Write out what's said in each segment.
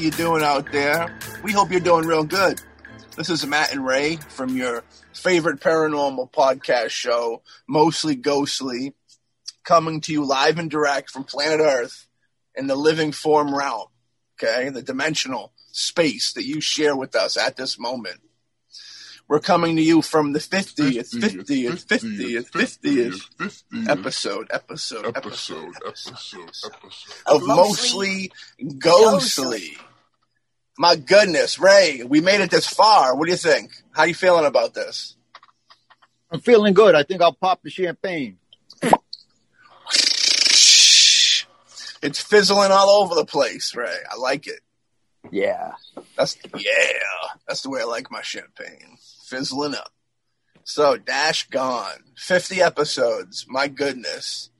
You doing out there? We hope you're doing real good. This is Matt and Ray from your favorite paranormal podcast show, Mostly Ghostly, coming to you live and direct from planet Earth in the living form realm, okay? The dimensional space that you share with us at this moment. We're coming to you from the 50th, 50th, 50th, 50th episode, episode, episode, episode, episode, episode. of Mostly Ghostly. My goodness, Ray, we made it this far. What do you think? How are you feeling about this? I'm feeling good. I think I'll pop the champagne. It's fizzling all over the place, Ray. I like it. Yeah. That's yeah. That's the way I like my champagne. Fizzling up. So Dash gone. Fifty episodes. My goodness.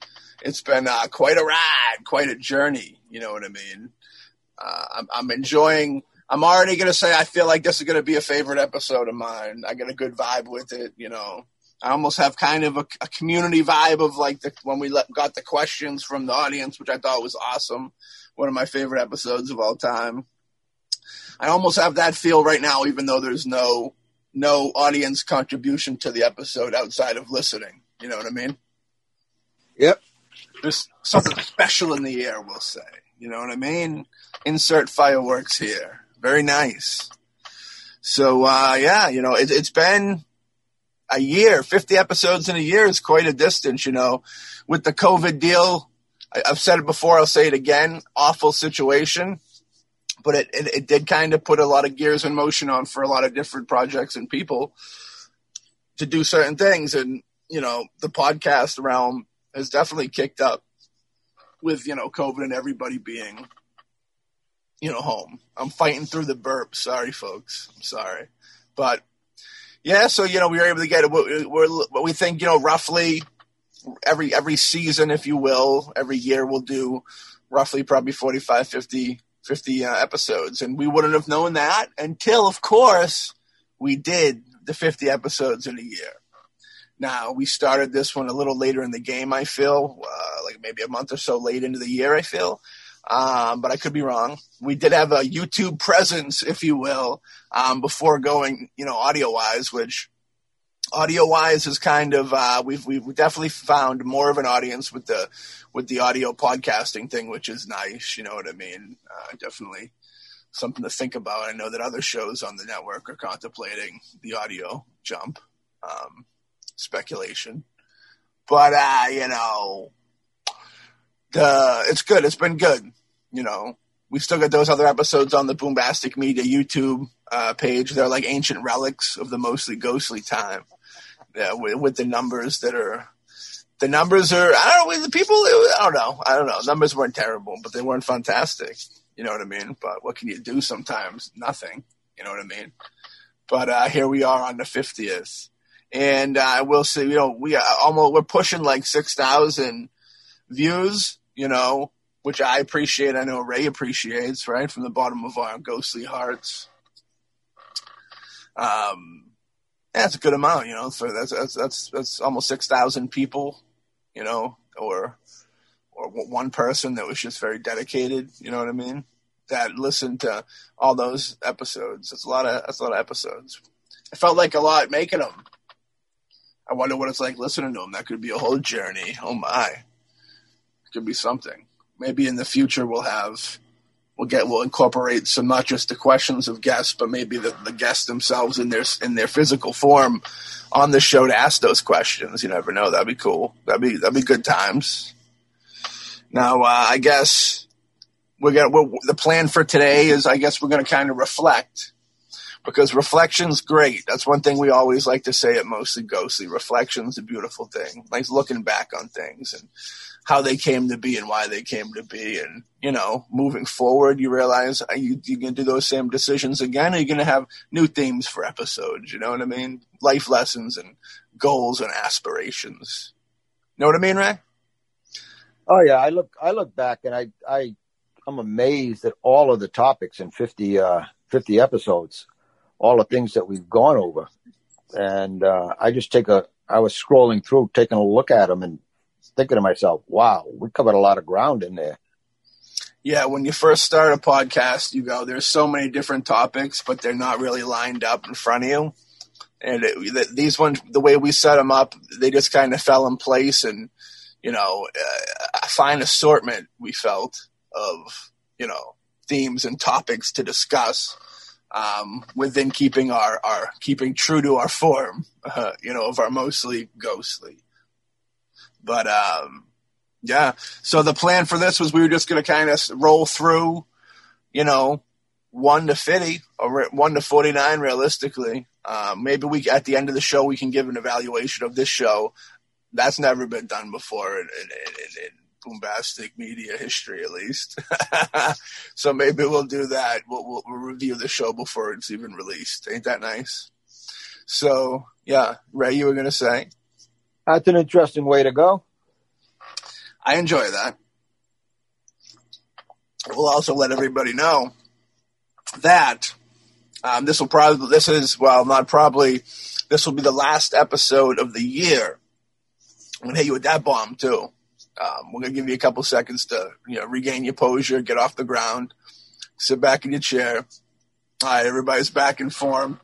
It's been uh, quite a ride, quite a journey. You know what I mean? Uh, I'm, I'm enjoying. I'm already gonna say I feel like this is gonna be a favorite episode of mine. I get a good vibe with it. You know, I almost have kind of a, a community vibe of like the, when we let, got the questions from the audience, which I thought was awesome. One of my favorite episodes of all time. I almost have that feel right now, even though there's no no audience contribution to the episode outside of listening. You know what I mean? Yep. There's something special in the air, we'll say. You know what I mean? Insert fireworks here. Very nice. So uh, yeah, you know, it, it's been a year. Fifty episodes in a year is quite a distance. You know, with the COVID deal, I, I've said it before. I'll say it again. Awful situation but it, it, it did kind of put a lot of gears in motion on for a lot of different projects and people to do certain things. And, you know, the podcast realm has definitely kicked up with, you know, COVID and everybody being, you know, home. I'm fighting through the burp. Sorry, folks. I'm sorry. But yeah, so, you know, we were able to get we're, we think, you know, roughly every, every season, if you will, every year we'll do roughly probably 45, 50 50 uh, episodes. And we wouldn't have known that until, of course, we did the 50 episodes in a year. Now, we started this one a little later in the game, I feel, uh, like maybe a month or so late into the year, I feel. Um, but I could be wrong. We did have a YouTube presence, if you will, um, before going, you know, audio wise, which audio wise is kind of uh, we've we've definitely found more of an audience with the with the audio podcasting thing, which is nice. You know what I mean? Uh, definitely something to think about. I know that other shows on the network are contemplating the audio jump. Um, speculation, but uh, you know, the it's good. It's been good. You know, we still got those other episodes on the Boombastic Media YouTube uh, page. They're like ancient relics of the mostly ghostly time. Yeah, with, with the numbers that are the numbers are I don't know the people I don't know. I don't know. Numbers weren't terrible but they weren't fantastic. You know what I mean? But what can you do sometimes? Nothing. You know what I mean? But uh, here we are on the fiftieth and I uh, will say you know we almost we're pushing like six thousand views you know which I appreciate I know Ray appreciates right from the bottom of our ghostly hearts um that's a good amount, you know. So that's that's that's that's almost six thousand people you know, or or one person that was just very dedicated. You know what I mean? That listened to all those episodes. That's a lot of that's a lot of episodes. It felt like a lot making them. I wonder what it's like listening to them. That could be a whole journey. Oh my, it could be something. Maybe in the future we'll have we'll get we'll incorporate some not just the questions of guests, but maybe the, the guests themselves in their in their physical form on the show to ask those questions. You never know. That'd be cool. That'd be that'd be good times. Now, uh, I guess we're gonna we're, the plan for today is I guess we're gonna kind of reflect because reflection's great. That's one thing we always like to say at Mostly Ghostly. Reflection's a beautiful thing. Like looking back on things and how they came to be and why they came to be. And, you know, moving forward, you realize you, you can do those same decisions again. Are you going to have new themes for episodes? You know what I mean? Life lessons and goals and aspirations. Know what I mean, Ray? Oh yeah, I look I look back and I I I'm amazed at all of the topics in 50 uh 50 episodes, all the things that we've gone over. And uh I just take a I was scrolling through taking a look at them and thinking to myself, wow, we covered a lot of ground in there. Yeah, when you first start a podcast, you go, there's so many different topics, but they're not really lined up in front of you. And it, these ones, the way we set them up, they just kind of fell in place and, you know, uh, a fine assortment we felt of, you know, themes and topics to discuss um, within keeping our, our keeping true to our form, uh, you know, of our mostly ghostly. But um, yeah, so the plan for this was we were just going to kind of roll through, you know, one to fifty or one to forty nine realistically. Um, maybe we at the end of the show we can give an evaluation of this show. That's never been done before in, in, in Boombastic media history, at least. so maybe we'll do that. We'll, we'll, we'll, review the show before it's even released. Ain't that nice? So yeah, Ray, you were gonna say that's an interesting way to go. I enjoy that. We'll also let everybody know that um, this will probably this is well not probably this will be the last episode of the year. I'm gonna hit you with that bomb too. Um, we're gonna give you a couple seconds to you know regain your posture, get off the ground, sit back in your chair. All right, everybody's back in form.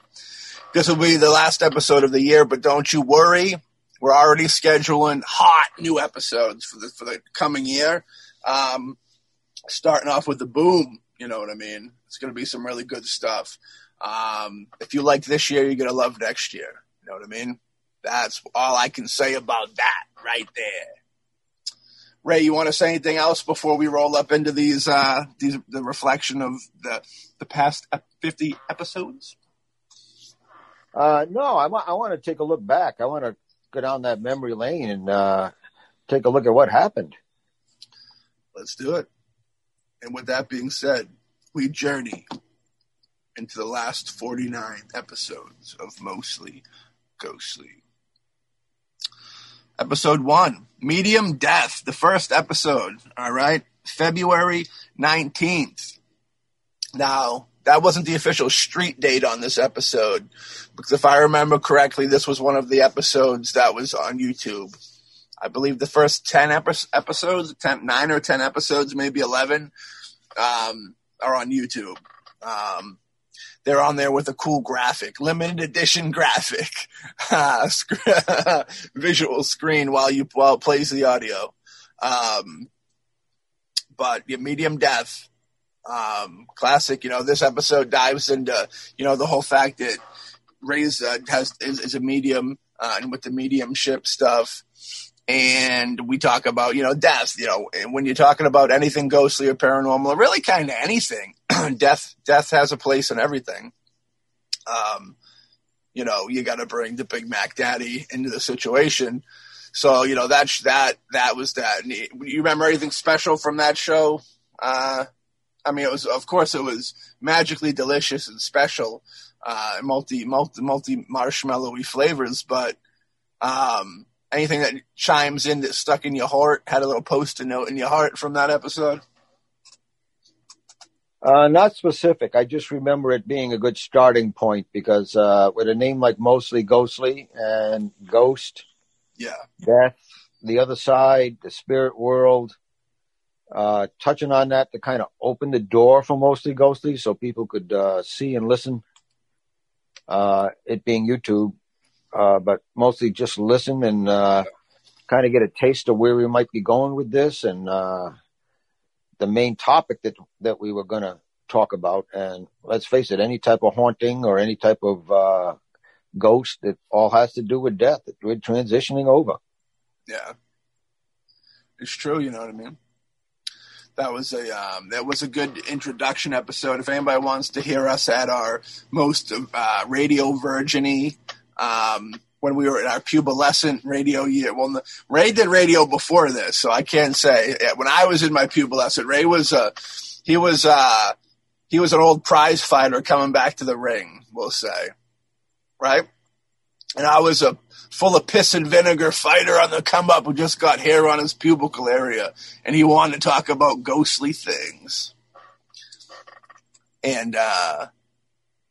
This will be the last episode of the year, but don't you worry. We're already scheduling hot new episodes for the for the coming year. Um, starting off with the boom, you know what I mean. It's going to be some really good stuff. Um, if you like this year, you're going to love next year. You know what I mean? That's all I can say about that right there. Ray, you want to say anything else before we roll up into these uh, these the reflection of the the past fifty episodes? Uh, no, I want I want to take a look back. I want to go down that memory lane and uh, take a look at what happened. Let's do it. And with that being said, we journey into the last 49 episodes of Mostly Ghostly. Episode one, Medium Death, the first episode. All right. February 19th. Now, that wasn't the official street date on this episode because if I remember correctly, this was one of the episodes that was on YouTube. I believe the first 10 epi- episodes, 10, 9 or 10 episodes, maybe 11, um, are on YouTube. Um, they're on there with a cool graphic, limited edition graphic, uh, visual screen while you while it plays the audio. Um, but yeah, medium death, um, classic. You know, this episode dives into you know the whole fact that Ray's uh, has is, is, a medium uh, and with the mediumship stuff. And we talk about, you know, death, you know, and when you're talking about anything ghostly or paranormal, really kind of anything, death death has a place in everything. Um, you know, you got to bring the Big Mac Daddy into the situation. So you know that's that that was that. You remember anything special from that show? Uh, I mean, it was of course it was magically delicious and special, uh, multi multi multi marshmallowy flavors. But um, anything that chimes in that stuck in your heart had a little post-it note in your heart from that episode. Uh, not specific. I just remember it being a good starting point because uh, with a name like Mostly Ghostly and Ghost, yeah, Death, the other side, the spirit world, uh, touching on that to kind of open the door for Mostly Ghostly so people could uh, see and listen. Uh, it being YouTube, uh, but mostly just listen and kind of get a taste of where we might be going with this and the main topic that that we were going to talk about. And let's face it, any type of haunting or any type of uh, ghost, it all has to do with death. We're transitioning over. Yeah, it's true. You know what I mean. That was a um, that was a good introduction episode. If anybody wants to hear us at our most uh, radio virginy um, when we were in our pubescent radio year. Well, Ray did radio before this, so I can't say. When I was in my pubescent, Ray was a uh, he was uh, he was an old prize fighter coming back to the ring. We'll say, right? And I was a full of piss and vinegar fighter on the come up who just got hair on his pubical area, and he wanted to talk about ghostly things. And uh,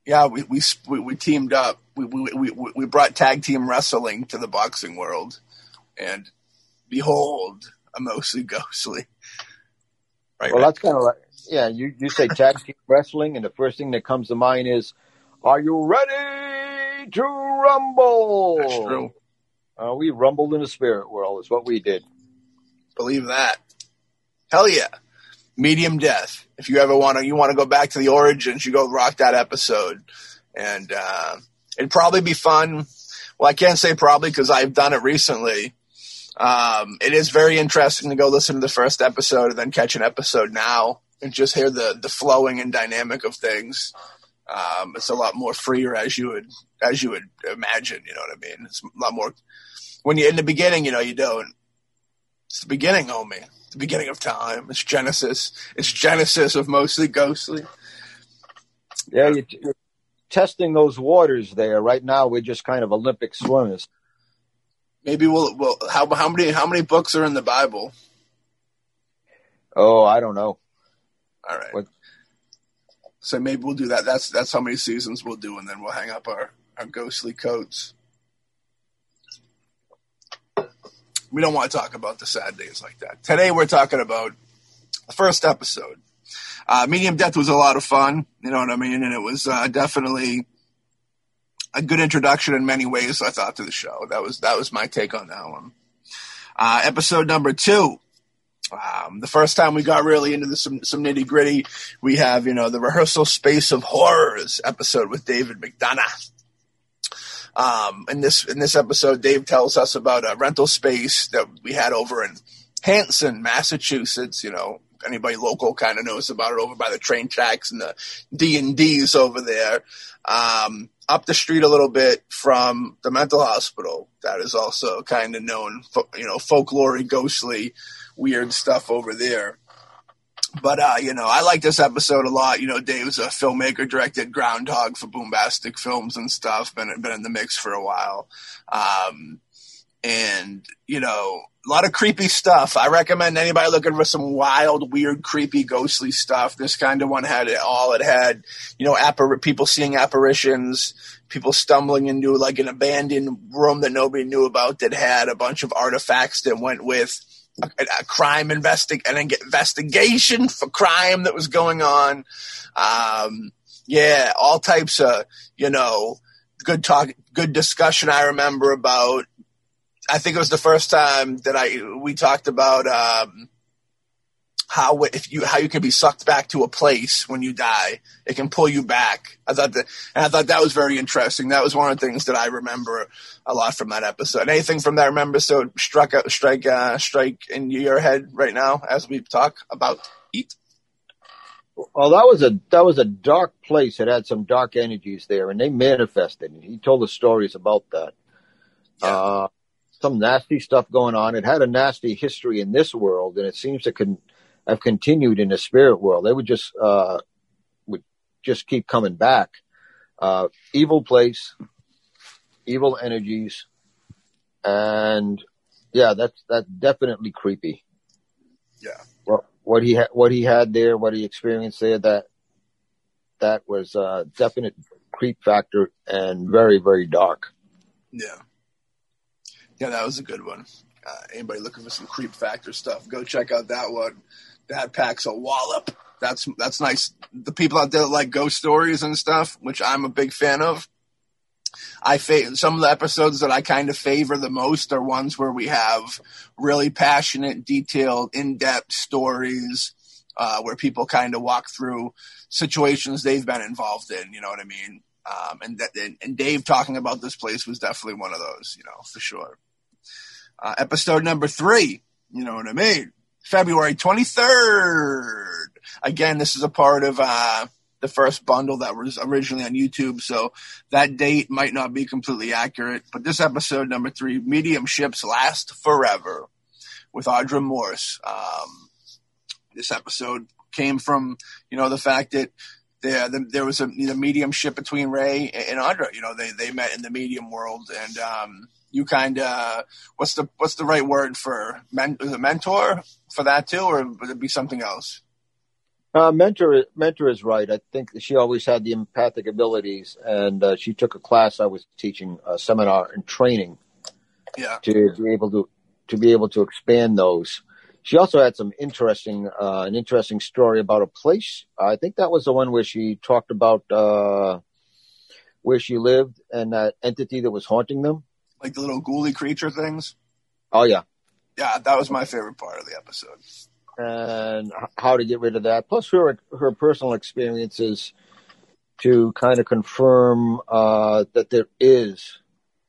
yeah, we, we we teamed up. We, we we we brought tag team wrestling to the boxing world, and behold, a mostly ghostly. Right. Well, right. that's kind of like, yeah, you, you say tag team wrestling, and the first thing that comes to mind is, are you ready to rumble? That's true. Uh, we rumbled in the spirit world, is what we did. Believe that. Hell yeah. Medium death. If you ever want to, you want to go back to the origins, you go rock that episode. And, uh, it'd probably be fun. Well, I can't say probably because I've done it recently. Um, it is very interesting to go listen to the first episode and then catch an episode now and just hear the, the flowing and dynamic of things. Um, it's a lot more freer as you would, as you would imagine. You know what I mean? It's a lot more when you're in the beginning, you know, you don't. It's the beginning, homie. The beginning of time. It's Genesis. It's Genesis of mostly ghostly. Yeah, you, you're testing those waters there. Right now, we're just kind of Olympic swimmers. Maybe we'll, we'll how how many how many books are in the Bible? Oh, I don't know. All right. What- So maybe we'll do that. That's that's how many seasons we'll do, and then we'll hang up our, our ghostly coats. We don't want to talk about the sad days like that. Today we're talking about the first episode. Uh, Medium Death was a lot of fun, you know what I mean, and it was uh, definitely a good introduction in many ways. I thought to the show. That was that was my take on that one. Uh, episode number two. Um, the first time we got really into the, some, some nitty gritty, we have, you know, the rehearsal space of horrors episode with David McDonough. Um, in this, in this episode, Dave tells us about a rental space that we had over in Hanson, Massachusetts. You know, anybody local kind of knows about it over by the train tracks and the D and D's over there. Um, up the street a little bit from the mental hospital that is also kind of known, you know, folklore ghostly weird stuff over there. But uh, you know, I like this episode a lot. You know, Dave's a filmmaker, directed Groundhog for Boombastic Films and stuff. Been been in the mix for a while, um, and you know, a lot of creepy stuff. I recommend anybody looking for some wild, weird, creepy, ghostly stuff. This kind of one had it all. It had you know, appar- people seeing apparitions, people stumbling into like an abandoned room that nobody knew about that had a bunch of artifacts that went with a, a crime investi- an investigation for crime that was going on. Um, yeah, all types of, you know, good talk, good discussion. I remember about, I think it was the first time that I, we talked about, um, how if you how you can be sucked back to a place when you die, it can pull you back. I thought that, and I thought that was very interesting. That was one of the things that I remember a lot from that episode. Anything from that remember so struck strike uh, strike in your head right now as we talk about Heat? Well, that was a that was a dark place. It had some dark energies there, and they manifested. And he told the stories about that. Yeah. Uh, some nasty stuff going on. It had a nasty history in this world, and it seems to con- have continued in the spirit world. They would just uh, would just keep coming back. Uh, evil place, evil energies, and yeah, that's that's definitely creepy. Yeah. Well, what he had, what he had there, what he experienced there, that that was a definite creep factor and very very dark. Yeah, yeah, that was a good one. Uh, anybody looking for some creep factor stuff, go check out that one. That packs a wallop. That's that's nice. The people out there that like ghost stories and stuff, which I'm a big fan of. I fa- some of the episodes that I kind of favor the most are ones where we have really passionate, detailed, in-depth stories uh, where people kind of walk through situations they've been involved in. You know what I mean? Um, and, and and Dave talking about this place was definitely one of those. You know, for sure. Uh, episode number three. You know what I mean? February twenty third. Again, this is a part of uh, the first bundle that was originally on YouTube, so that date might not be completely accurate. But this episode number three, medium ships last forever, with Audra Morse. Um, this episode came from you know the fact that there the, there was a you know, medium ship between Ray and Audra. You know they they met in the medium world, and um, you kind of what's the what's the right word for men, is mentor for that too, or would it be something else? Uh, mentor, mentor is right. I think she always had the empathic abilities, and uh, she took a class I was teaching, a seminar and training Yeah, to be able to to be able to expand those. she also had some interesting, uh, an interesting story about a place. I think that was the one where she talked about uh, where she lived and that entity that was haunting them. Like the little ghouly creature things. Oh yeah, Yeah, that was my favorite part of the episode. and how to get rid of that. Plus her her personal experiences to kind of confirm uh, that there is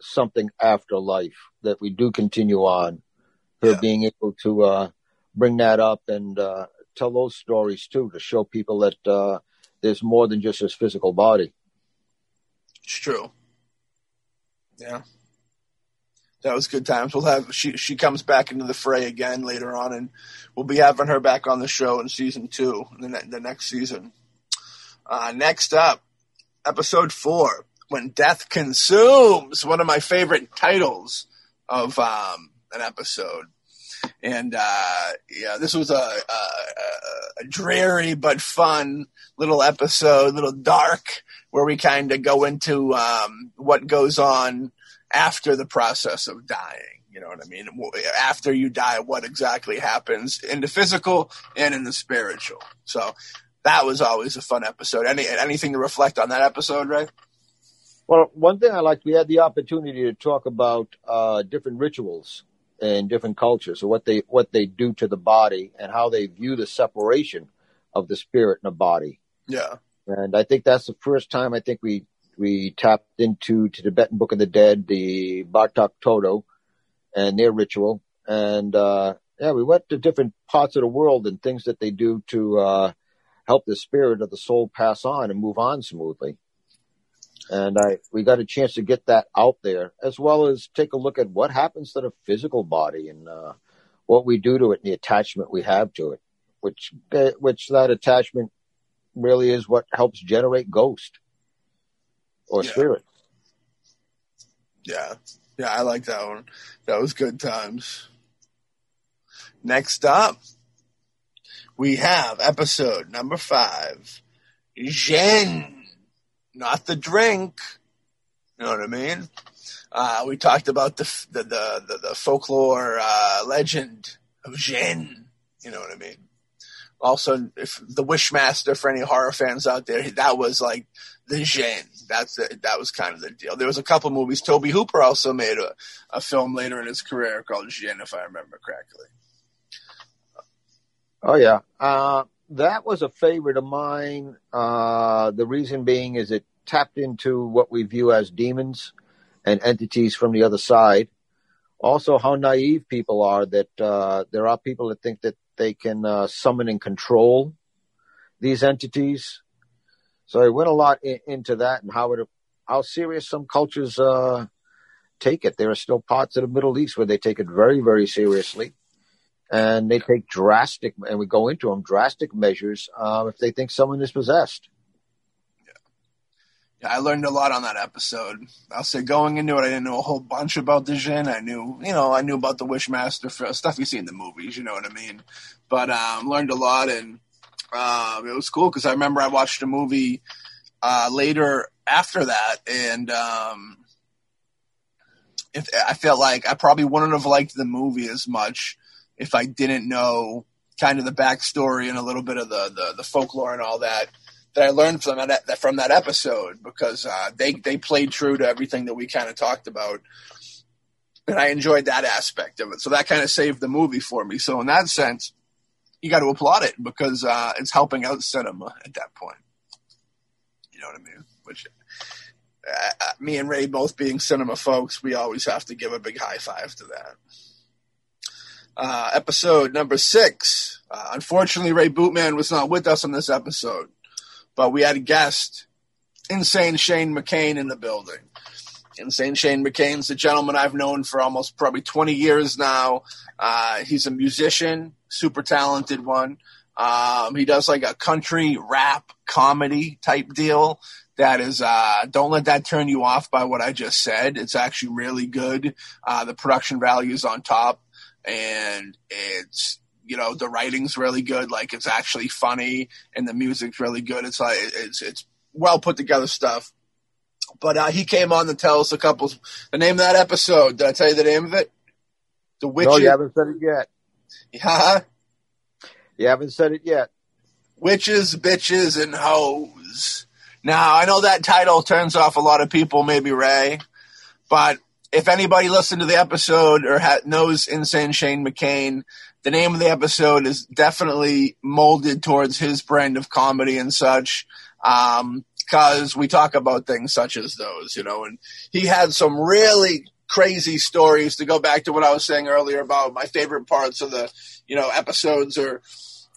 something after life that we do continue on. Her Yeah. being able to uh, bring that up and uh, tell those stories too to show people that uh, there's more than just this physical body. It's true. Yeah. That was good times. We'll have she she comes back into the fray again later on, and we'll be having her back on the show in season two, the, ne- the next season. Uh, next up, episode four, when death consumes, one of my favorite titles of um, an episode. And uh, yeah, this was a, a, a dreary but fun little episode, little dark, where we kind of go into um, what goes on after the process of dying. You know what I mean? After you die, what exactly happens in the physical and in the spiritual. So that was always a fun episode. Any anything to reflect on that episode, Ray? Well, one thing I liked, we had the opportunity to talk about uh, different rituals in different cultures, so what they what they do to the body and how they view the separation of the spirit and the body. Yeah, And I think that's the first time I think we we tapped into to Tibetan Book of the Dead, the Bardo Thodol, and their ritual. And uh, yeah, we went to different parts of the world and things that they do to uh, help the spirit of the soul pass on and move on smoothly. And I we got a chance to get that out there, as well as take a look at what happens to the physical body and uh, what we do to it and the attachment we have to it, which uh, which that attachment really is what helps generate ghost or Yeah. spirit. yeah, yeah. I like that one. That was good times. Next up, we have episode number five, Jinn, not the drink. You know what I mean? Uh, we talked about the the the, the, folklore uh, legend of Jinn. You know what I mean? Also, if the Wishmaster for any horror fans out there, that was like the Jinn. That's the, that was kind of the deal. There was a couple movies. Tobe Hooper also made a, a film later in his career called Djinn, if I remember correctly. Oh yeah, uh, that was a favorite of mine. Uh, the reason being is it tapped into what we view as demons and entities from the other side. Also, how naive people are that uh, there are people that think that they can uh, summon and control these entities. So I went a lot in, into that and how it, how serious some cultures uh, take it. There are still parts of the Middle East where they take it very, very seriously and they take drastic, and we go into them, drastic measures um, if they think someone is possessed. Yeah, I learned a lot on that episode. I'll say going into it, I didn't know a whole bunch about the Jinn. I knew, you know, I knew about the Wishmaster stuff you see in the movies. You know what I mean? But um, learned a lot, and um, it was cool because I remember I watched a movie uh, later after that, and um, if, I felt like I probably wouldn't have liked the movie as much if I didn't know kind of the backstory and a little bit of the the, the folklore and all that that I learned from that from that episode because uh, they they played true to everything that we kind of talked about, and I enjoyed that aspect of it. So that kind of saved the movie for me. So in that sense, you got to applaud it because uh, it's helping out cinema at that point. You know what I mean? Which uh, uh, me and Ray both being cinema folks, we always have to give a big high five to that. Uh, episode number six. Uh, unfortunately, Ray Bootman was not with us on this episode but we had a guest, Insane Shane McCain, in the building. Insane Shane McCain's a gentleman I've known for almost probably 20 years now. Uh, he's a musician, super talented one. Um, he does like a country rap comedy type deal. That is, uh, don't let that turn you off by what I just said. It's actually really good. Uh, the production value is on top and it's, you know the writing's really good like it's actually funny and the music's really good it's like it's it's well put together stuff but uh, he came on to tell us a couple the name of that episode did i tell you the name of it the witches no, you haven't said it yet. Yeah. You haven't said it yet. Witches, bitches, and hoes. Now, I know that title turns off a lot of people, maybe Ray, but if anybody listened to the episode or ha- knows Insane Shane McCain, the name of the episode is definitely molded towards his brand of comedy and such. Um, cause we talk about things such as those, you know, and he had some really crazy stories to go back to what I was saying earlier about my favorite parts of the, you know, episodes or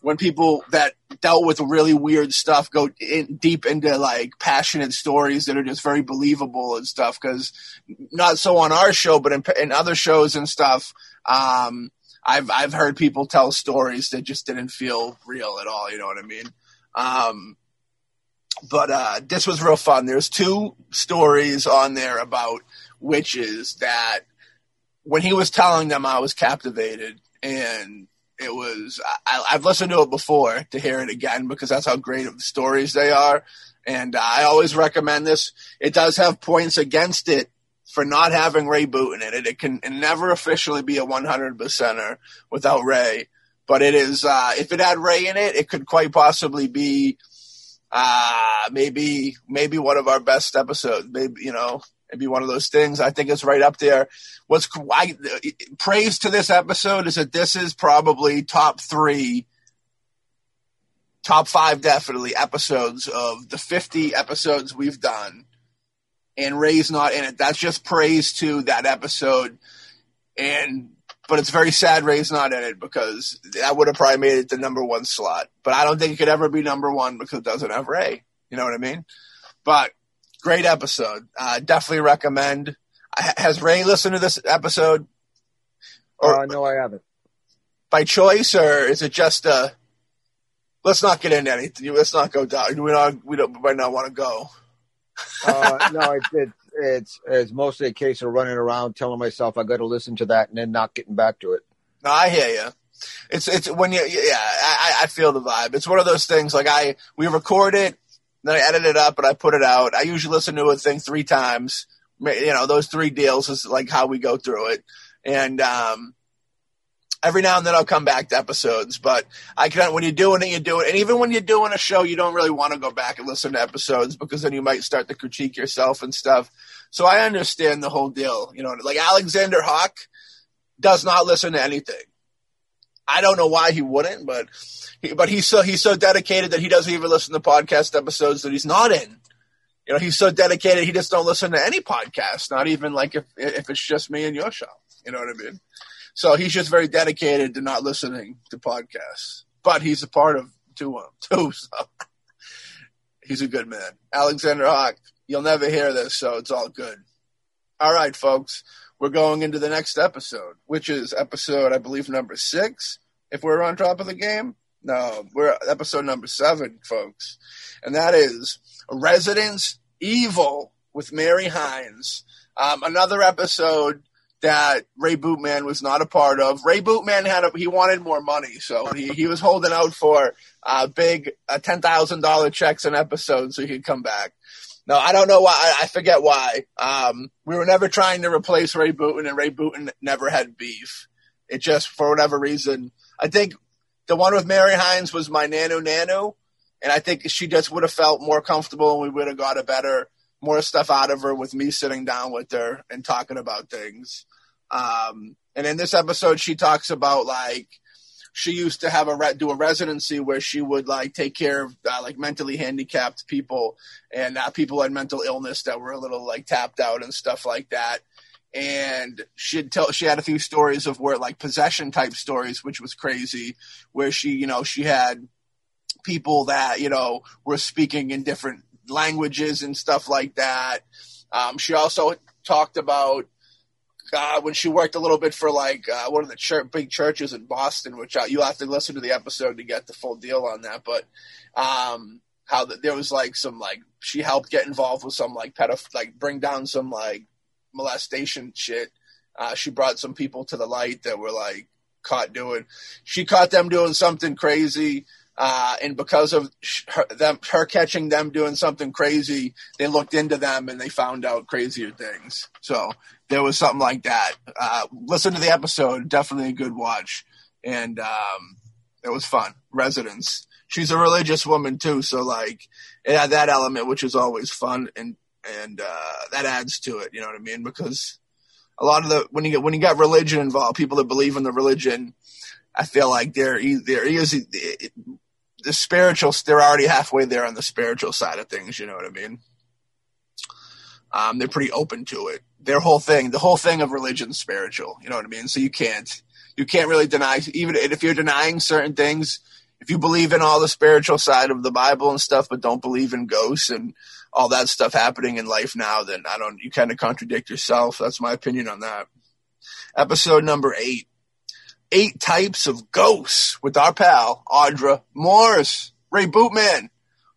when people that dealt with really weird stuff go in deep into like passionate stories that are just very believable and stuff. Cause not so on our show, but in, in other shows and stuff, um, I've, I've heard people tell stories that just didn't feel real at all. You know what I mean? Um, but, uh, this was real fun. There's two stories on there about witches that when he was telling them, I was captivated and it was I, have listened to it before to hear it again because that's how great of the stories they are. And i always recommend this. It does have points against it for not having ray booten in it. It can never officially be a 100 percenter without ray but it is uh, if it had ray in it it could quite possibly be uh, maybe maybe one of our best episodes. Maybe you know It'd be one of those things. I think it's right up there. What's I, praise to this episode is that this is probably top three, top five definitely episodes of the 50 episodes we've done. And Ray's not in it. That's just praise to that episode. And but it's very sad Ray's not in it because that would have probably made it the number one slot. But I don't think it could ever be number one because it doesn't have Ray. You know what I mean? But Great episode. Uh, definitely recommend. Has Ray listened to this episode? Or uh, no, I haven't. By choice, or is it just a? Uh, let's not get into anything. Let's not go down. We not. We don't. Might not want to go. uh, no, it, it, it's it's mostly a case of running around telling myself I got to listen to that and then not getting back to it. No, I hear you. It's it's when you yeah I I feel the vibe. It's one of those things like I we record it then I edit it up and I put it out. I usually listen to a thing three times. You know, those three deals is like how we go through it. And um, every now and then I'll come back to episodes, but I can when you're doing it, you do it. And even when you're doing a show, you don't really want to go back and listen to episodes because then you might start to critique yourself and stuff. So I understand the whole deal. You know, like Alexander Hawk does not listen to anything. I don't know why he wouldn't, but he, but he's so he's so dedicated that he doesn't even listen to podcast episodes that he's not in. You know, he's so dedicated he just don't listen to any podcast, not even like if if it's just me and your show. You know what I mean? So he's just very dedicated to not listening to podcasts. But he's a part of two of them too, so he's a good man. Alexander Hawk, you'll never hear this, so it's all good. All right, folks, we're going into the next episode, which is episode, I believe, number six, if we're on top of the game. No, we're episode number seven, folks. And that is Residence Evil with Mary Hines. Um, another episode that Ray Bootman was not a part of. Ray Bootman had a, he wanted more money, so he, he was holding out for uh, big uh, ten thousand dollar checks an episode so he could come back. No, I don't know why. I, I forget why. Um, we were never trying to replace Ray Booten, and Ray Booten never had beef. It just, for whatever reason, I think the one with Mary Hines was my Nano Nano, and I think she just would have felt more comfortable and we would have got a better, more stuff out of her with me sitting down with her and talking about things. Um, and in this episode, she talks about like she used to have a re- do a residency where she would like take care of uh, like mentally handicapped people and uh, people had mental illness that were a little like tapped out and stuff like that. And she'd tell she had a few stories of where like possession type stories which was crazy where she you know she had people that you know were speaking in different languages and stuff like that. Um, she also talked about uh, when she worked a little bit for like uh, one of the ch- big churches in Boston, which uh, you'll have to listen to the episode to get the full deal on that. But um, how the, there was like some like she helped get involved with some like pedoph like bring down some like molestation shit. Uh, she brought some people to the light that were like caught doing. She caught them doing something crazy. Uh, and because of her, them, her catching them doing something crazy, they looked into them and they found out crazier things. So there was something like that. Uh, listen to the episode; definitely a good watch. and um, it was fun. Residence. She's a religious woman too, so like it had that element, which is always fun, and and uh, that adds to it. You know what I mean? Because a lot of the when you get when you got religion involved, people that believe in the religion, I feel like they're they're easy. The spiritual, they're already halfway there on the spiritual side of things. You know what I mean? Um, they're pretty open to it. Their whole thing, the whole thing of religion, spiritual. You know what I mean? So you can't you can't really deny even if you're denying certain things. If you believe in all the spiritual side of the Bible and stuff, but don't believe in ghosts and all that stuff happening in life now, then I don't. You kind of contradict yourself. That's my opinion on that. Episode number eight: Eight types of ghosts with our pal Audra Morris, Ray Bootman.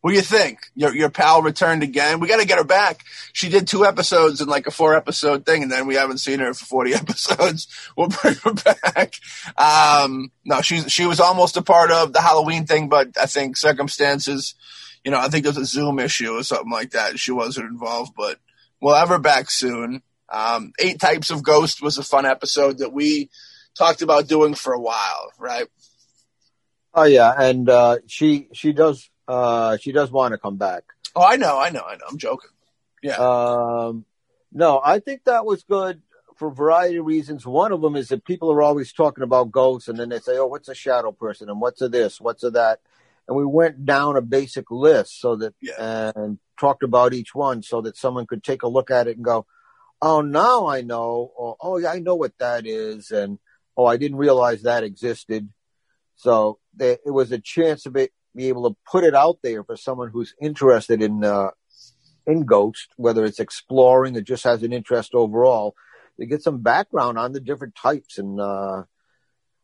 What do you think? Your your pal returned again. We got to get her back. She did two episodes in like a four episode thing, and then we haven't seen her for forty episodes. We'll bring her back. Um, no, she she was almost a part of the Halloween thing, but I think circumstances. You know, I think there's a Zoom issue or something like that. She wasn't involved, but we'll have her back soon. Um, Eight Types of Ghost was a fun episode that we talked about doing for a while, right? Oh yeah, and uh, she she does uh, she does want to come back. Oh, I know, I know, I know. I'm joking. Yeah. Um, no, I think that was good for a variety of reasons. One of them is that people are always talking about ghosts, and then they say, "Oh, what's a shadow person? And what's a this? What's a that?" And we went down a basic list so that Yeah. and talked about each one so that someone could take a look at it and go, "Oh, now I know," or "Oh, yeah, I know what that is," and "Oh, I didn't realize that existed." So there, it was a chance to be, be able to put it out there for someone who's interested in uh, in ghost, whether it's exploring or just has an interest overall, to get some background on the different types and uh,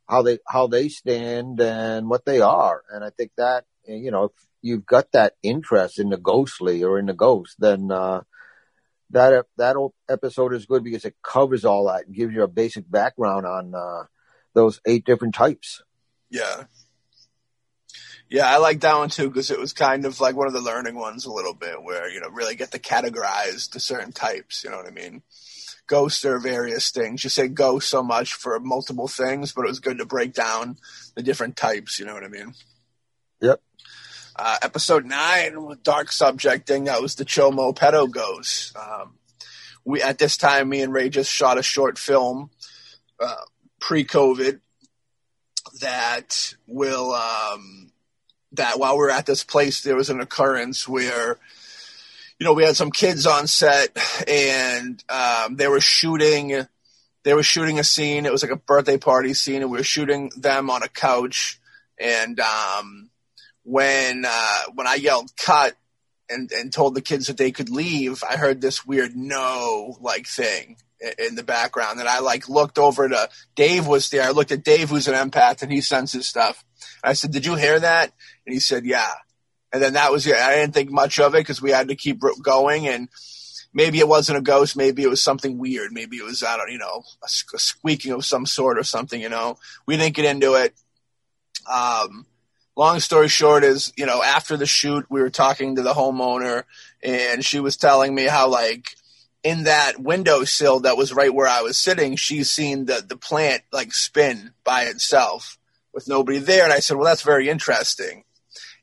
how they how they stand and what they are. And I think that you know if you've got that interest in the ghostly or in the ghost, then uh, that that episode is good because it covers all that and gives you a basic background on uh, those eight different types. Yeah. Yeah, I like that one too because it was kind of like one of the learning ones a little bit where, you know, really get to categorize the certain types, you know what I mean? Ghosts are various things. You say ghost so much for multiple things, but it was good to break down the different types, you know what I mean? Yep. Uh, episode nine, with dark subject thing, that was the Chomo pedo ghost. Um, we, at this time, me and Ray just shot a short film, uh, pre-COVID that will um, that while we were at this place there was an occurrence where you know we had some kids on set and um, they were shooting they were shooting a scene it was like a birthday party scene and we were shooting them on a couch and um, when uh, when I yelled cut and, and told the kids that they could leave I heard this weird no like thing in the background. And I like looked over to Dave was there. I looked at Dave, who's an empath, and he senses stuff. I said, "Did you hear that?" And he said, "Yeah." And then that was it. I didn't think much of it because we had to keep going. And maybe it wasn't a ghost. Maybe it was something weird. Maybe it was I don't you know a, a squeaking of some sort or something. You know, we didn't get into it. Um, long story short is you know after the shoot we were talking to the homeowner and she was telling me how like in that windowsill that was right where I was sitting, she's seen the the plant like spin by itself with nobody there. And I said, well, that's very interesting.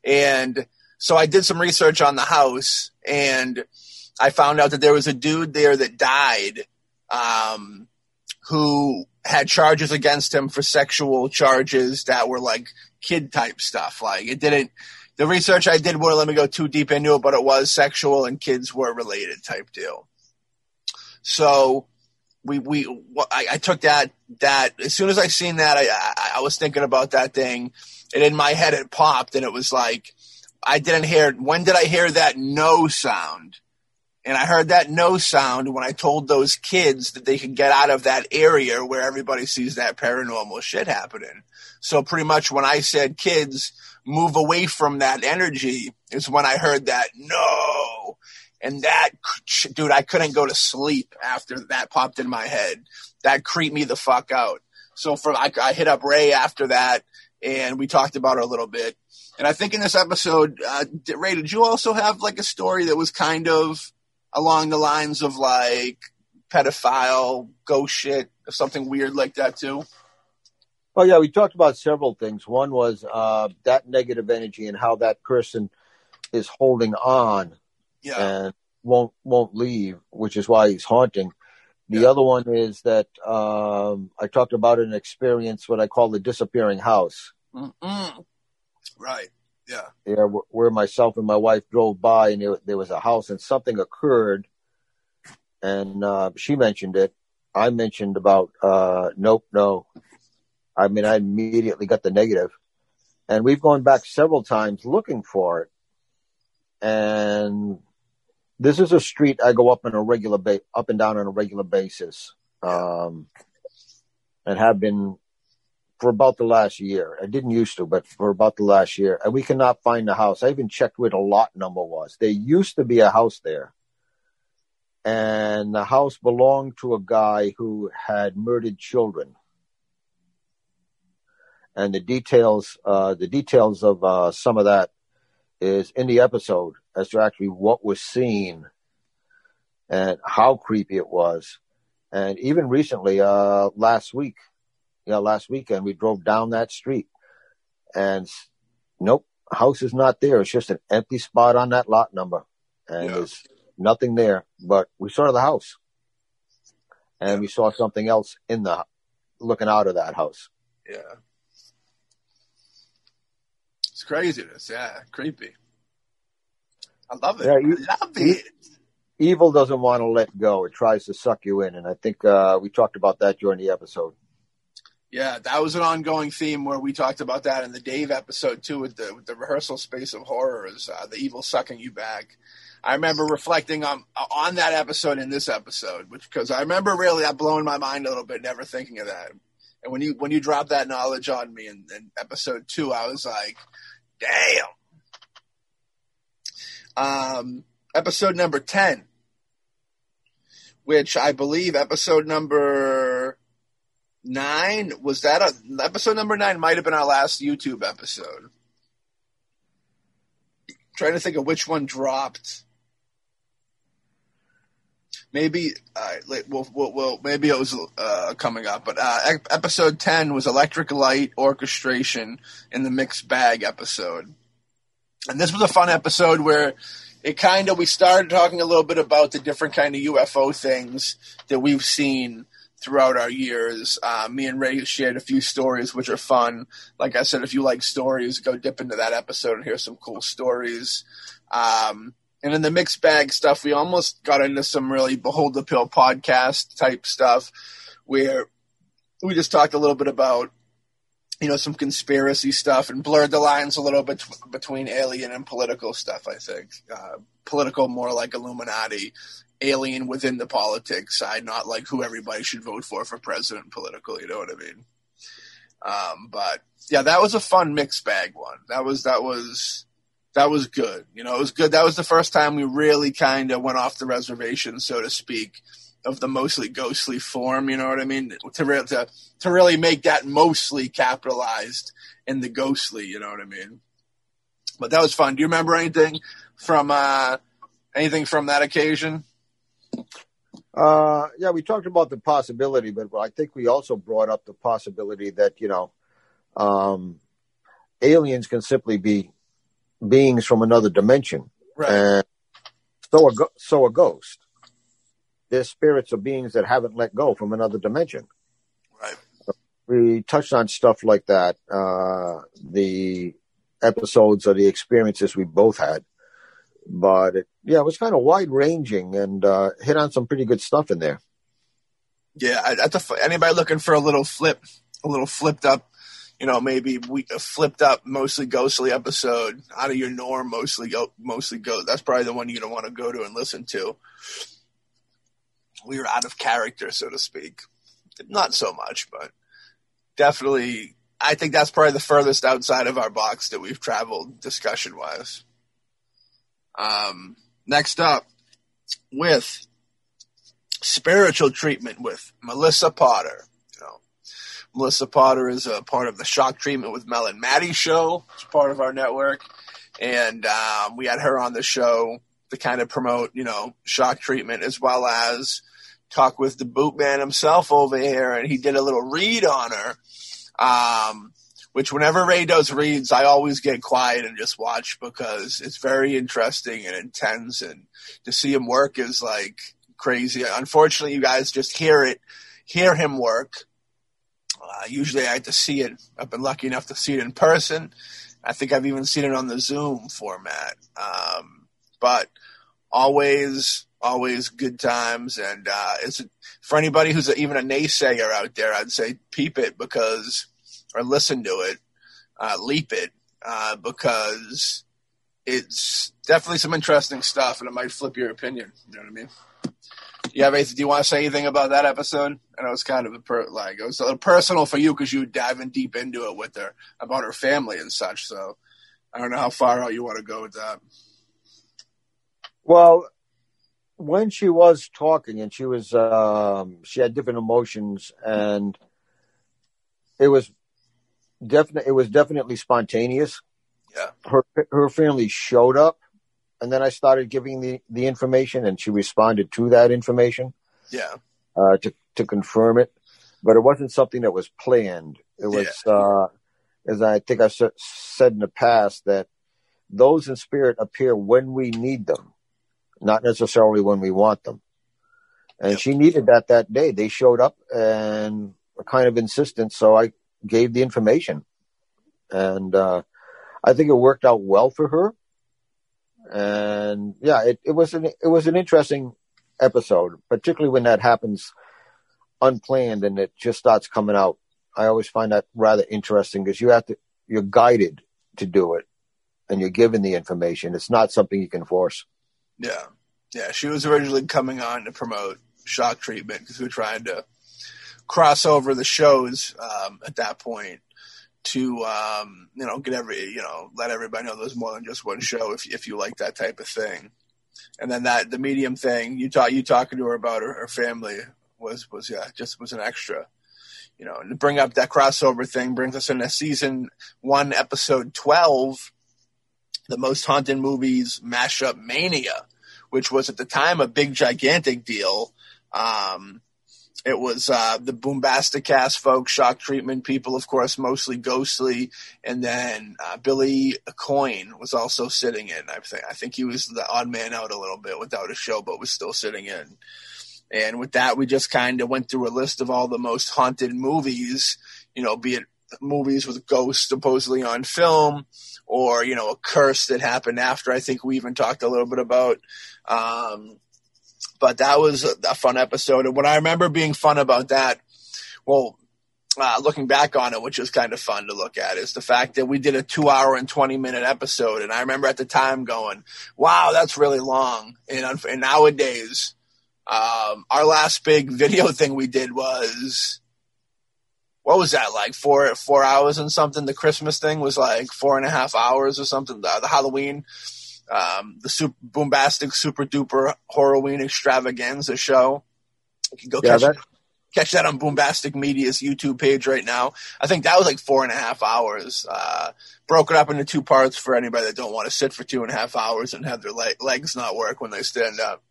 And so I did some research on the house, and I found out that there was a dude there that died, um, who had charges against him for sexual charges that were like kid type stuff. Like it didn't. The research I did wouldn't let me go too deep into it, but it was sexual and kids were related type deal. So we we I, I, took that that as soon as I seen that I, I, I was thinking about that thing, and in my head it popped, and it was like I didn't hear. When did I hear that no sound? And I heard that no sound when I told those kids that they could get out of that area where everybody sees that paranormal shit happening. So pretty much when I said kids move away from that energy is when I heard that no. And that dude i couldn't go to sleep after that popped in my head. That creeped me the fuck out. So for I, I hit up ray after that and we talked about it a little bit. And i think in this episode uh, ray did you also have like a story that was kind of along the lines of like pedophile ghost shit or something weird like that too Oh yeah, we talked about several things. One was uh, that negative energy and how that person is holding on Yeah. and won't won't leave, which is why he's haunting. The Yeah. other one is that um, I talked about an experience, what I call the disappearing house, Mm-mm. Right. Yeah. yeah, wh- where myself and my wife drove by, and there, there was a house, and something occurred, and uh, she mentioned it. I mentioned about uh, nope, no. I mean, I immediately got the negative, and we've gone back several times looking for it, and this is a street I go up on a regular ba- up and down on a regular basis, um, and have been for about the last year. I didn't used to, but for about the last year, and we cannot find the house. I even checked where the lot number was. There used to be a house there, and the house belonged to a guy who had murdered children. And the details, uh, the details of uh, some of that is in the episode as to actually what was seen and how creepy it was. And even recently, uh, last week, you know, last weekend we drove down that street and nope, house is not there. It's just an empty spot on that lot number and Yeah. there's nothing there, but we saw the house and Yeah. we saw something else in the, looking out of that house. Yeah. It's craziness. Yeah. Creepy. I love it. Yeah, you- I love it. Evil doesn't want to let go. It tries to suck you in. And I think, uh, we talked about that during the episode. Yeah, that was an ongoing theme where we talked about that in the Dave episode too, with the with the rehearsal space of horrors, uh, the evil sucking you back. I remember reflecting on on that episode in this episode, which because I remember really that blowing my mind a little bit, never thinking of that. And when you when you dropped that knowledge on me in, in episode two, I was like, damn. Um, episode number ten, which I believe episode number nine was that a episode number nine might have been our last YouTube episode. trying to think of which one dropped. Maybe uh, we'll, we'll, maybe it was uh, coming up, but uh, episode ten was electric light orchestration in the mixed bag episode, and this was a fun episode where it kind of we started talking a little bit about the different kind of UFO things that we've seen throughout our years. Uh, me and Ray shared a few stories which are fun. Like I said, if you like stories, go dip into that episode and hear some cool stories. Um, and in the mixed bag stuff, we almost got into some really behold the pill podcast type stuff where we just talked a little bit about you know some conspiracy stuff and blurred the lines a little bit between alien and political stuff. I think uh, political more like Illuminati, alien within the politics side, not like who everybody should vote for for president political. You know what I mean? Um, but yeah, that was a fun mixed bag one. That was that was that was good. You know, it was good. That was the first time we really kind of went off the reservation, so to speak, of the mostly ghostly form. You know what I mean? To re- to to really make that mostly capitalized in the ghostly. You know what I mean? But that was fun. Do you remember anything from uh, anything from that occasion? Uh, yeah, we talked about the possibility, but I think we also brought up the possibility that, you know, um, aliens can simply be beings from another dimension. Right. And so a, so a ghost. They're spirits or beings that haven't let go from another dimension. Right. We touched on stuff like that, uh, the episodes or the experiences we both had. But it, yeah, it was kind of wide ranging and uh, hit on some pretty good stuff in there. Yeah, I- anybody looking for a little flip, a little flipped up, you know, maybe we flipped up, mostly ghostly episode out of your norm, mostly go, mostly go. That's probably the one you're gonna want to go to and listen to. We were out of character, so to speak. Not so much, but definitely. I think that's probably the furthest outside of our box that we've traveled discussion wise. Um, next up, with spiritual treatment with Melissa Potter. You know, Melissa Potter is a part of the Shock Treatment with Mel and Maddie show. It's part of our network, and um, we had her on the show to kind of promote, you know, shock treatment as well as talk with the boot man himself over here, and he did a little read on her Um, which whenever Ray does reads, I always get quiet and just watch because it's very interesting and intense, and to see him work is like crazy. Unfortunately, you guys just hear it, hear him work. Uh, usually, I had to see it. I've been lucky enough to see it in person. I think I've even seen it on the Zoom format. Um, but always, always good times, and uh, it's for anybody who's a, even a naysayer out there. I'd say peep it because or listen to it, uh, leap it, uh, because it's definitely some interesting stuff, and it might flip your opinion. You know what I mean? You have? Do you want to say anything about that episode? I know it's kind of a per, like it was a little personal for you because you were diving deep into it with her about her family and such. So I don't know how far out you want to go with that. Well, when she was talking and she was, um, she had different emotions, and it was definitely, it was definitely spontaneous. Yeah. Her her family showed up, and then I started giving the the information, and she responded to that information. Yeah. Uh, to to confirm it, but it wasn't something that was planned. It was, yeah. uh, as I think I said in the past, that those in spirit appear when we need them not necessarily when we want them. And yep. she needed that that day. They showed up and were kind of insistent, so I gave the information. And uh, I think it worked out well for her. And yeah, it, it was an it was an interesting episode, particularly when that happens unplanned and it just starts coming out. I always find that rather interesting because you have to you're guided to do it and you're given the information. It's not something you can force. Yeah, yeah. She was originally coming on to promote shock treatment because we were trying to cross over the shows um, at that point to um, you know get every you know let everybody know there's more than just one show if if you like that type of thing. And then that the medium thing you talk you talking to her about her, her family was was yeah just was an extra you know, to bring up that crossover thing brings us into season one, episode 12, the most haunted movies mashup mania, which was at the time a big gigantic deal. Um, it was uh, the Boombastic cast folks, shock treatment people, of course, mostly ghostly, and then uh, Billy Coin was also sitting in. I think I think he was the odd man out a little bit without a show, but was still sitting in. And with that, we just kind of went through a list of all the most haunted movies, you know, be it movies with ghosts supposedly on film or, you know, a curse that happened after. I think we even talked a little bit about. Um, but that was a, fun episode. And what I remember being fun about that, well, uh, looking back on it, which is kind of fun to look at, is the fact that we did a two hour and 20 minute episode. And I remember at the time going, wow, that's really long. And, and nowadays, um, our last big video thing we did was what was that like four four hours and something? The Christmas thing was like four and a half hours or something. The, the Halloween, um, the super boombastic super duper Halloween extravaganza show. You can go yeah, catch that- catch that on Boombastic Media's YouTube page right now. I think that was like four and a half hours. Uh, broken up into two parts for anybody that don't want to sit for two and a half hours and have their le- legs not work when they stand up.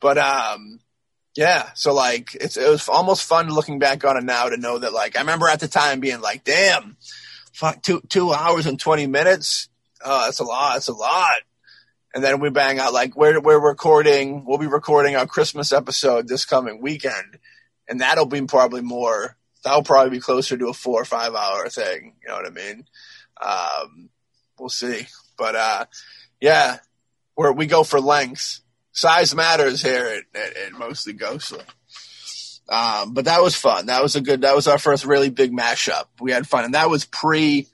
But um, yeah, so like it's it was almost fun looking back on it now to know that like I remember at the time being like, damn, fuck two two hours and twenty minutes. Oh, that's a lot. That's a lot. And then we bang out like we're we're recording. We'll be recording our Christmas episode this coming weekend, and that'll be probably more. That'll probably be closer to a four or five hour thing. You know what I mean? Um, we'll see. But uh, yeah, where we go for length size matters here at, at, at mostly ghostly. Um, but that was fun. That was a good. That was our first really big mashup. We had fun, and that was pre.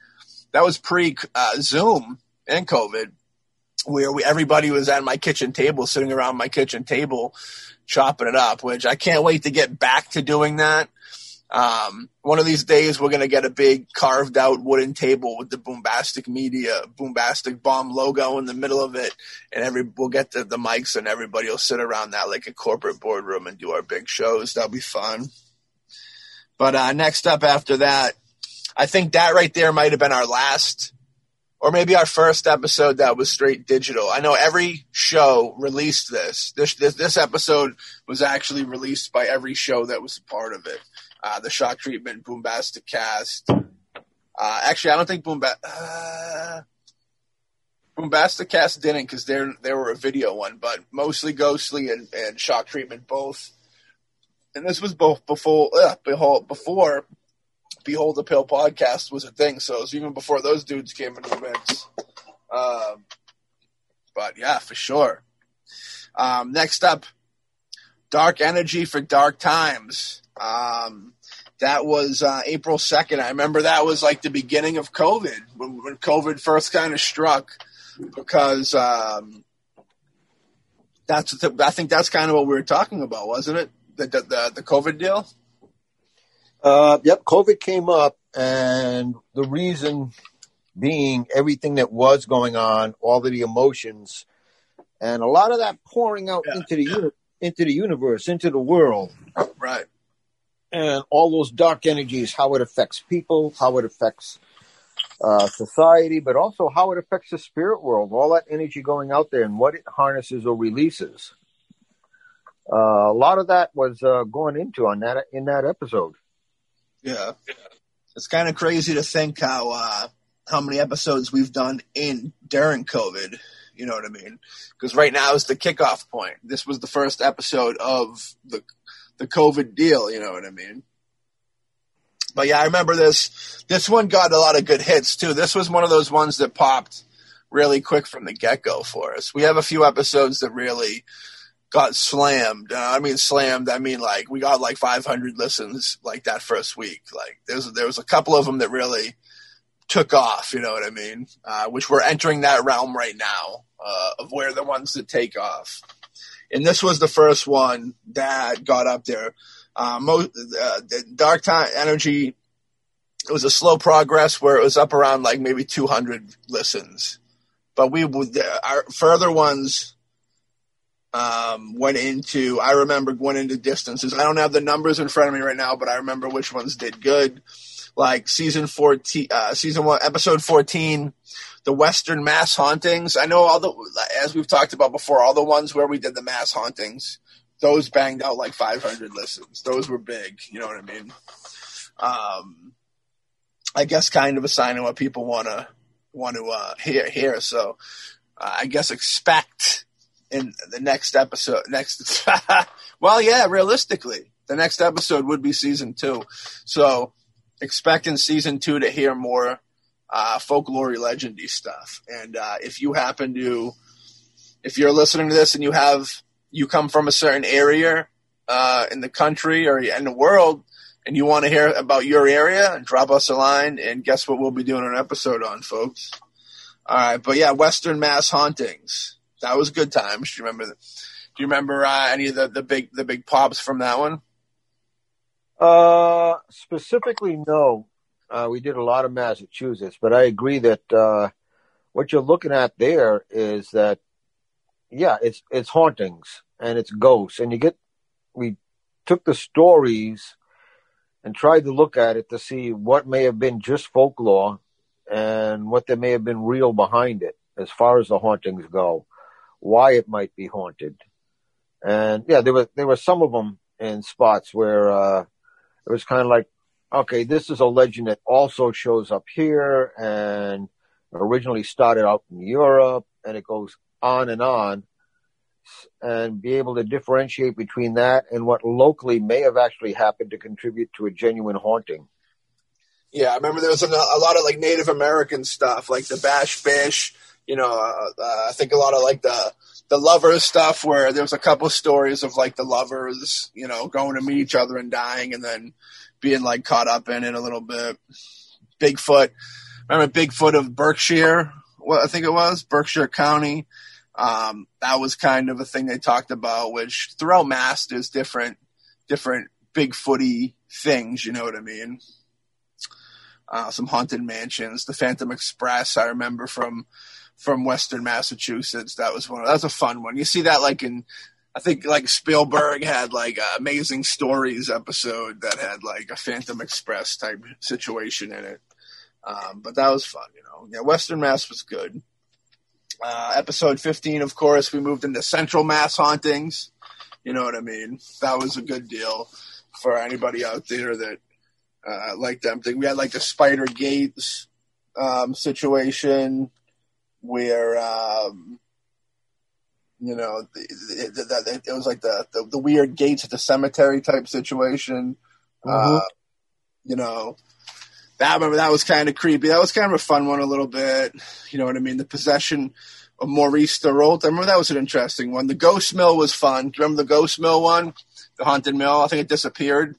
That was pre uh, Zoom and COVID, where we everybody was at my kitchen table, sitting around my kitchen table, chopping it up. Which I can't wait to get back to doing that. Um, one of these days, we're going to get a big carved out wooden table with the Boombastic Media, Boombastic Bomb logo in the middle of it. And every, we'll get the, the mics and everybody will sit around that like a corporate boardroom and do our big shows. That'll be fun. But, uh, next up after that, I think that right there might have been our last or maybe our first episode that was straight digital. I know every show released this. This this, this episode was actually released by every show that was a part of it uh, the shock treatment, Boombastic cast. Uh, actually, I don't think Boomba- uh, Boombastic cast didn't because they they were a video one, but mostly Ghostly and, and shock treatment both. And this was both before uh, before Behold the Pill podcast was a thing, so it was even before those dudes came into the mix. Um, but yeah, for sure. Um, next up, Dark Energy for Dark Times. Um, that was uh, April 2nd. I remember that was like the beginning of COVID, when, when COVID first kind of struck, because um, that's the, I think that's kind of what we were talking about, wasn't it? The the, the, the COVID deal. Uh, yep, COVID came up, and the reason being everything that was going on, all of the emotions, and a lot of that pouring out Yeah. into the uni- into the universe, into the world, Right. and all those dark energies, how it affects people, how it affects uh, society, but also how it affects the spirit world, all that energy going out there and what it harnesses or releases. Uh, a lot of that was uh, going into on that in that episode. Yeah. It's kind of crazy to think how uh, how many episodes we've done in during COVID. You know what I mean? Because right now is the kickoff point. This was the first episode of the the COVID deal. You know what I mean? But yeah, I remember this. This one got a lot of good hits too. This was one of those ones that popped really quick from the get go for us. We have a few episodes that really got slammed. Uh, I mean, slammed. I mean, like we got like 500 listens like that first week. Like there's there was a couple of them that really took off. You know what I mean? Uh, which we're entering that realm right now uh, of where the ones that take off. And this was the first one that got up there. Uh, mo- uh, the Dark Time Energy. It was a slow progress where it was up around like maybe 200 listens, but we would our further ones um, went into. I remember went into distances. I don't have the numbers in front of me right now, but I remember which ones did good. Like season fourteen, uh, season one, episode fourteen, the Western mass hauntings. I know all the, as we've talked about before, all the ones where we did the mass hauntings, those banged out like 500 listens. Those were big. You know what I mean? Um, I guess kind of a sign of what people want to want to uh, hear. Hear. So uh, I guess expect in the next episode. Next, well, yeah, realistically, the next episode would be season two. So expect in season two to hear more uh, folklore legendy stuff. And uh, if you happen to, if you're listening to this and you have, you come from a certain area uh, in the country or in the world, and you want to hear about your area, drop us a line, and guess what we'll be doing an episode on, folks. All right, but yeah, Western Mass Hauntings. That was a good times. Do you remember? Do you remember uh, any of the, the big the big pops from that one? Uh, specifically, no. Uh, we did a lot of Massachusetts, but I agree that uh, what you're looking at there is that, yeah, it's it's hauntings and it's ghosts, and you get we took the stories and tried to look at it to see what may have been just folklore and what there may have been real behind it as far as the hauntings go, why it might be haunted, and yeah, there were there were some of them in spots where. Uh, it was kind of like, okay, this is a legend that also shows up here and originally started out in Europe and it goes on and on and be able to differentiate between that and what locally may have actually happened to contribute to a genuine haunting. Yeah, I remember there was a, a lot of like Native American stuff, like the Bash Bish. You know, uh, uh, I think a lot of like the the lovers stuff, where there was a couple stories of like the lovers, you know, going to meet each other and dying, and then being like caught up in it a little bit. Bigfoot, remember Bigfoot of Berkshire? What I think it was Berkshire County. Um, that was kind of a thing they talked about, which throughout Mass there's different different Bigfooty things. You know what I mean? uh, some haunted mansions. The Phantom Express, I remember from from Western Massachusetts. That was one. That was a fun one. You see that like in, I think like Spielberg had like a Amazing Stories episode that had like a Phantom Express type situation in it. Um, but that was fun, you know. Yeah, Western Mass was good. Uh, episode 15, of course, we moved into Central Mass hauntings. You know what I mean? That was a good deal for anybody out there that uh, liked them. We had like the Spider Gates um, situation where um, you know it, it, it, was like the, the, the weird gates at the cemetery type situation. Mhm. Uh, you know, that I remember that was kind of creepy. That was kind of a fun one a little bit. You know what I mean? The possession of Maurice Thorold. I remember that was an interesting one. The Ghost Mill was fun. Do you remember the Ghost Mill one? The Haunted Mill. I think it disappeared.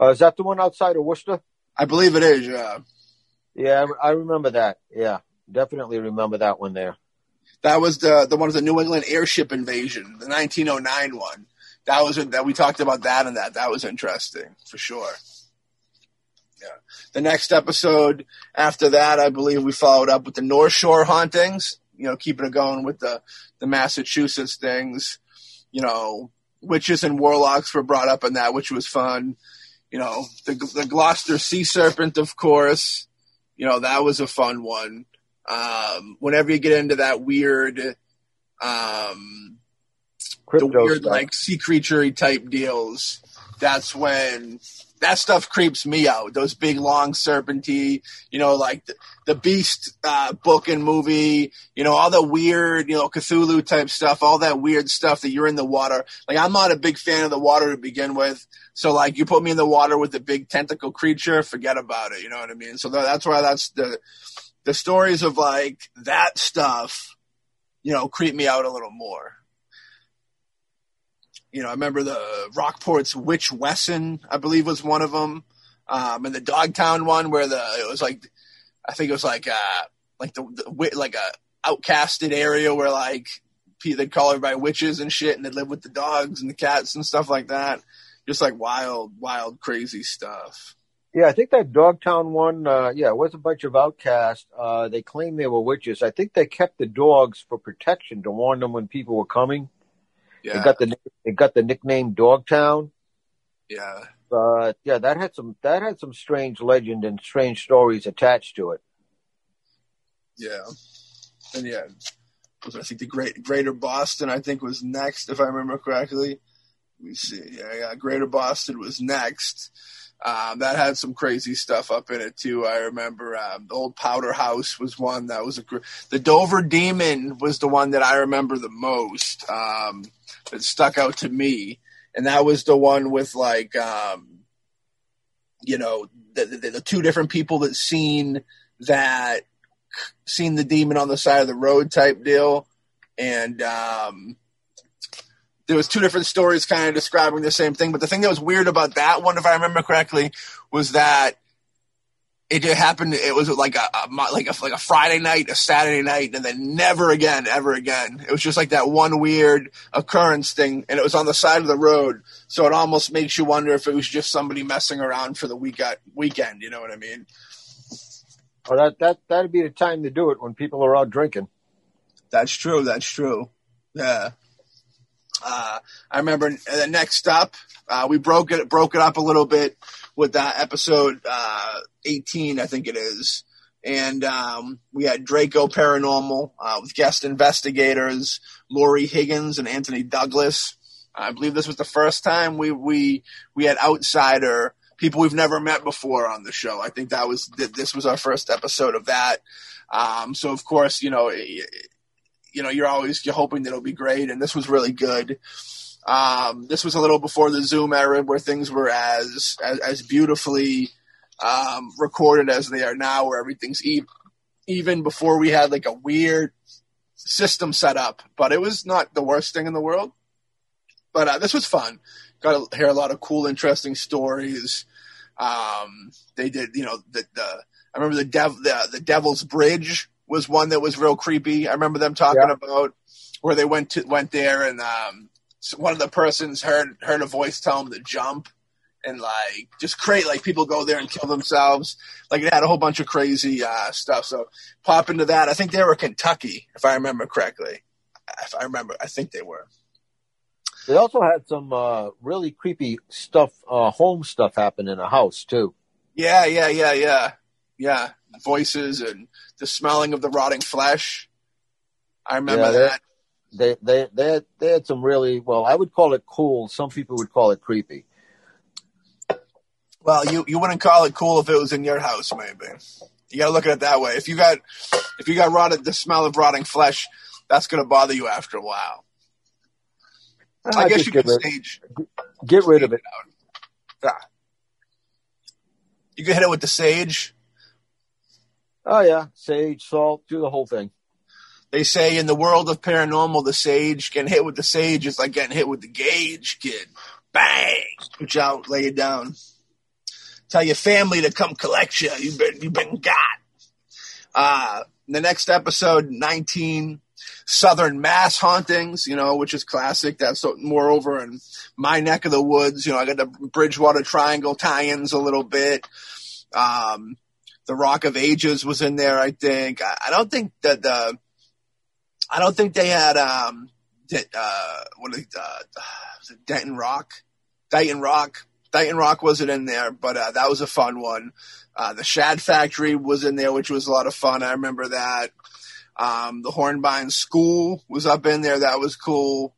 Uh, is that the one outside of Worcester? I believe it is. Yeah. Yeah, I I remember that. Yeah, definitely remember that one there. That was the the one of the New England airship invasion, the 1909 one. That was that we talked about that and that. That was interesting for sure. Yeah. The next episode after that, I believe we followed up with the North Shore hauntings. You know, keeping it going with the the Massachusetts things. You know, witches and warlocks were brought up in that, which was fun. You know, the the Gloucester sea serpent, of course. You know, that was a fun one. Um, whenever you get into that weird, um, the weird stuff. like sea creature type deals, that's when that stuff creeps me out. Those big long serpenty, you know, like the, the Beast uh, book and movie, you know, all the weird, you know, Cthulhu type stuff, all that weird stuff that you're in the water. Like I'm not a big fan of the water to begin with. So like you put me in the water with a big tentacle creature, forget about it. You know what I mean? So tha- that's why that's the the stories of like that stuff, you know, creep me out a little more. You know, I remember the Rockport's Witch Wesson, I believe was one of them, um, and the Dogtown one where the it was like, I think it was like uh like the, the like a outcasted area where like they'd call everybody witches and shit, and they'd live with the dogs and the cats and stuff like that. Just like wild, wild, crazy stuff. Yeah, I think that Dogtown one, uh, yeah, it was a bunch of outcasts. Uh, they claimed they were witches. I think they kept the dogs for protection to warn them when people were coming. Yeah, It got the it got the nickname Dogtown. yeah. But yeah, that had some that had some strange legend and strange stories attached to it. Yeah, and yeah, I think the great Greater Boston I think was next if I remember correctly. Let me see. Yeah, yeah, Greater Boston was next. Um, that had some crazy stuff up in it too. I remember um, the old Powder House was one that was a. gr- The Dover Demon was the one that I remember the most. Um, that stuck out to me, and that was the one with like, um, you know, the, the, the two different people that seen that seen the demon on the side of the road type deal, and um, there was two different stories kind of describing the same thing. But the thing that was weird about that one, if I remember correctly, was that it happened. It was like a, a like a like a Friday night, a Saturday night, and then never again, ever again. It was just like that one weird occurrence thing, and it was on the side of the road. So it almost makes you wonder if it was just somebody messing around for the weekend. Uh, weekend, you know what I mean? Or that that that'd be the time to do it when people are out drinking. That's true. That's true. Yeah. Uh, I remember the next up, uh, we broke it broke it up a little bit with that episode uh, 18, I think it is, and um, we had Draco Paranormal uh, with guest investigators Lori Higgins and Anthony Douglas. I believe this was the first time we we we had outsider people we've never met before on the show. I think that was this was our first episode of that. Um, so of course, you know, you know, you're always you're hoping that it'll be great, and this was really good. Um, this was a little before the Zoom era, where things were as as, as beautifully um, recorded as they are now, where everything's e- even before we had like a weird system set up. But it was not the worst thing in the world. But uh, this was fun. Got to hear a lot of cool, interesting stories. Um, they did, you know, the, the I remember the dev the, the Devil's Bridge was one that was real creepy. I remember them talking Yeah. about where they went to went there and um, one of the persons heard heard a voice tell them to jump and like just create like people go there and kill themselves. Like it had a whole bunch of crazy uh, stuff. So pop into that. I think they were Kentucky, if I remember correctly. If I remember, I think they were. They also had some uh, really creepy stuff, uh, home stuff happen in a house too. Yeah, yeah, yeah, yeah, yeah. Voices and the smelling of the rotting flesh. I remember Yeah, that. they they they had, they had some really well. I would call it cool. Some people would call it creepy. Well, you, you wouldn't call it cool if it was in your house, maybe. You got to look at it that way. If you got if you got rotted the smell of rotting flesh, that's going to bother you after a while. I, I guess you could rid, stage get rid of it. Yeah. You could hit it with the sage. Oh yeah, sage, salt, do the whole thing. They say in the world of paranormal, the sage getting hit with the sage is like getting hit with the gauge, kid. Bang! You out, lay it down. Tell your family to come collect you. You've been you've been got. Uh, the next episode, nineteen Southern Mass hauntings, you know, which is classic. That's more over in my neck of the woods. You know, I got the Bridgewater Triangle tie-ins a little bit. Um, the Rock of Ages was in there, I think. I, I don't think that the, I don't think they had, um, that, uh, what is uh, was it Denton Rock? Dighton Rock. Dighton Rock wasn't in there, but, uh, that was a fun one. Uh, the Shad Factory was in there, which was a lot of fun. I remember that. Um, the Hornbine School was up in there. That was cool.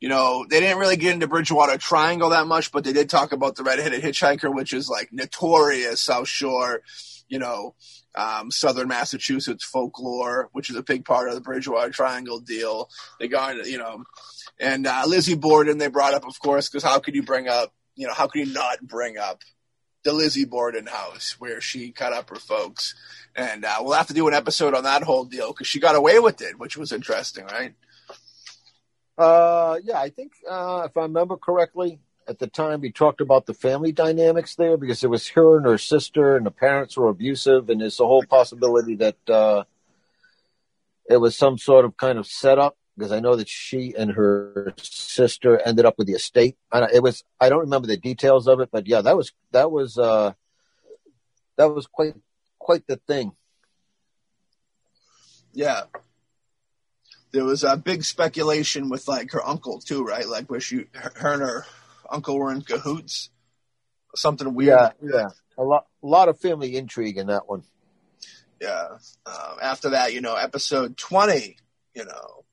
You know, they didn't really get into Bridgewater Triangle that much, but they did talk about the Red-Headed Hitchhiker, which is like notorious South Shore, you know, um, Southern Massachusetts folklore, which is a big part of the Bridgewater Triangle deal. They got, you know, and uh, Lizzie Borden they brought up, of course, because how could you bring up, you know, how could you not bring up the Lizzie Borden house where she cut up her folks? And uh, we'll have to do an episode on that whole deal because she got away with it, which was interesting, right? Uh, yeah, I think uh, if I remember correctly, at the time we talked about the family dynamics there because it was her and her sister, and the parents were abusive, and there's a whole possibility that uh, it was some sort of kind of setup because I know that she and her sister ended up with the estate. And it was I don't remember the details of it, but yeah, that was that was uh, that was quite quite the thing. Yeah. There was a big speculation with like her uncle too, right? Like where she, her and her uncle were in cahoots, something weird. Yeah, yeah, a lot, a lot of family intrigue in that one. Yeah. Um, after that, you know, episode twenty, you know,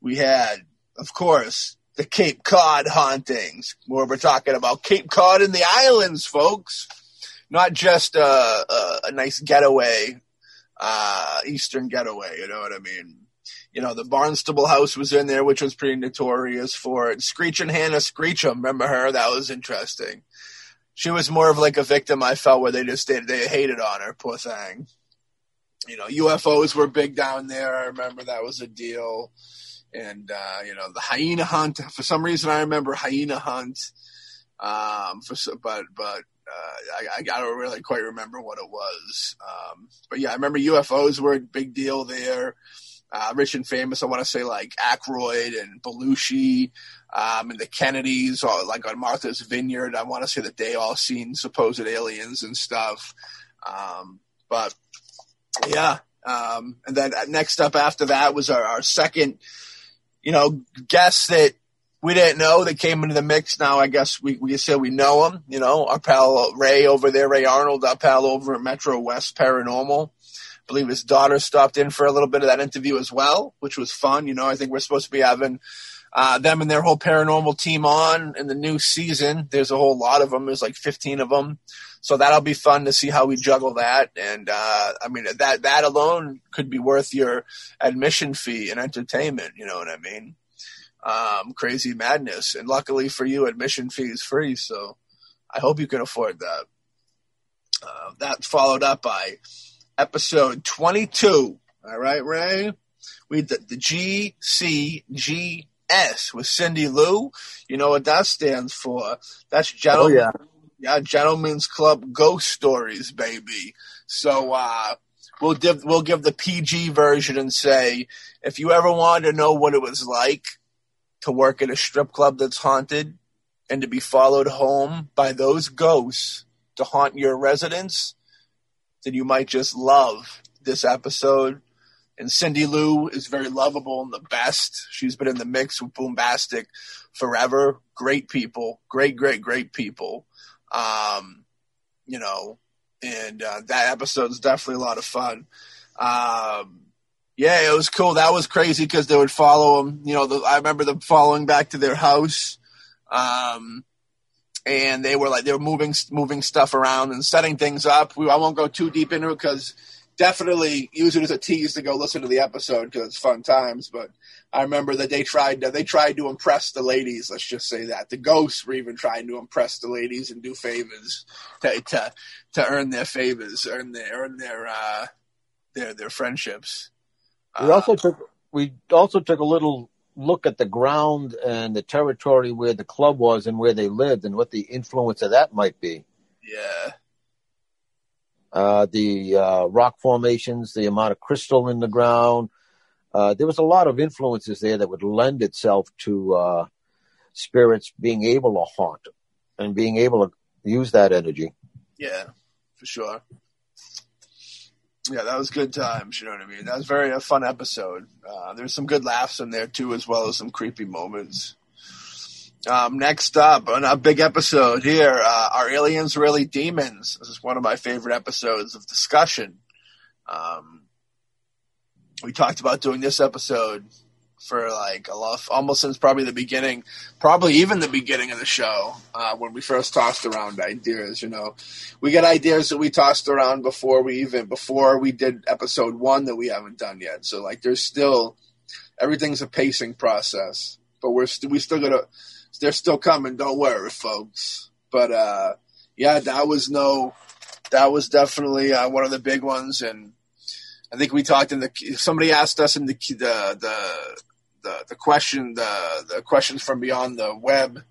we had, of course, the Cape Cod hauntings, where we're talking about Cape Cod and the islands, folks. Not just a, a, a nice getaway, uh, Eastern getaway. You know what I mean? You know, the Barnstable house was in there, which was pretty notorious for it. Screeching Hannah Screecham, remember her? That was interesting. She was more of like a victim, I felt, where they just they, they hated on her, poor thing. You know, UFOs were big down there. I remember that was a deal. And, uh, you know, the hyena hunt, for some reason I remember hyena hunt. Um, for, but, but, uh, I, I don't really quite remember what it was. Um, but yeah, I remember UFOs were a big deal there uh, rich and famous. I want to say like Aykroyd and Belushi, um, and the Kennedys, or like on Martha's Vineyard. I want to say that they all seen supposed aliens and stuff. Um, but yeah, um, and then next up after that was our, our second, you know, guest that we didn't know that came into the mix. Now I guess we we say we know him. You know, our pal Ray over there, Ray Arnold, our pal over at Metro West Paranormal. I believe his daughter stopped in for a little bit of that interview as well, which was fun. You know, I think we're supposed to be having uh, them and their whole paranormal team on in the new season. There's a whole lot of them. There's like 15 of them. So that'll be fun to see how we juggle that. And, uh, I mean, that, that alone could be worth your admission fee and entertainment. You know what I mean? Um, crazy madness. And luckily for you, admission fee is free. So I hope you can afford that. Uh, that followed up by episode 22. All right, Ray? We the, the GCGS with Cindy Lou. You know what that stands for? That's gentlemen. Oh, yeah. Yeah, Gentlemen's Club Ghost Stories, baby. So uh, we'll give we'll give the PG version and say if you ever wanted to know what it was like to work at a strip club that's haunted and to be followed home by those ghosts to haunt your residence, then you might just love this episode. And Cindy Lou is very lovable and the best. She's been in the mix with Boombastic forever. Great people, great, great, great people. Um, you know, and uh, that episode is definitely a lot of fun. Um, Yeah, it was cool. That was crazy because they would follow them. You know, the, I remember them following back to their house, um, and they were like they were moving moving stuff around and setting things up. We, I won't go too deep into it because definitely use it as a tease to go listen to the episode because it's fun times. But I remember that they tried to, they tried to impress the ladies. Let's just say that the ghosts were even trying to impress the ladies and do favors to to, to earn their favors, earn their earn their uh, their their friendships. We also took we also took a little look at the ground and the territory where the club was and where they lived and what the influence of that might be. Yeah. Uh, the uh, rock formations, the amount of crystal in the ground. Uh, there was a lot of influences there that would lend itself to uh, spirits being able to haunt and being able to use that energy. Yeah, for sure. Yeah, that was good times. You know what I mean? That was very a fun episode. Uh, there's some good laughs in there too, as well as some creepy moments. Um, next up, on a big episode here, uh, are aliens really demons? This is one of my favorite episodes of discussion. Um, we talked about doing this episode for like a lot, almost since probably the beginning, probably even the beginning of the show uh, when we first tossed around ideas. You know, we got ideas that we tossed around before we even before we did episode one that we haven't done yet. So like, there's still everything's a pacing process, but we're st- we still gotta they're still coming. Don't worry, folks. But uh, yeah, that was no, that was definitely uh, one of the big ones, and I think we talked in the. Somebody asked us in the the the the, the question the the questions from beyond the web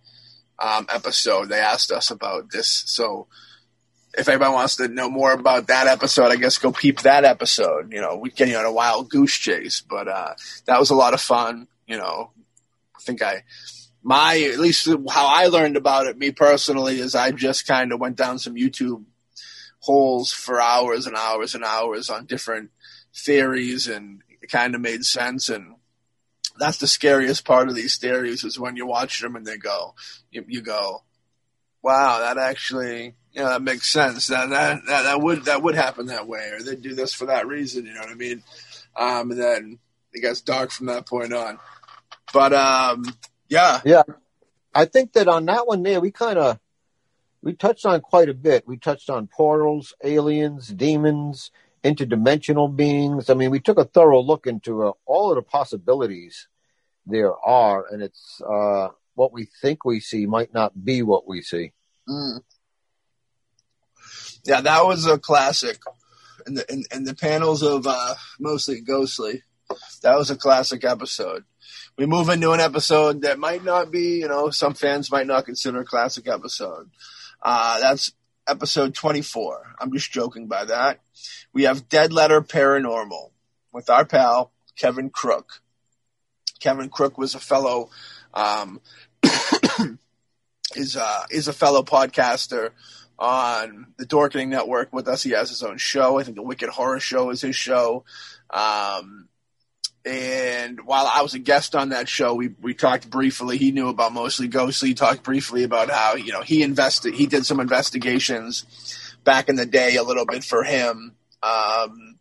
um, episode. They asked us about this, so if anybody wants to know more about that episode, I guess go peep that episode. You know, we get you on a wild goose chase, but uh, that was a lot of fun. You know, I think I my at least how I learned about it, me personally, is I just kind of went down some YouTube holes for hours and hours and hours on different theories, and it kind of made sense. And that's the scariest part of these theories is when you watch them and they go, you, you go, wow, that actually, you know, that makes sense. That, that that that would that would happen that way, or they do this for that reason. You know what I mean? Um, and then it gets dark from that point on. But um, yeah. Yeah. I think that on that one there, we kind of, we touched on quite a bit. We touched on portals, aliens, demons, interdimensional beings. I mean, we took a thorough look into uh, all of the possibilities there are, and it's uh, what we think we see might not be what we see. Mm. Yeah, that was a classic. and the in, in the panels of uh, mostly ghostly, that was a classic episode we move into an episode that might not be, you know, some fans might not consider a classic episode. Uh, that's episode 24. I'm just joking by that. We have Dead Letter Paranormal with our pal, Kevin Crook. Kevin Crook was a fellow, um, is, uh, is a fellow podcaster on the Dorkening Network with us. He has his own show. I think the Wicked Horror Show is his show. Um, and while I was a guest on that show, we we talked briefly. He knew about mostly ghostly. He talked briefly about how you know he invested. He did some investigations back in the day a little bit for him. Um,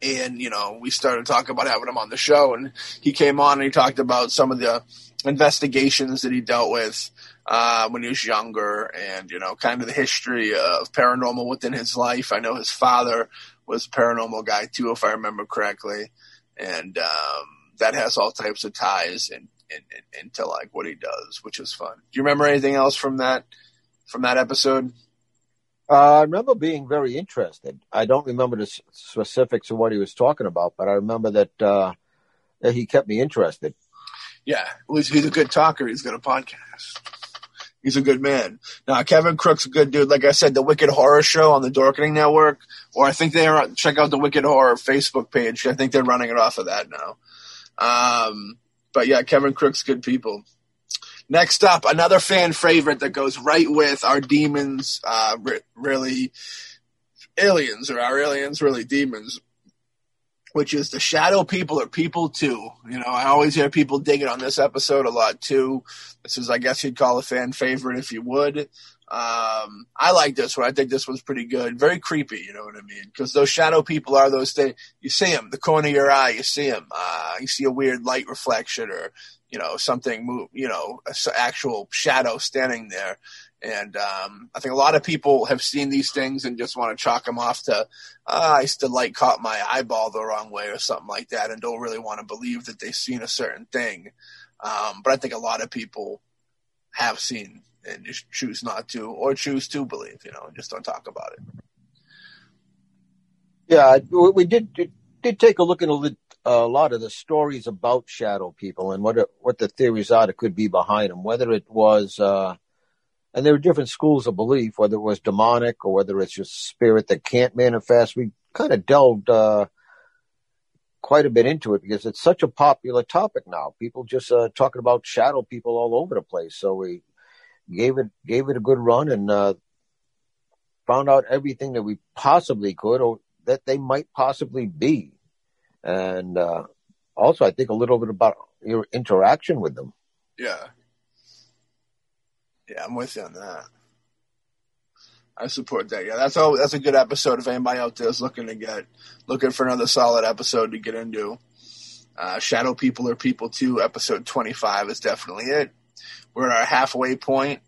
and you know we started talking about having him on the show, and he came on and he talked about some of the investigations that he dealt with uh, when he was younger, and you know kind of the history of paranormal within his life. I know his father was a paranormal guy too, if I remember correctly and um, that has all types of ties in, in, in, into like what he does, which is fun. Do you remember anything else from that from that episode? Uh, I remember being very interested. I don't remember the specifics of what he was talking about, but I remember that, uh, that he kept me interested. Yeah, he's, he's a good talker. He's got a podcast. He's a good man. Now, Kevin Crook's a good dude. Like I said, the Wicked Horror Show on the Dorkening Network, or I think they are, check out the Wicked Horror Facebook page. I think they're running it off of that now. Um, but yeah, Kevin Crook's good people. Next up, another fan favorite that goes right with our demons, uh, really aliens, or our aliens really demons which is the shadow people are people too. You know, I always hear people digging on this episode a lot too. This is, I guess you'd call a fan favorite if you would. Um, I like this one. I think this one's pretty good. Very creepy, you know what I mean? Because those shadow people are those things. You see them, the corner of your eye, you see them. Uh, you see a weird light reflection or, you know, something move, you know, a actual shadow standing there. And um, I think a lot of people have seen these things and just want to chalk them off to, uh, I the light caught my eyeball the wrong way or something like that, and don't really want to believe that they've seen a certain thing. Um, but I think a lot of people have seen and just choose not to or choose to believe, you know, and just don't talk about it. Yeah, we did did take a look at a, a lot of the stories about shadow people and what what the theories are that could be behind them. Whether it was, uh, and there were different schools of belief, whether it was demonic or whether it's just spirit that can't manifest. We kind of delved uh, quite a bit into it because it's such a popular topic now. People just uh, talking about shadow people all over the place. So we gave it gave it a good run and uh, found out everything that we possibly could or that they might possibly be, and uh, also I think a little bit about your interaction with them. Yeah, yeah, I'm with you on that. I support that. Yeah, that's all. That's a good episode. If anybody out there is looking to get looking for another solid episode to get into, uh, Shadow People are People Too, episode 25 is definitely it we're at our halfway point.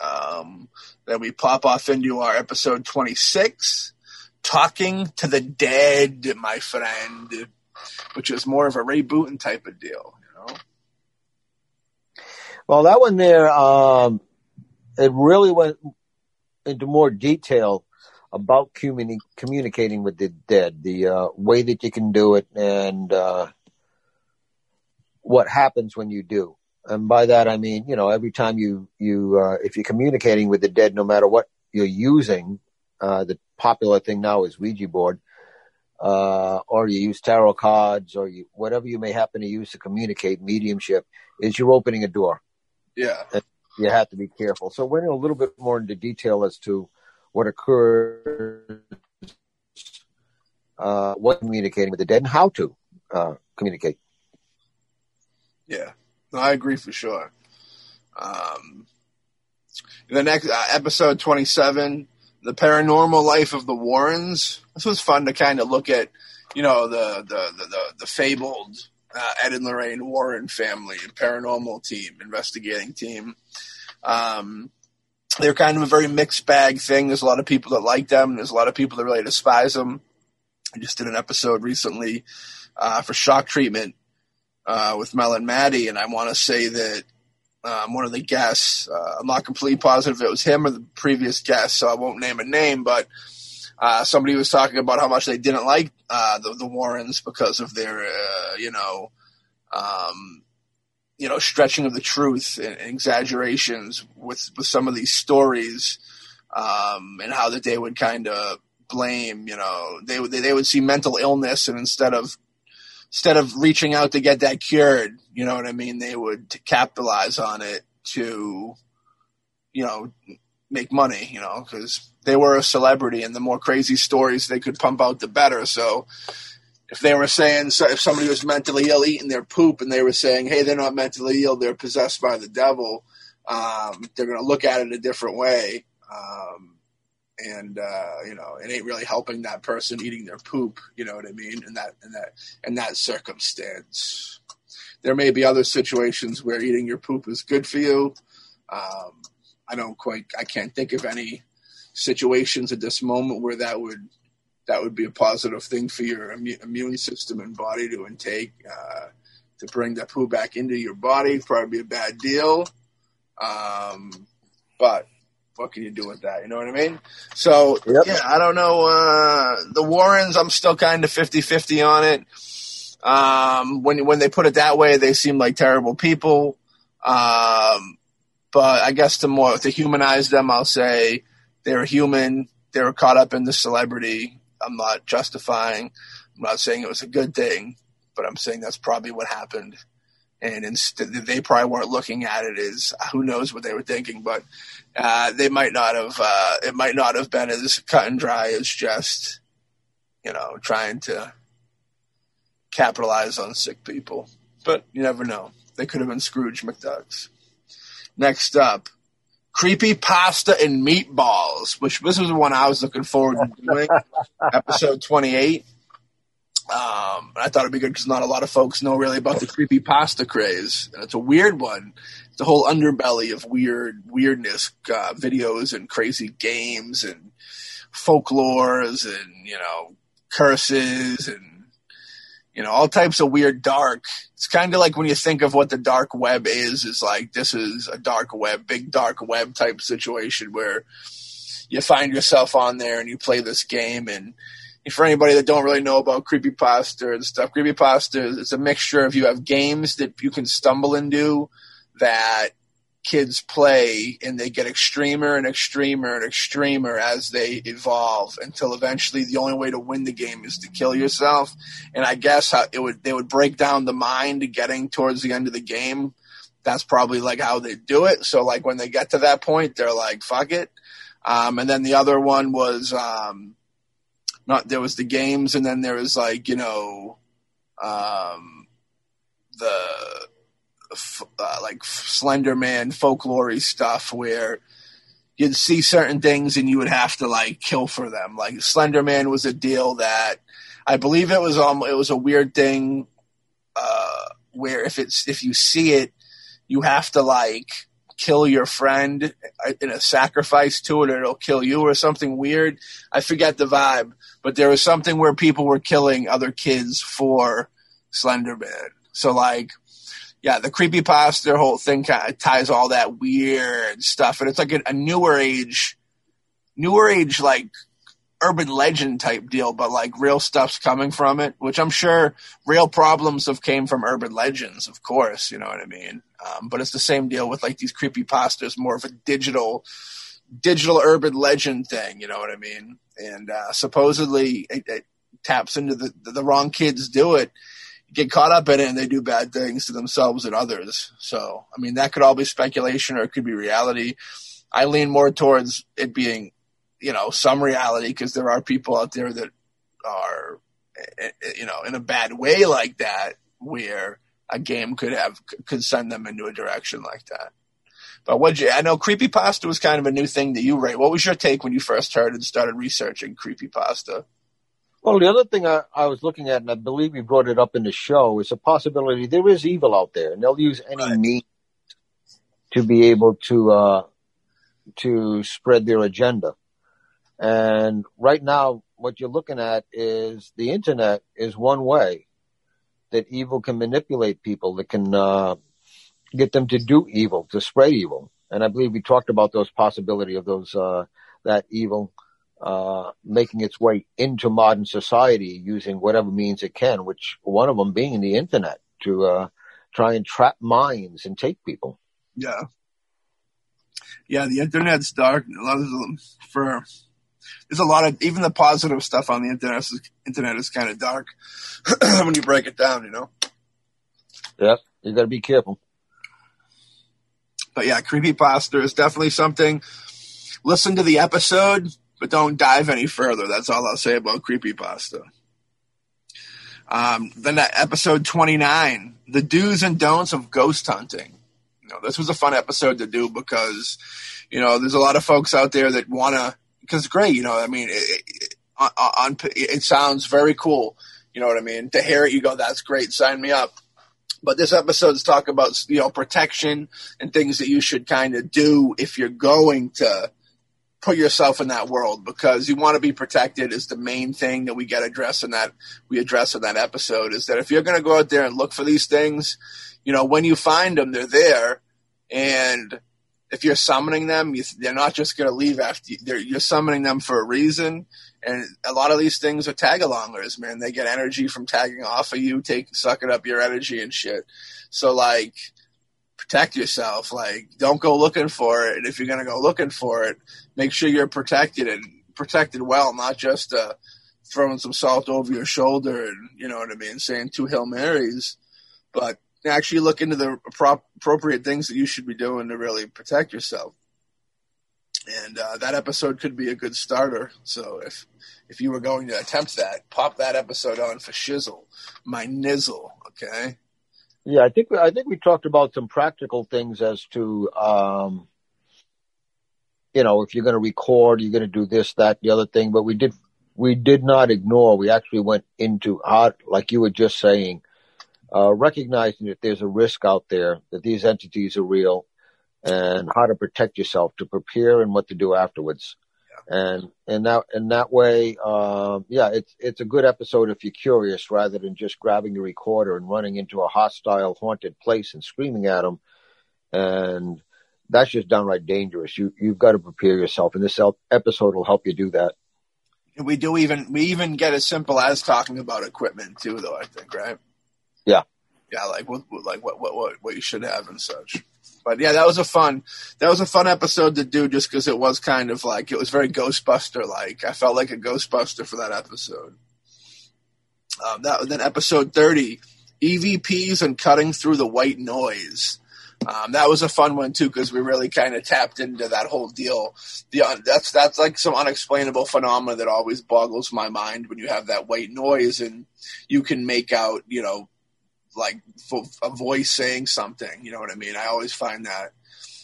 Um, then we pop off into our episode 26, Talking to the Dead, my friend, which is more of a Ray Booten type of deal, you know? Well, that one there, um, it really went into more detail about communi- communicating with the dead, the uh, way that you can do it, and uh, what happens when you do and by that I mean, you know, every time you you uh, if you're communicating with the dead, no matter what you're using, uh, the popular thing now is Ouija board, uh, or you use tarot cards, or you whatever you may happen to use to communicate mediumship, is you're opening a door. Yeah, and you have to be careful. So in a little bit more into detail as to what occurs, uh, what communicating with the dead, and how to uh, communicate. Yeah. No, I agree for sure. Um, the next uh, episode 27, the paranormal life of the Warrens. This was fun to kind of look at, you know, the the the, the, the fabled uh, Ed and Lorraine Warren family, paranormal team, investigating team. Um, they're kind of a very mixed bag thing. There's a lot of people that like them. There's a lot of people that really despise them. I just did an episode recently uh, for shock treatment uh, with Mel and Maddie, and I want to say that um, one of the guests, uh, I'm not completely positive it was him or the previous guest, so I won't name a name, but uh, somebody was talking about how much they didn't like uh, the, the, Warrens because of their, uh, you know, um, you know, stretching of the truth and, exaggerations with with some of these stories, um, and how that they would kind of blame, you know, they would they would see mental illness and instead of instead of reaching out to get that cured, you know what I mean? They would capitalize on it to, you know, make money, you know, because they were a celebrity and the more crazy stories they could pump out, the better. So if they were saying, if somebody was mentally ill eating their poop and they were saying, hey, they're not mentally ill, they're possessed by the devil, um, they're going to look at it a different way. Um, and uh, you know it ain't really helping that person eating their poop. You know what I mean? In that in that in that circumstance, there may be other situations where eating your poop is good for you. Um, I don't quite. I can't think of any situations at this moment where that would that would be a positive thing for your immune system and body to intake. Uh, to bring that poo back into your body probably be a bad deal. Um, but what can you do with that? You know what I mean? So, yep. yeah, I don't know. Uh, the Warrens, I'm still kind of 50 50 on it. Um, when, when they put it that way, they seem like terrible people. Um, but I guess to more, to humanize them, I'll say they're human. They were caught up in the celebrity. I'm not justifying. I'm not saying it was a good thing, but I'm saying that's probably what happened and instead they probably weren't looking at it as who knows what they were thinking, but uh, they might not have. Uh, it might not have been as cut and dry as just you know trying to capitalize on sick people. But you never know. They could have been Scrooge McDucks. Next up, creepy pasta and meatballs, which this was the one I was looking forward to doing. episode 28. Um, I thought it'd be good because not a lot of folks know really about the creepy pasta craze. And it's a weird one. It's a whole underbelly of weird weirdness, uh, videos and crazy games and folklores and you know curses and you know all types of weird dark. It's kind of like when you think of what the dark web is. Is like this is a dark web, big dark web type situation where you find yourself on there and you play this game and for anybody that don't really know about creepypasta and stuff, creepypasta is it's a mixture of you have games that you can stumble into that kids play and they get extremer and extremer and extremer as they evolve until eventually the only way to win the game is to kill yourself. And I guess how it would they would break down the mind getting towards the end of the game. That's probably like how they do it. So like when they get to that point, they're like, fuck it. Um, and then the other one was um, not there was the games, and then there was like you know, um, the uh, like Slender Man folklore stuff where you'd see certain things and you would have to like kill for them. Like Slender Man was a deal that I believe it was um it was a weird thing uh, where if it's if you see it, you have to like kill your friend in a sacrifice to it or it'll kill you or something weird. I forget the vibe, but there was something where people were killing other kids for Slenderman. So like, yeah, the creepy pasta whole thing kind of ties all that weird stuff, and it's like a, a newer age, newer age like urban legend type deal, but like real stuff's coming from it, which I'm sure real problems have came from urban legends, of course, you know what I mean? Um, but it's the same deal with like these creepy pastas, more of a digital, digital urban legend thing, you know what I mean? And uh, supposedly it, it, taps into the, the, the wrong kids do it, get caught up in it, and they do bad things to themselves and others. So, I mean, that could all be speculation or it could be reality. I lean more towards it being you know some reality because there are people out there that are eh, eh, you know in a bad way like that where a game could have could send them into a direction like that. But what you I know creepypasta was kind of a new thing that you write. What was your take when you first heard and started researching creepypasta? Well, the other thing I, I, was looking at, and I believe you brought it up in the show, is a possibility there is evil out there, and they'll use any right. means to be able to uh, to spread their agenda. And right now, what you're looking at is the internet is one way that evil can manipulate people, that can uh, get them to do evil, to spread evil. And I believe we talked about those possibility of those uh, that evil uh, making its way into modern society using whatever means it can, which one of them being the internet to uh, try and trap minds and take people. Yeah. Yeah, the internet's dark. A lot of them for there's a lot of even the positive stuff on the internet. Is, internet is kind of dark when you break it down, you know. Yep, you got to be careful. But yeah, creepy pasta is definitely something. Listen to the episode, but don't dive any further. That's all I'll say about creepy pasta. Um, then episode 29, the do's and don'ts of ghost hunting. You know, this was a fun episode to do because, you know, there's a lot of folks out there that want to because great, you know. I mean, it, it, on, it sounds very cool. You know what I mean? To hear it, you go, "That's great. Sign me up." But this episode is talk about you know protection and things that you should kind of do if you're going to put yourself in that world because you want to be protected is the main thing that we get addressed in that we address in that episode is that if you're going to go out there and look for these things, you know when you find them, they're there, and if you're summoning them, you, they're not just going to leave after you, you're summoning them for a reason. And a lot of these things are tag alongers, man. They get energy from tagging off of you, take sucking up your energy and shit. So like, protect yourself. Like, don't go looking for it. If you're going to go looking for it, make sure you're protected and protected well, not just uh, throwing some salt over your shoulder and you know what I mean, saying two hail marys, but actually look into the appropriate things that you should be doing to really protect yourself. And uh, that episode could be a good starter. So if if you were going to attempt that, pop that episode on for shizzle, my nizzle. Okay. Yeah, I think I think we talked about some practical things as to um, you know, if you're going to record, you're going to do this, that, the other thing. But we did, we did not ignore. We actually went into how, like you were just saying, uh, recognizing that there's a risk out there, that these entities are real, and how to protect yourself, to prepare, and what to do afterwards. And and that in that way, um, yeah, it's it's a good episode if you're curious, rather than just grabbing the recorder and running into a hostile, haunted place and screaming at them. And that's just downright dangerous. You you've got to prepare yourself, and this episode will help you do that. We do even we even get as simple as talking about equipment too, though. I think, right? Yeah. Yeah, like what like what what what, what you should have and such. But yeah, that was a fun that was a fun episode to do just because it was kind of like it was very Ghostbuster like. I felt like a Ghostbuster for that episode. Um, that then episode thirty, EVPs and cutting through the white noise. Um, that was a fun one too because we really kind of tapped into that whole deal. The uh, that's that's like some unexplainable phenomena that always boggles my mind when you have that white noise and you can make out you know like a voice saying something. You know what I mean? I always find that,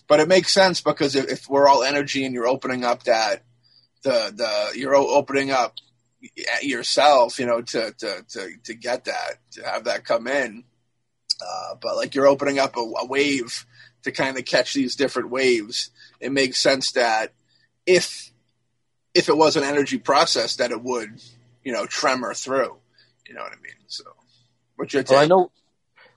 but it makes sense because if, if we're all energy and you're opening up that the the you're opening up yourself, you know, to to to to get that to have that come in. Uh, but like you're opening up a, a wave to kind of catch these different waves. It makes sense that if if it was an energy process, that it would, you know, tremor through. You know what I mean? So What's your take? Well, I know.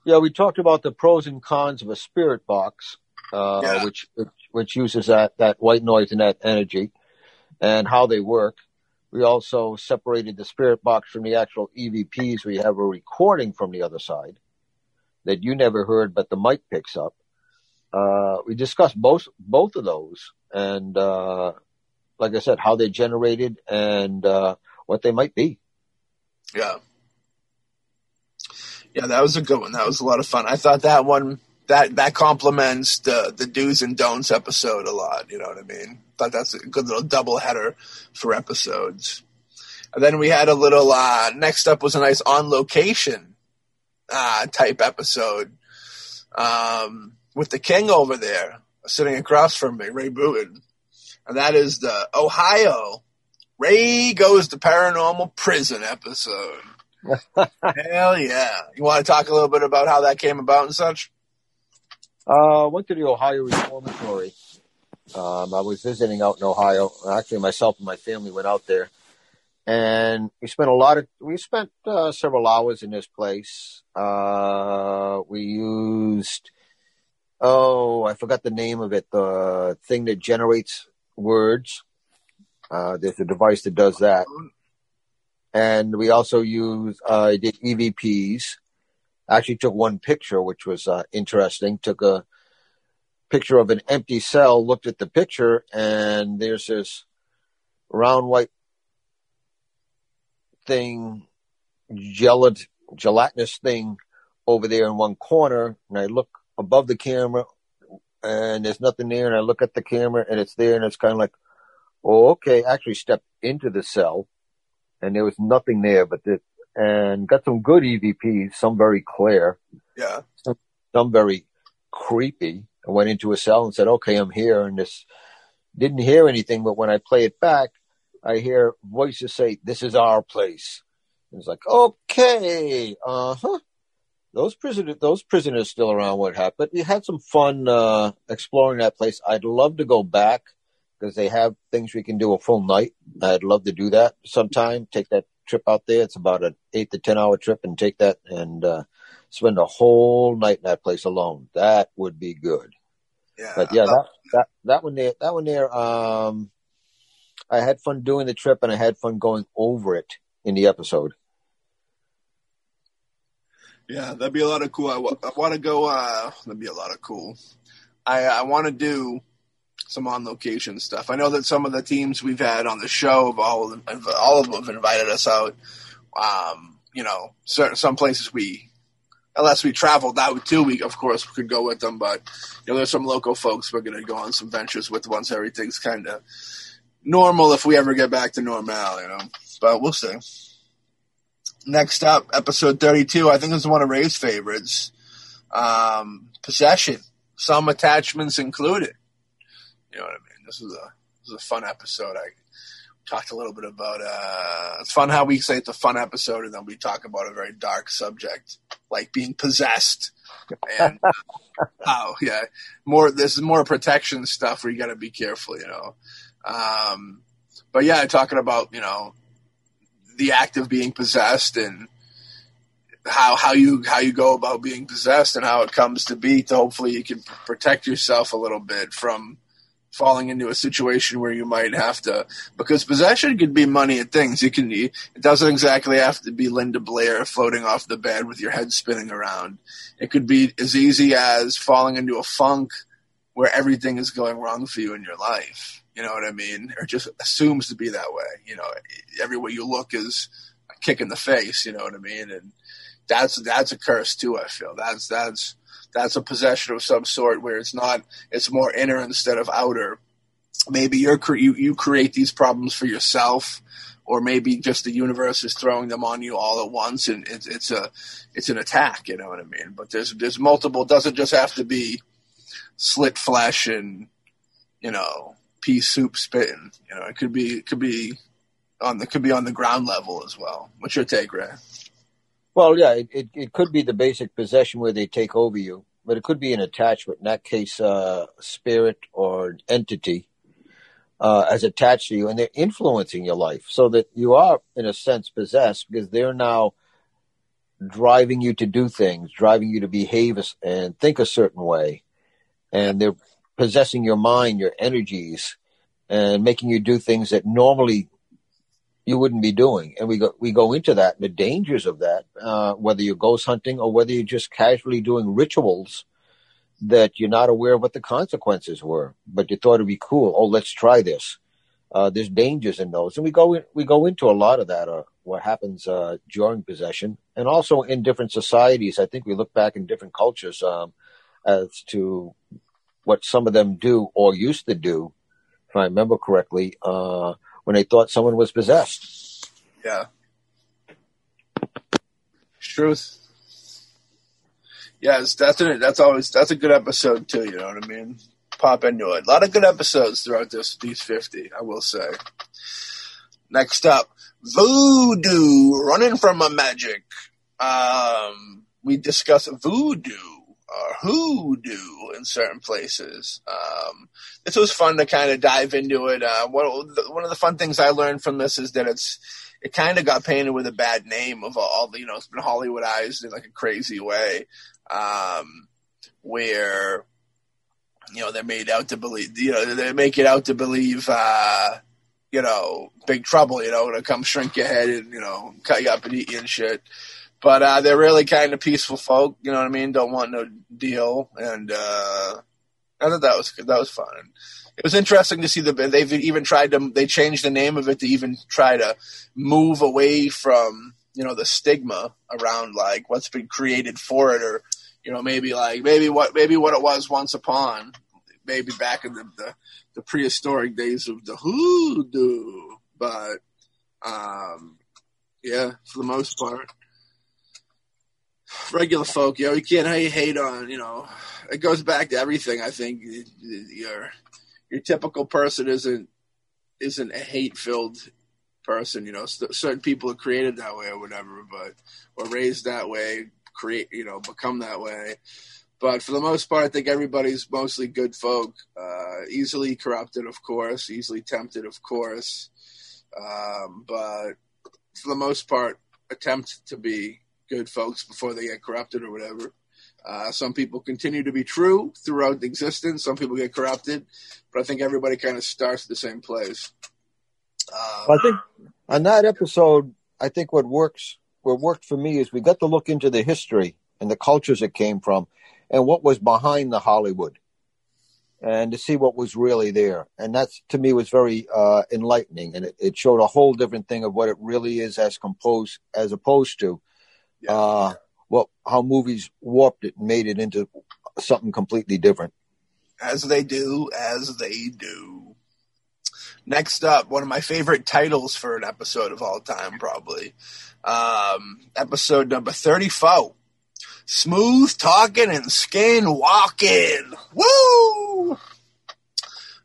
Yeah, we talked about the pros and cons of a spirit box, uh, yeah. which, which which uses that that white noise and that energy, and how they work. We also separated the spirit box from the actual EVPs. We have a recording from the other side that you never heard, but the mic picks up. Uh, we discussed both both of those, and uh, like I said, how they generated and uh, what they might be. Yeah. Yeah, that was a good one. That was a lot of fun. I thought that one that that complements the the do's and don'ts episode a lot. You know what I mean? Thought that's a good little double header for episodes. And then we had a little. Uh, next up was a nice on location uh, type episode um, with the king over there sitting across from me, Ray Booten, and that is the Ohio Ray goes to paranormal prison episode. Hell yeah! You want to talk a little bit about how that came about and such? Uh, went to the Ohio Reformatory. Um, I was visiting out in Ohio. Actually, myself and my family went out there, and we spent a lot of. We spent uh, several hours in this place. Uh, we used. Oh, I forgot the name of it. The thing that generates words. Uh, there's a device that does that and we also use uh, did EVPs. I actually took one picture, which was uh, interesting. Took a picture of an empty cell, looked at the picture, and there's this round white thing, gelat- gelatinous thing over there in one corner. And I look above the camera, and there's nothing there. And I look at the camera, and it's there, and it's kind of like, oh, okay. I actually stepped into the cell and there was nothing there but this, and got some good EVPs, some very clear. Yeah. Some, some very creepy. I went into a cell and said, okay, I'm here. And this didn't hear anything, but when I play it back, I hear voices say, this is our place. And it's like, okay, uh huh. Those prisoners, those prisoners still around. What happened? But we had some fun uh, exploring that place. I'd love to go back because they have things we can do a full night. I'd love to do that sometime. Take that trip out there. It's about an eight to ten hour trip, and take that and uh, spend a whole night in that place alone. That would be good. Yeah, but yeah, that that that one there, that one there. Um, I had fun doing the trip, and I had fun going over it in the episode. Yeah, that'd be a lot of cool. I, w- I want to go. Uh, that'd be a lot of cool. I I want to do some on location stuff. I know that some of the teams we've had on the show have all of them, all of them have invited us out. Um, you know, certain, some places we, unless we traveled out too, we of course we could go with them. But you know, there's some local folks we're going to go on some ventures with once everything's kind of normal. If we ever get back to normal, you know, but we'll see. Next up, episode 32. I think is one of Ray's favorites. Um, possession, some attachments included You know what I mean? This is a this is a fun episode. I talked a little bit about. Uh, it's fun how we say it's a fun episode, and then we talk about a very dark subject like being possessed. And how, yeah, more. This is more protection stuff where you got to be careful, you know. Um, but yeah, talking about you know the act of being possessed and how how you how you go about being possessed and how it comes to be to hopefully you can protect yourself a little bit from falling into a situation where you might have to because possession could be money and things. You can it doesn't exactly have to be linda blair floating off the bed with your head spinning around. It could be as easy as falling into a funk where everything is going wrong for you in your life. You know what i mean? Or just assumes to be that way. You know every way you look is a kick in the face. You know what i mean? And that's that's a curse too i feel. That's that's that's a possession of some sort where it's not it's more inner instead of outer. Maybe you're you, you create these problems for yourself or maybe just the universe is throwing them on you all at once and it's, it's a it's an attack you know what i mean? But there's there's multiple doesn't just have to be slit flesh and you know pea soup spitting you know it could be it could be on the could be on the ground level as well. What's your take ray Well, yeah, it, it, it could be the basic possession where they take over you, but it could be an attachment. In that case, uh, spirit or entity uh, as attached to you, and they're influencing your life, so that you are, in a sense, possessed because they're now driving you to do things, driving you to behave and think a certain way, and they're possessing your mind, your energies, and making you do things that normally you wouldn't be doing. And we go we go into that the dangers of that, uh, whether you're ghost hunting or whether you're just casually doing rituals that you're not aware of what the consequences were, but you thought it'd be cool. Oh, let's try this. Uh, there's dangers in those, and we go in, we go into a lot of that. Uh, what happens uh, during possession, and also in different societies. I think we look back in different cultures um, as to what some of them do or used to do, if I remember correctly, uh, when they thought someone was possessed. Yeah. Truth. Yes, that's a, that's always that's a good episode too. You know what I mean? Pop into it. A lot of good episodes throughout this these fifty. I will say. Next up, voodoo, running from a magic. Um, we discuss voodoo or hoodoo in certain places. Um, this was fun to kind of dive into it. Uh, one, one of the fun things I learned from this is that it's it kind of got painted with a bad name of all the you know it's been Hollywoodized in like a crazy way, um, where you know they're made out to believe you know they make it out to believe. Uh, you know, big trouble, you know, to come shrink your head and, you know, cut you up and eat you and shit. But uh, they're really kind of peaceful folk, you know what I mean? Don't want no deal. And uh, I thought that was that was fun. It was interesting to see the they've even tried to they changed the name of it to even try to move away from you know the stigma around like what's been created for it or you know maybe like maybe what maybe what it was once upon maybe back in the, the, the prehistoric days of the hoodoo but um yeah for the most part regular folk, you know, you can't hate on, you know, it goes back to everything. I think your your typical person isn't isn't a hate filled person. You know, certain people are created that way or whatever, but or raised that way, create, you know, become that way. But for the most part, I think everybody's mostly good folk. Uh, easily corrupted, of course, easily tempted, of course. Um, but for the most part, attempt to be good folks before they get corrupted or whatever. Uh, some people continue to be true throughout existence. Some people get corrupted, but I think everybody kind of starts at the same place. Uh, I think on that episode, I think what works, what worked for me is we got to look into the history and the cultures it came from, and what was behind the Hollywood, and to see what was really there. And that's to me was very uh, enlightening, and it, it showed a whole different thing of what it really is as composed as opposed to yeah. uh, well, how movies warped it and made it into something completely different. As they do, as they do. Next up, one of my favorite titles for an episode of all time, probably. Um, episode number 34. Smooth talking and skin walking. Woo!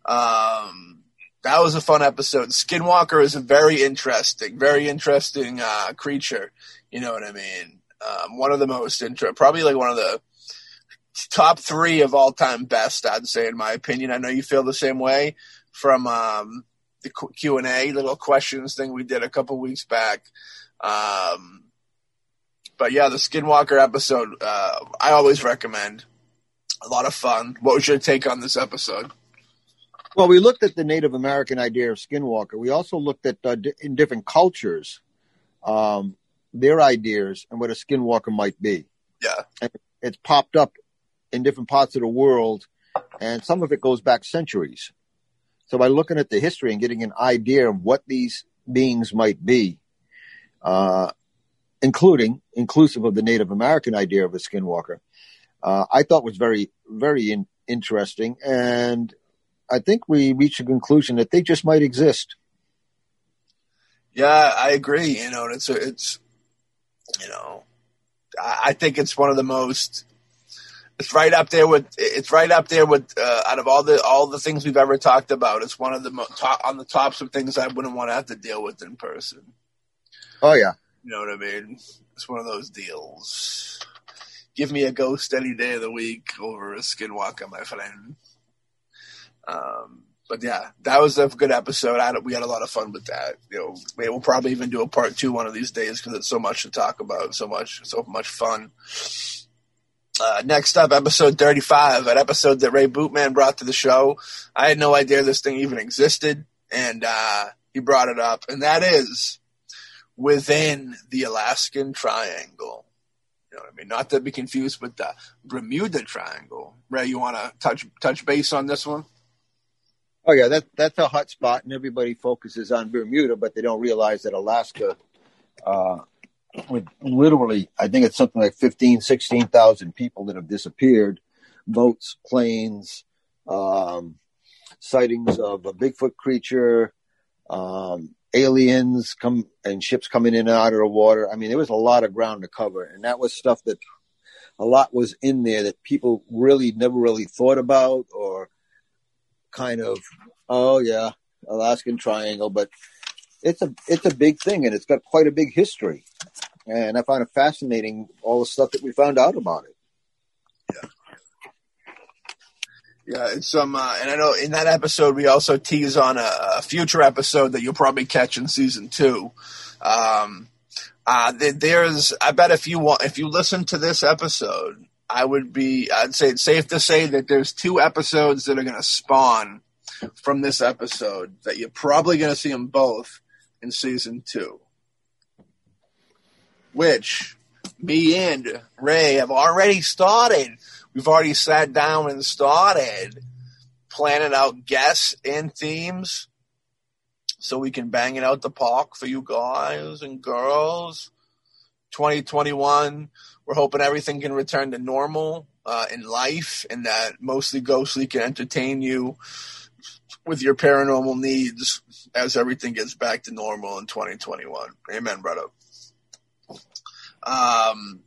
Um, that was a fun episode. Skinwalker is a very interesting, very interesting uh, creature. You know what I mean? Um, one of the most intro, probably like one of the top three of all time best. I'd say, in my opinion. I know you feel the same way from um, the Q and A little questions thing we did a couple weeks back. Um, but yeah, the Skinwalker episode, uh, I always recommend. A lot of fun. What was your take on this episode? Well, we looked at the Native American idea of Skinwalker. We also looked at uh, in different cultures, um, their ideas and what a Skinwalker might be. Yeah, and it's popped up in different parts of the world, and some of it goes back centuries. So by looking at the history and getting an idea of what these beings might be, uh, including inclusive of the Native American idea of a Skinwalker, uh, I thought was very very in, interesting, and I think we reached a conclusion that they just might exist. Yeah, I agree. You know, it's it's you know, I think it's one of the most. It's right up there with. It's right up there with. Uh, out of all the all the things we've ever talked about, it's one of the mo- top on the tops of things I wouldn't want to have to deal with in person. Oh yeah, you know what I mean. It's one of those deals. Give me a ghost any day of the week over a skinwalker, my friend. Um, but yeah, that was a good episode. I, we had a lot of fun with that. You know, we'll probably even do a part two one of these days because it's so much to talk about, so much, so much fun. Uh, next up, episode 35, an episode that Ray Bootman brought to the show. I had no idea this thing even existed, and uh, he brought it up, and that is within the Alaskan Triangle. You know I mean? Not to be confused with the Bermuda Triangle. Ray, you want to touch touch base on this one? Oh yeah, that that's a hot spot, and everybody focuses on Bermuda, but they don't realize that Alaska, uh, with literally, I think it's something like 15, 16,000 people that have disappeared, boats, planes, um, sightings of a Bigfoot creature, um, aliens come and ships coming in and out of the water. I mean, there was a lot of ground to cover, and that was stuff that a lot was in there that people really never really thought about or kind of, oh yeah, Alaskan Triangle, but it's a it's a big thing and it's got quite a big history. And I find it fascinating all the stuff that we found out about it. Yeah. Yeah, it's some, uh, and I know in that episode we also tease on a, a future episode that you'll probably catch in season two. Um, uh, there's, I bet if you want, if you listen to this episode, I would be, I'd say it's safe to say that there's two episodes that are going to spawn from this episode that you're probably going to see them both in season two. Which me and Ray have already started. We've already sat down and started planning out guests and themes so we can bang it out the park for you guys and girls. 2021 we're hoping everything can return to normal uh, in life and that mostly Ghostly can entertain you with your paranormal needs as everything gets back to normal in 2021. Amen, brother. Um,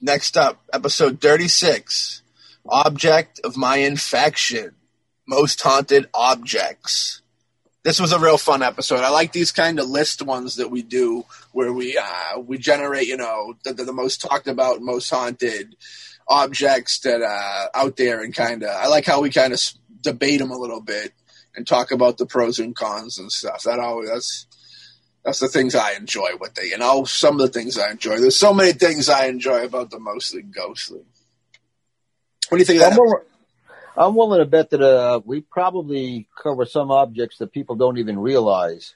next up, episode 36 Object of My Infection Most Haunted Objects this was a real fun episode. I like these kind of list ones that we do where we uh, we generate, you know, the, the, the, most talked about, most haunted objects that uh, out there, and kind of. I like how we kind of debate them a little bit and talk about the pros and cons and stuff. That always that's that's the things I enjoy with it. You know, some of the things I enjoy. There's so many things I enjoy about the mostly ghostly. What do you think of that? I'm willing to bet that uh, we probably cover some objects that people don't even realize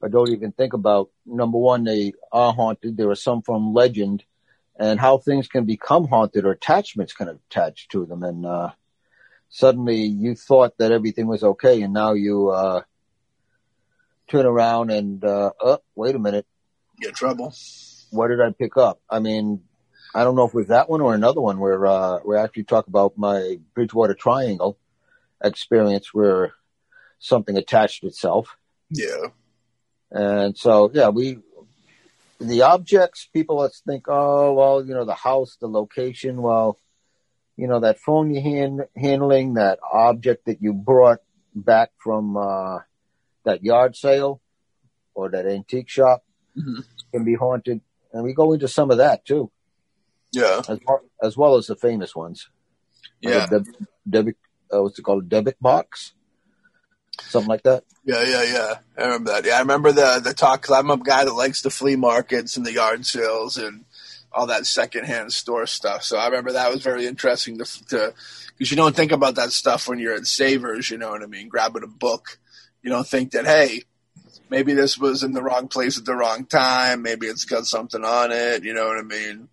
or don't even think about. Number one, they are haunted. There are some from legend, and how things can become haunted or attachments can attach to them. And uh, suddenly, you thought that everything was okay, and now you uh, turn around and uh, oh, wait a minute, get trouble. What did I pick up? I mean, I don't know if it was that one or another one where uh, we actually talk about my Bridgewater Triangle experience where something attached itself. Yeah. And so, yeah, we, the objects, people let's think, oh, well, you know, the house, the location, well, you know, that phone you hand, handling, that object that you brought back from uh, that yard sale or that antique shop Mhm. can be haunted, and we go into some of that too, Yeah, as well as, well as the famous ones. Like yeah, deb- debit, uh, what's it called? Dybbuk box, something like that. yeah, yeah, yeah. I remember that. Yeah, I remember the the talk. Cause I'm a guy that likes the flea markets and the yard sales and all that secondhand store stuff. So I remember that was very interesting to to because you don't think about that stuff when you're at Savers. You know what I mean? Grabbing a book, you don't think that hey. Maybe this was in the wrong place at the wrong time. Maybe it's got something on it. You know what I mean?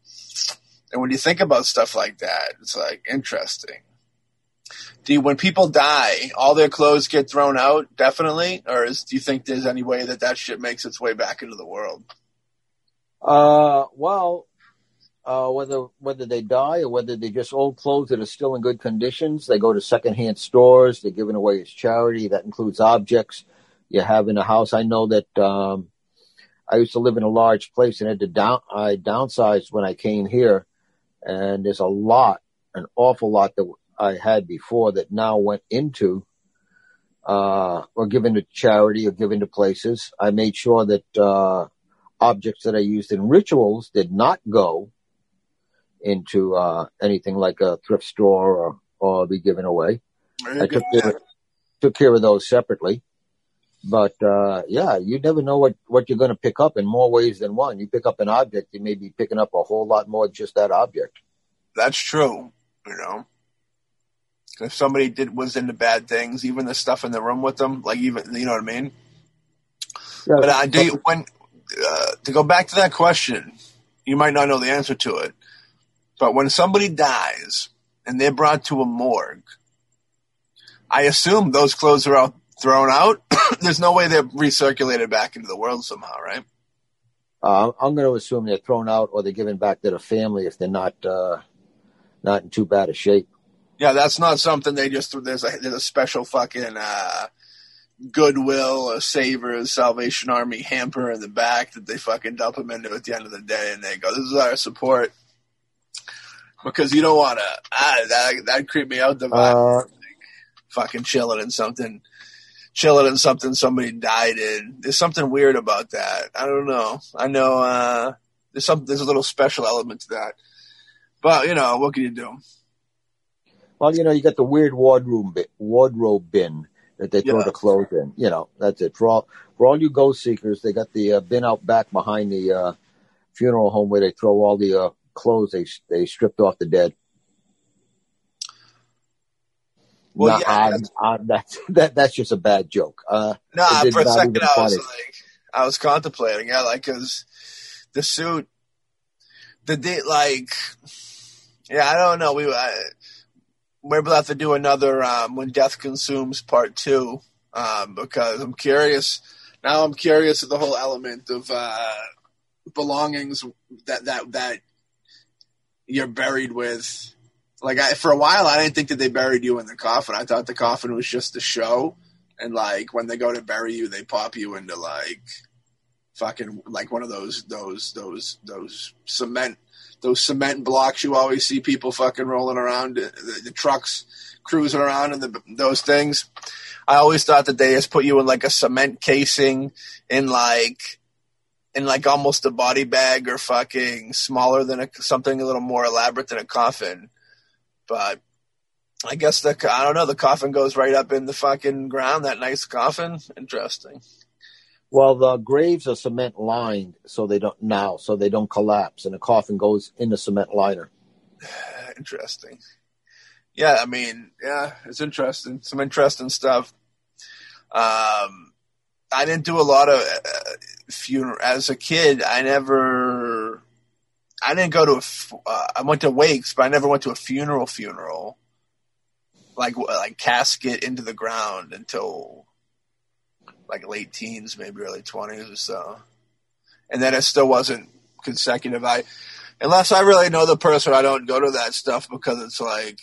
And when you think about stuff like that, it's like interesting. Do you, when people die, all their clothes get thrown out? Definitely, or is, do you think there's any way that that shit makes its way back into the world? Uh, well, uh, whether whether they die or whether they're just old clothes that are still in good conditions, they go to secondhand stores. They're given away as charity. That includes objects you have in a house. I know that um, I used to live in a large place and had to down. I downsized when I came here, and there's a lot, an awful lot that I had before that now went into uh, or given to charity or given to places. I made sure that uh, objects that I used in rituals did not go into uh, anything like a thrift store or, or be given away. I took care, took care of those separately. But uh, yeah, you never know what, what you're going to pick up in more ways than one. You pick up an object, you may be picking up a whole lot more just that object. That's true. You know, if somebody did was into bad things, even the stuff in the room with them, like even you know what I mean. Yeah, But I do when uh, to go back to that question, you might not know the answer to it. But when somebody dies and they're brought to a morgue, I assume those clothes are all thrown out. There's no way they're recirculated back into the world somehow, right? Uh, I'm going to assume they're thrown out or they're given back to the family if they're not uh, not in too bad a shape. Yeah, that's not something they just there's a there's a special fucking uh, Goodwill, a Savers, Salvation Army hamper in the back that they fucking dump them into at the end of the day, and they go, "This is our support." Because you don't want to. Ah, that that creep me out. The vibe. Uh, fucking chilling in something, chilling in something somebody died in. There's something weird about that. I don't know. I know uh, there's some there's a little special element to that, but you know what can you do? well, you know, you got the weird wardrobe bin, wardrobe bin that they throw Yeah. the clothes in. You know, that's it. For all for all you ghost seekers, they got the uh, bin out back behind the uh, funeral home where they throw all the uh, clothes they they stripped off the dead. Well, Nah, yeah, I- that's- I- that's that that's just a bad joke. Uh, Nah, for a second I was like, I was contemplating, yeah, like, cause the suit, the date, like, yeah, I don't know. We, I, maybe we'll have to do another, um, when death consumes part two, um, because I'm curious. Now I'm curious of the whole element of, uh, belongings that, that, that you're buried with. Like, I, for a while, I didn't think that they buried you in the coffin. I thought the coffin was just a show and like when they go to bury you, they pop you into like fucking like one of those those those those cement those cement blocks you always see people fucking rolling around the, the, trucks cruising around and the, those things. I always thought that they just put you in like a cement casing in like in like almost a body bag or fucking smaller than a, something a little more elaborate than a coffin. But I guess the I don't know. The coffin goes right up in the fucking ground. That nice coffin. Interesting. well, the graves are cement lined, so they don't now, so they don't collapse, and the coffin goes in the cement liner. Interesting. Yeah, I mean, yeah, it's interesting. Some interesting stuff. Um, I didn't do a lot of uh, funeral as a kid. I never. I didn't go to a. Uh, I went to wakes, but I never went to a funeral. Funeral. Like like casket into the ground until like late teens, maybe early twenties or so, and then it still wasn't consecutive. I unless I really know the person, I don't go to that stuff because it's like,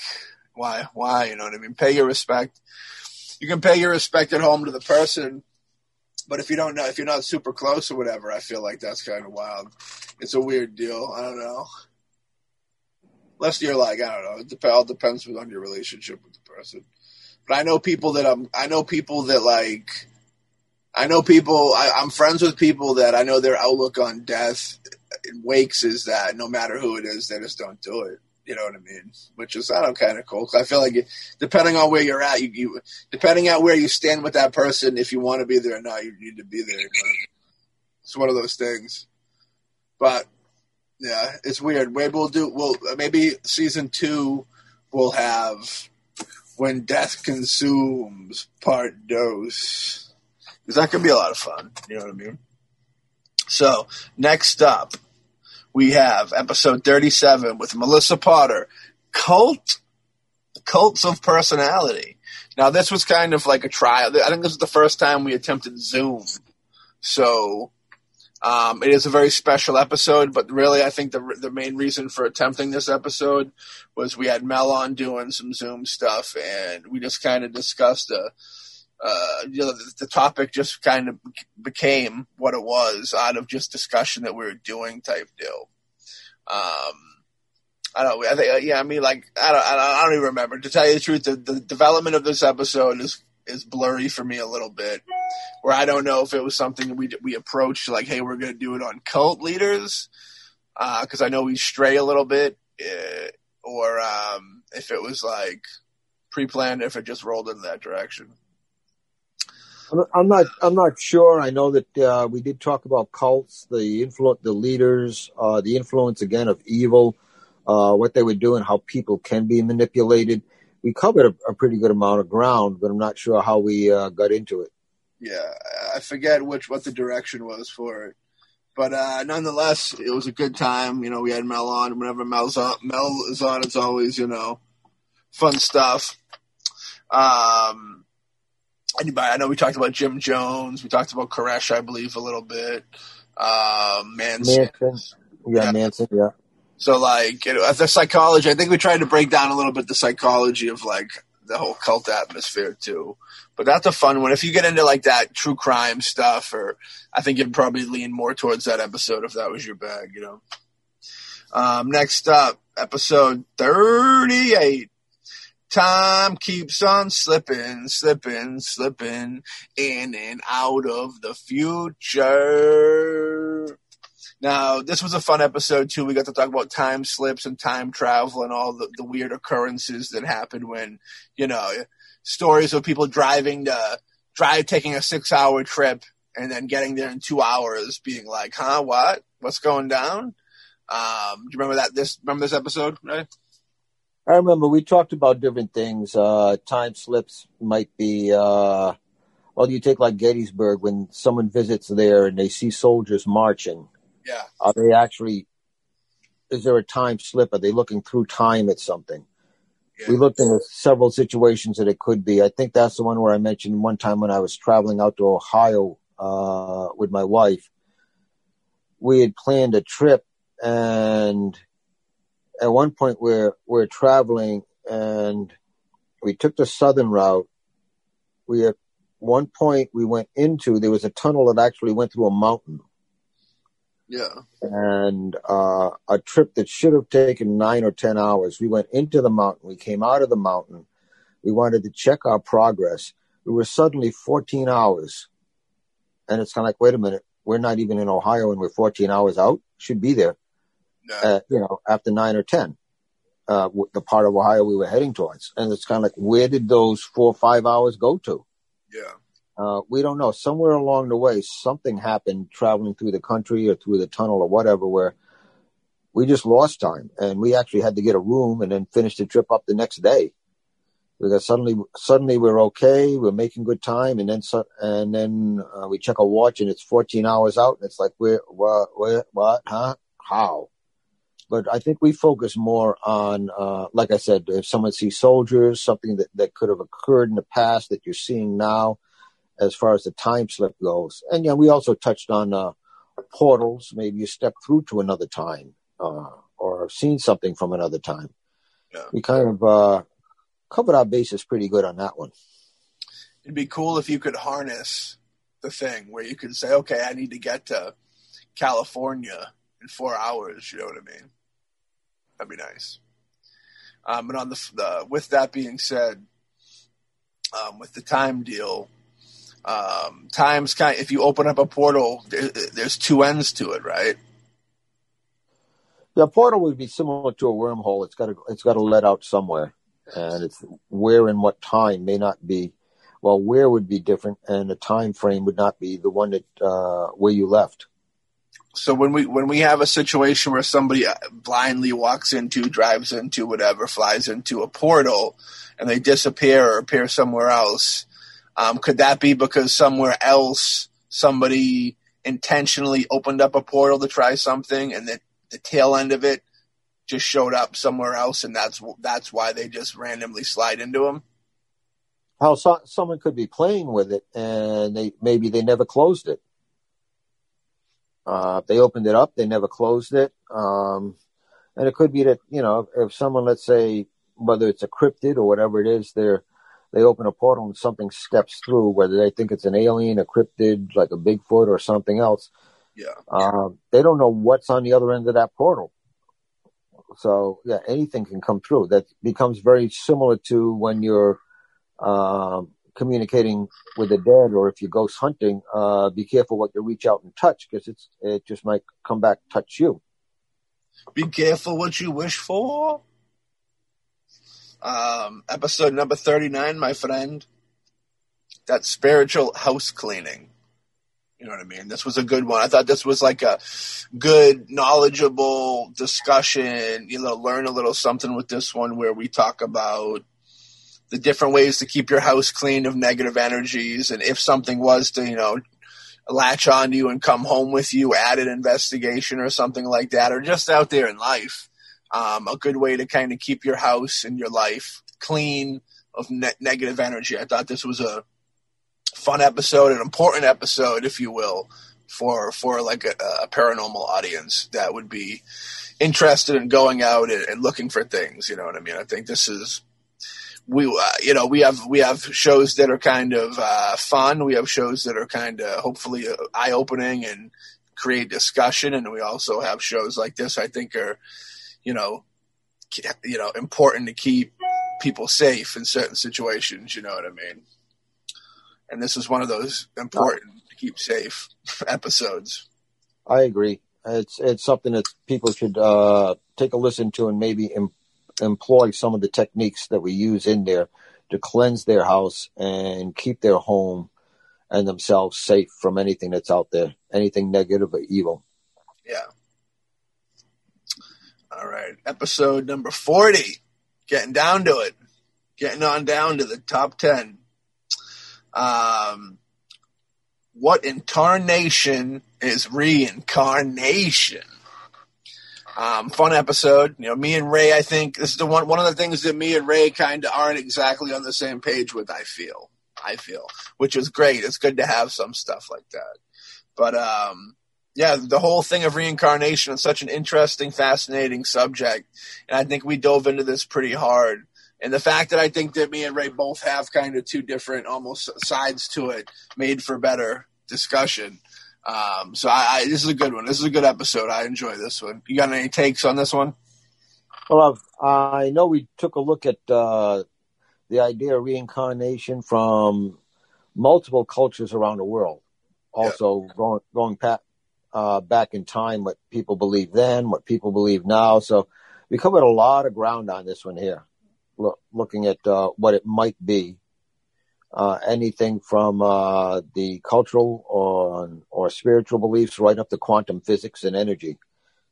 why, why? You know what I mean? Pay your respect. You can pay your respect at home to the person, but if you don't know, if you're not super close or whatever, I feel like that's kind of wild. It's a weird deal. I don't know. Unless you're like, I don't know. It dep- all depends on your relationship with the person. but I know people that I'm. I know people that like. I know people. I, I'm friends with people that I know their outlook on death in wakes is that no matter who it is, they just don't do it. You know what I mean? Which is I don't kind of cool. I feel like it, depending on where you're at, you, you depending on where you stand with that person, if you want to be there or not, you need to be there. But it's one of those things. But yeah, it's weird. Maybe we'll do. Well, maybe season two will have when death consumes part dose because that could be a lot of fun. You know what I mean? So next up, we have episode thirty-seven with Melissa Potter, cult, cults of personality. Now this was kind of like a trial. I think this was the first time we attempted Zoom, so um, it is a very special episode. But really, I think the the main reason for attempting this episode was we had Mel on doing some Zoom stuff, and we just kind of discussed a uh, you know, the, the, topic just kind of became what it was out of just discussion that we were doing type deal. Um, I don't, I think, yeah, I mean, like, I don't, I don't even remember. To tell you the truth, the, the development of this episode is, is blurry for me a little bit, where I don't know if it was something we, we approached like, hey, we're going to do it on cult leaders, uh, cause I know we stray a little bit, uh, or, um, if it was like pre-planned, if it just rolled in that direction. I'm not. I'm not sure. I know that uh, we did talk about cults, the influence, the leaders, uh, the influence again of evil, uh, what they would do, and how people can be manipulated. We covered a, a pretty good amount of ground, but I'm not sure how we uh, got into it. Yeah, I forget which what the direction was for it, but uh, nonetheless, it was a good time. You know, we had Mel on. Whenever Mel's on, Mel is on, it's always you know fun stuff. Um, anybody. I know we talked about Jim Jones. We talked about Koresh, I believe, a little bit. Uh, Manson. Manson. Yeah, yeah, Manson. Yeah. So, like, you know, the psychology, I think we tried to break down a little bit the psychology of like the whole cult atmosphere too. But that's a fun one. If you get into like that true crime stuff, or I think you'd probably lean more towards that episode if that was your bag, you know. Um, next up, episode 38 Time keeps on slipping, slipping, slipping in and out of the future. Now, this was a fun episode too. We got to talk about time slips and time travel and all the, the weird occurrences that happen when, you know, stories of people driving to drive, taking a six hour trip and then getting there in two hours being like, huh, what? What's going down? Um, do you remember that, this, remember this episode? Right? I remember we talked about different things. Uh, time slips might be, uh, well, you take like Gettysburg when someone visits there and they see soldiers marching. Yeah. Are they actually, is there a time slip? Are they looking through time at something? Yeah. We looked into several situations that it could be. I think that's the one where I mentioned one time when I was traveling out to Ohio uh, with my wife. We had planned a trip and at one point we're we're traveling and we took the southern route. We at one point we went into there was a tunnel that actually went through a mountain. Yeah. And uh, a trip that should have taken nine or ten hours. We went into the mountain. We came out of the mountain. We wanted to check our progress. We were suddenly 14 hours. And it's kind of like, wait a minute, we're not even in Ohio and we're 14 hours out. Should be there uh, you know, after nine or 10, uh, the part of Ohio we were heading towards. And it's kind of like, where did those four or five hours go to? Yeah. Uh, we don't know. Somewhere along the way, something happened traveling through the country or through the tunnel or whatever, where we just lost time and we actually had to get a room and then finish the trip up the next day because suddenly, suddenly we're okay. We're making good time. And then, and then uh, we check a watch and it's 14 hours out. And it's like, where, what, what, huh? How? But I think we focus more on, uh, like I said, if someone sees soldiers, something that, that could have occurred in the past that you're seeing now, as far as the time slip goes. And yeah, we also touched on uh, portals. Maybe you step through to another time uh, or seen something from another time. Yeah. We kind of uh, covered our bases pretty good on that one. It'd be cool if you could harness the thing where you could say, okay, I need to get to California in four hours. You know what I mean? That'd be nice. Um, and on the, the with that being said, um, with the time deal. Um, times kind. If you open up a portal, there, there's two ends to it, right? The portal would be similar to a wormhole. It's got to it's got to let out somewhere, and it's where and what time may not be. Well, where would be different, and the time frame would not be the one that uh, where you left. So when we when we have a situation where somebody blindly walks into, drives into, whatever, flies into a portal, and they disappear or appear somewhere else, um, could that be because somewhere else somebody intentionally opened up a portal to try something, and that the tail end of it just showed up somewhere else, and that's that's why they just randomly slide into them? How so, someone could be playing with it, and they maybe they never closed it. Uh, they opened it up, they never closed it. Um, and it could be that, you know, if someone, let's say, whether it's a cryptid or whatever it is, they're, they open a portal and something steps through, whether they think it's an alien, a cryptid, like a Bigfoot or something else. Yeah. Uh, they don't know what's on the other end of that portal. So yeah, anything can come through. That becomes very similar to when you're um, communicating with the dead, or if you're ghost hunting, uh, be careful what you reach out and touch because it's it just might come back touch you. Be careful what you wish for. Um, episode number thirty nine, my friend. That spiritual house cleaning. You know what I mean? This was a good one. I thought this was like a good, knowledgeable discussion. You know, learn a little something with this one where we talk about the different ways to keep your house clean of negative energies. And if something was to, you know, latch onto you and come home with you, add an investigation or something like that, or just out there in life, um, a good way to kind of keep your house and your life clean of ne- negative energy. I thought this was a fun episode, an important episode, if you will, for for like a, a paranormal audience that would be interested in going out and, and looking for things. You know what I mean? I think this is we uh, you know we have we have shows that are kind of uh, fun. We have shows that are kind of hopefully uh, eye opening and create discussion, and we also have shows like this. I think are you know you know important to keep people safe in certain situations. You know what I mean? And this is one of those important to keep safe episodes. I agree. It's it's something that people should uh, take a listen to and maybe Im- employ some of the techniques that we use in there to cleanse their house and keep their home and themselves safe from anything that's out there, anything negative or evil. Yeah. All right. Episode number 40. Getting down to it. Getting on down to the top 10. Um, what incarnation is reincarnation? Um, fun episode. You know, me and Ray, I think this is the one, one of the things that me and Ray kind of aren't exactly on the same page with, I feel. I feel, which is great. It's good to have some stuff like that. But, um, yeah, the whole thing of reincarnation is such an interesting, fascinating subject. And I think we dove into this pretty hard. And the fact that I think that me and Ray both have kind of two different almost sides to it made for better discussion. Um, so I, I, this is a good one. This is a good episode. I enjoy this one. You got any takes on this one? Well, I've, I know we took a look at uh, the idea of reincarnation from multiple cultures around the world. Also, yeah. going going back uh, back in time, what people believe then, what people believe now. So we covered a lot of ground on this one here, Look, looking at uh, what it might be uh, anything from uh, the cultural or or spiritual beliefs right up to quantum physics and energy.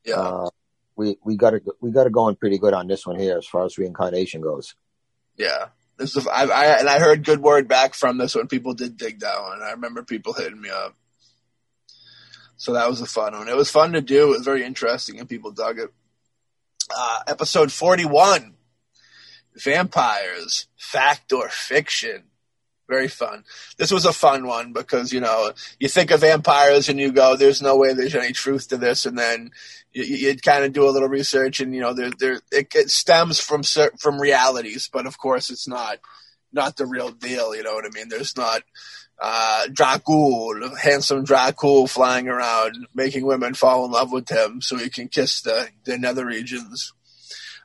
Yeah, uh, we we got to we got to go in pretty good on this one here as far as reincarnation goes. Yeah, this is I, I and I heard good word back from this when people did dig that one. I remember people hitting me up. So that was a fun one. It was fun to do. It was very interesting, and people dug it. Uh, episode forty-one: Vampires, fact or fiction? very fun. This was a fun one because you know you think of vampires and you go, "There's no way there's any truth to this," and then you, you kind of do a little research and you know there there it, it, stems from from realities, but of course it's not not the real deal. You know what I mean? There's not uh, Dracul, handsome Dracul flying around, making women fall in love with him so he can kiss the the nether regions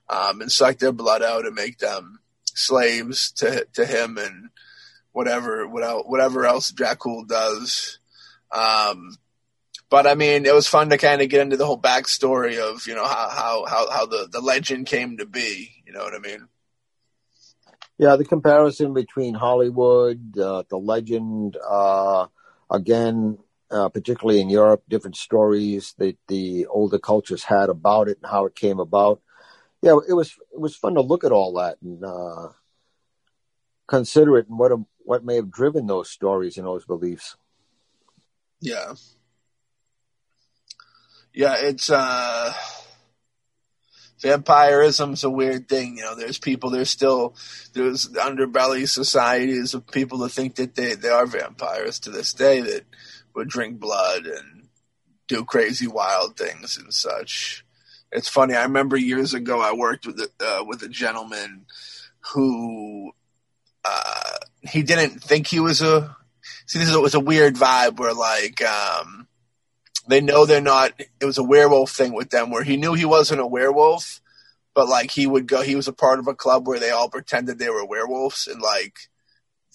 um, and suck their blood out and make them slaves to to him and whatever whatever else Dracul does. Um, but I mean, it was fun to kind of get into the whole backstory of you know how how how, how the, the legend came to be. You know what I mean? Yeah, the comparison between Hollywood, uh, the legend, uh, again, uh, particularly in Europe, different stories that the older cultures had about it and how it came about. Yeah, it was it was fun to look at all that and uh, consider it and what what may have driven those stories and those beliefs. Yeah, yeah, it's uh vampirism's a weird thing. You know, there's people, there's still, there's underbelly societies of people that think that they, they are vampires to this day that would drink blood and do crazy wild things and such. It's funny. I remember years ago I worked with uh, with a gentleman who uh, he didn't think he was a. See, this was a weird vibe where like um, they know they're not. It was a werewolf thing with them where he knew he wasn't a werewolf, but like he would go. He was a part of a club where they all pretended they were werewolves, and like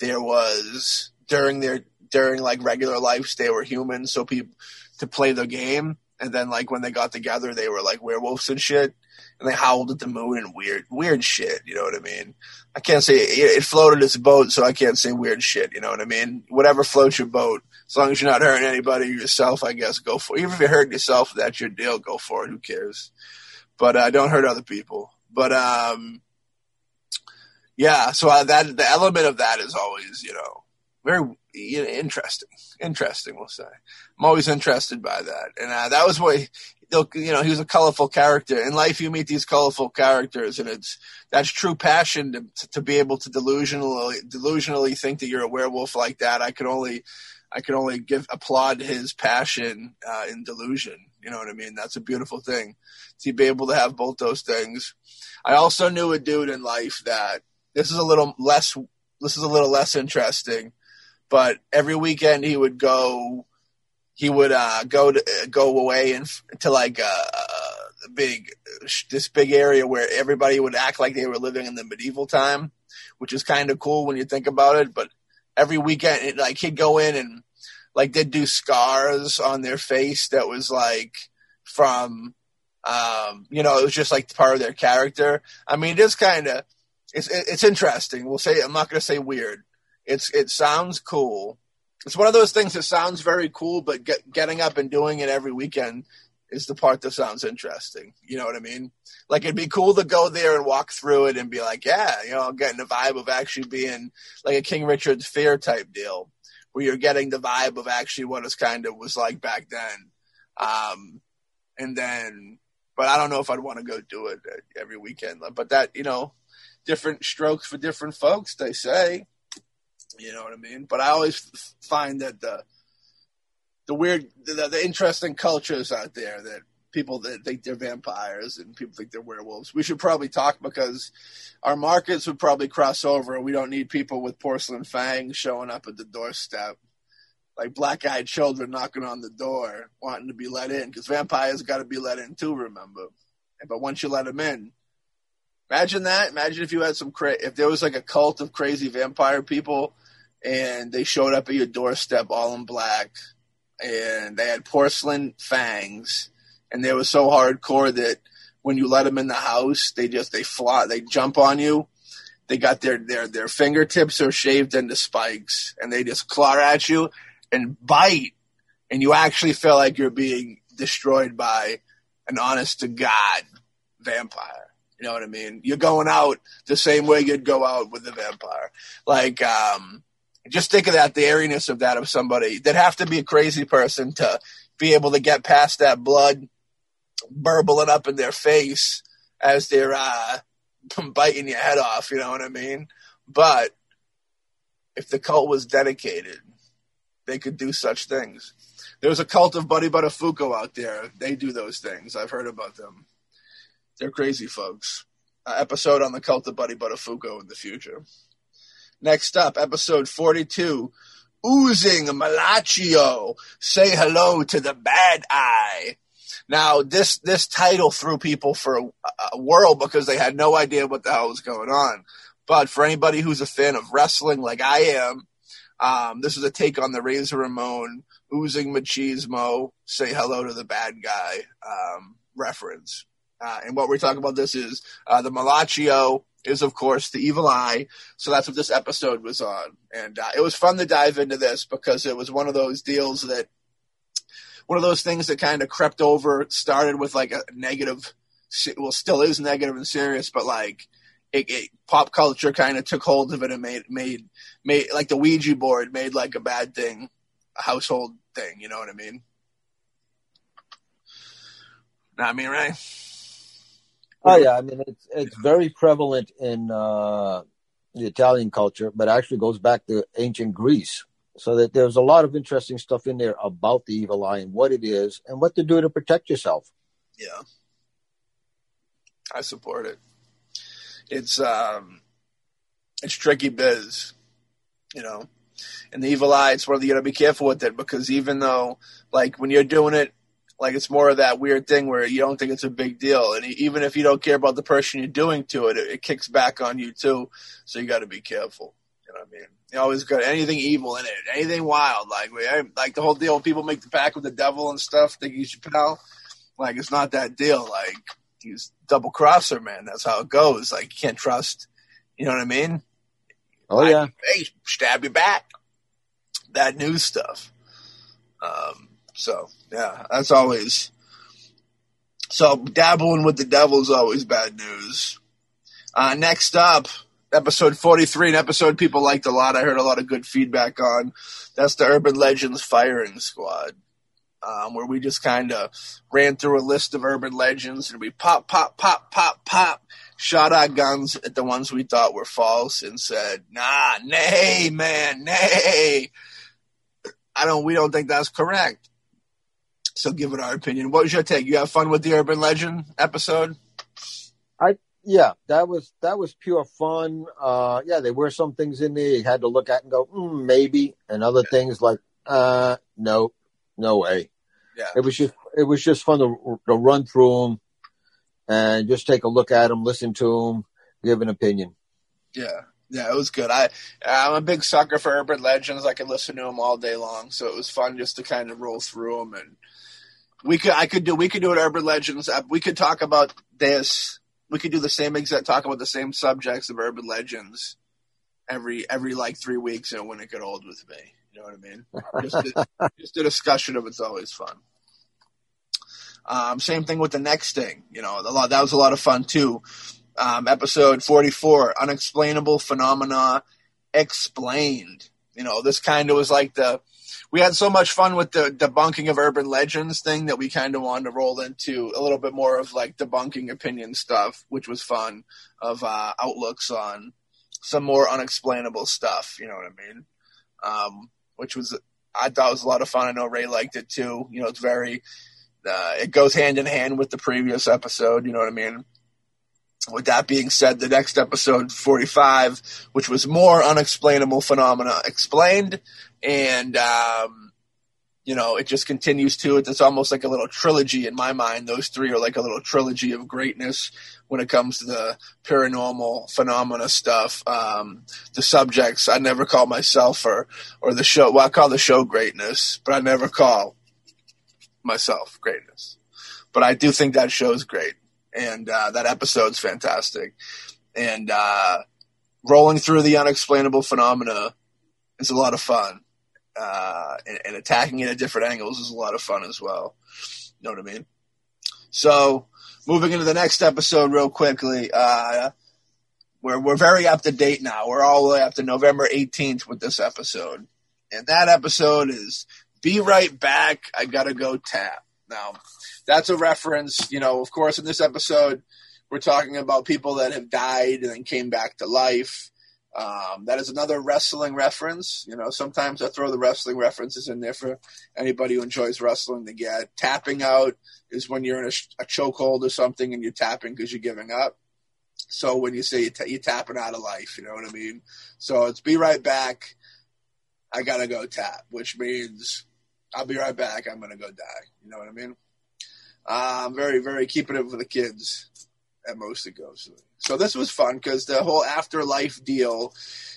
there was during their during like regular lives they were humans, so people to play the game, and then like when they got together they were like werewolves and shit, and they howled at the moon and weird weird shit. You know what I mean? I can't say it, it floated his boat, so I can't say weird shit. You know what I mean? Whatever floats your boat as long as you're not hurting anybody yourself, I guess go for it. Even if you hurt yourself, that's your deal. Go for it. Who cares? But uh, don't hurt other people. But um, yeah. So uh, that the element of that is always you know very you know, interesting. Interesting, we'll say. I'm always interested by that, and uh, that was what you know. He was a colorful character in life. You meet these colorful characters, and it's that's true passion to, to be able to delusionally delusionally think that you're a werewolf like that. I could only I can only give applaud his passion uh, in delusion. You know what I mean? That's a beautiful thing to be able to have both those things. I also knew a dude in life that this is a little less. This is a little less interesting, but every weekend he would go. He would uh, go to go away and to like a, a big this big area where everybody would act like they were living in the medieval time, which is kind of cool when you think about it. But every weekend, like he'd go in and like they'd do scars on their face that was like from, um, you know, it was just like part of their character. I mean, it's kind of, it's it's interesting. We'll say I'm not going to say weird. It's it sounds cool. It's one of those things that sounds very cool, but get, getting up and doing it every weekend is the part that sounds interesting. You know what I mean? Like it'd be cool to go there and walk through it and be like, yeah, you know, I'm getting the vibe of actually being like a King Richard's Faire type deal, where you're getting the vibe of actually what it's kind of was like back then. Um, and then, but I don't know if I'd want to go do it every weekend. But that, you know, different strokes for different folks, they say. You know what I mean? But I always find that the the weird, the, the interesting cultures out there that people that think they're vampires and people think they're werewolves. We should probably talk because our markets would probably cross over we don't need people with porcelain fangs showing up at the doorstep. Like black eyed children knocking on the door wanting to be let in because vampires got to be let in too, remember? But once you let them in, imagine that. Imagine if you had some, cra- if there was like a cult of crazy vampire people and they showed up at your doorstep all in black and they had porcelain fangs, and they were so hardcore that when you let them in the house, they just they fly, they jump on you. They got their their their fingertips are shaved into spikes, and they just claw at you and bite, and you actually feel like you're being destroyed by an honest to god vampire. You know what I mean? You're going out the same way you'd go out with the vampire. Like, um, just think of that, the airiness of that of somebody that have to be a crazy person to be able to get past that blood burbling up in their face as they're uh, biting your head off. You know what I mean? But if the cult was dedicated, they could do such things. There's a cult of Buddy Buttafuoco out there. They do those things. I've heard about them. They're crazy folks. Uh, episode on the cult of Buddy Buttafuoco in the future. Next up, episode 42. Oozing Malocchio. Say hello to the bad eye. Now, this, this title threw people for a, a whirl because they had no idea what the hell was going on. But for anybody who's a fan of wrestling like I am, Um, this is a take on the Razor Ramon oozing machismo, say hello to the bad guy um, reference. Uh, and what we're talking about this is uh, the Malocchio is, of course, the evil eye. So that's what this episode was on. And uh, it was fun to dive into this because it was one of those deals that, one of those things that kind of crept over, started with like a negative, well, still is negative and serious, but like, it, it, pop culture kind of took hold of it and made made made like the Ouija board made like a bad thing, a household thing. You know what I mean? Not me, right? Oh yeah, I mean it's it's very prevalent in uh, the Italian culture, but actually goes back to ancient Greece. So that there's a lot of interesting stuff in there about the evil eye and what it is and what to do to protect yourself. Yeah, I support it. It's um, it's tricky biz, you know. And the evil eye, it's where you got to be careful with it because even though, like, when you're doing it like it's more of that weird thing where you don't think it's a big deal, and even if you don't care about the person you're doing to it, it, it kicks back on you too. So you got to be careful. You know what I mean? You always got anything evil in it, anything wild, like we, like the whole deal. People make the pact with the devil and stuff. Think you should pal. Like it's not that deal. Like he's double crosser, man. That's how it goes. Like you can't trust. You know what I mean? Oh yeah. Hey, stab you back. That news stuff. Um, so yeah, that's always. So dabbling with the devil is always bad news. Uh, next up, episode 43, an episode people liked a lot. I heard a lot of good feedback on. That's the Urban Legends Firing Squad, um, where we just kind of ran through a list of urban legends and we pop, pop, pop, pop, pop, shot our guns at the ones we thought were false and said, nah, nay, man, nay. I don't, we don't think that's correct. So give it our opinion. What was your take? You have fun with the urban legend episode? I yeah, that was that was pure fun. Uh, yeah, there were some things in there you had to look at and go, mm, maybe, and other yeah. things like, uh, no, no way. Yeah, it was just it was just fun to, to run through them and just take a look at them, listen to them, give an opinion. Yeah, yeah, it was good. I I'm a big sucker for urban legends. I could listen to them all day long, so it was fun just to kind of roll through them and we could I could do we could do an urban legends. We could talk about this. We could do the same exact talk about the same subjects of urban legends every every like three weeks, and it wouldn't get old with me. You know what I mean? Just a, just a discussion of it's always fun. Um, same thing with the next thing. You know, a lot that was a lot of fun too. Um, episode forty four, unexplainable phenomena explained. You know, this kind of was like the we had so much fun with the debunking of urban legends thing that we kind of wanted to roll into a little bit more of like debunking opinion stuff, which was fun of uh, outlooks on some more unexplainable stuff. You know what I mean? Um, which was I thought was a lot of fun. I know Ray liked it too. You know, it's very uh, it goes hand in hand with the previous episode. You know what I mean? With that being said, the next episode, 45, which was more unexplainable phenomena explained, and um, you know it just continues to it. It's almost like a little trilogy in my mind. Those three are like a little trilogy of greatness when it comes to the paranormal phenomena stuff. Um, the subjects I never call myself or or the show. Well, I call the show greatness, but I never call myself greatness. But I do think that show's great, and uh, that episode's fantastic, and uh, rolling through the unexplainable phenomena is a lot of fun uh, and, and, attacking it at different angles is a lot of fun as well. You know what I mean? So, moving into the next episode real quickly, uh, we're, we're very up to date now. We're all the way up to November 18th with this episode. And that episode is Be Right Back, I Gotta Go Tap. Now, that's a reference, you know, of course, in this episode, we're talking about people that have died and then came back to life. Um, that is another wrestling reference. You know, sometimes I throw the wrestling references in there for anybody who enjoys wrestling to get. Tapping out is when you're in a, a chokehold or something and you're tapping because you're giving up. So when you say you're, tapping out of life, you know what I mean? So it's be right back. I gotta go tap, which means I'll be right back. I'm gonna go die. You know what I mean? Um, very, very keeping it for the kids at most it goes. So this was fun because the whole afterlife deal,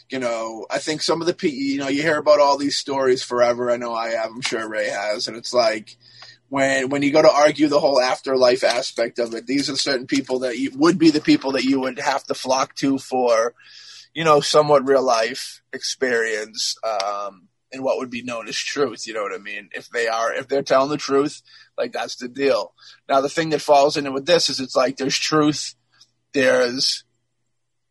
you know, I think some of the pe- you know you hear about all these stories forever. I know I have. I'm sure Ray has, and it's like when when you go to argue the whole afterlife aspect of it, these are certain people that you, would be the people that you would have to flock to for, you know, somewhat real life experience. Um, and what would be known as truth. You know what I mean? If they are, if they're telling the truth, like that's the deal. Now the thing that falls in with this is it's like there's truth, there's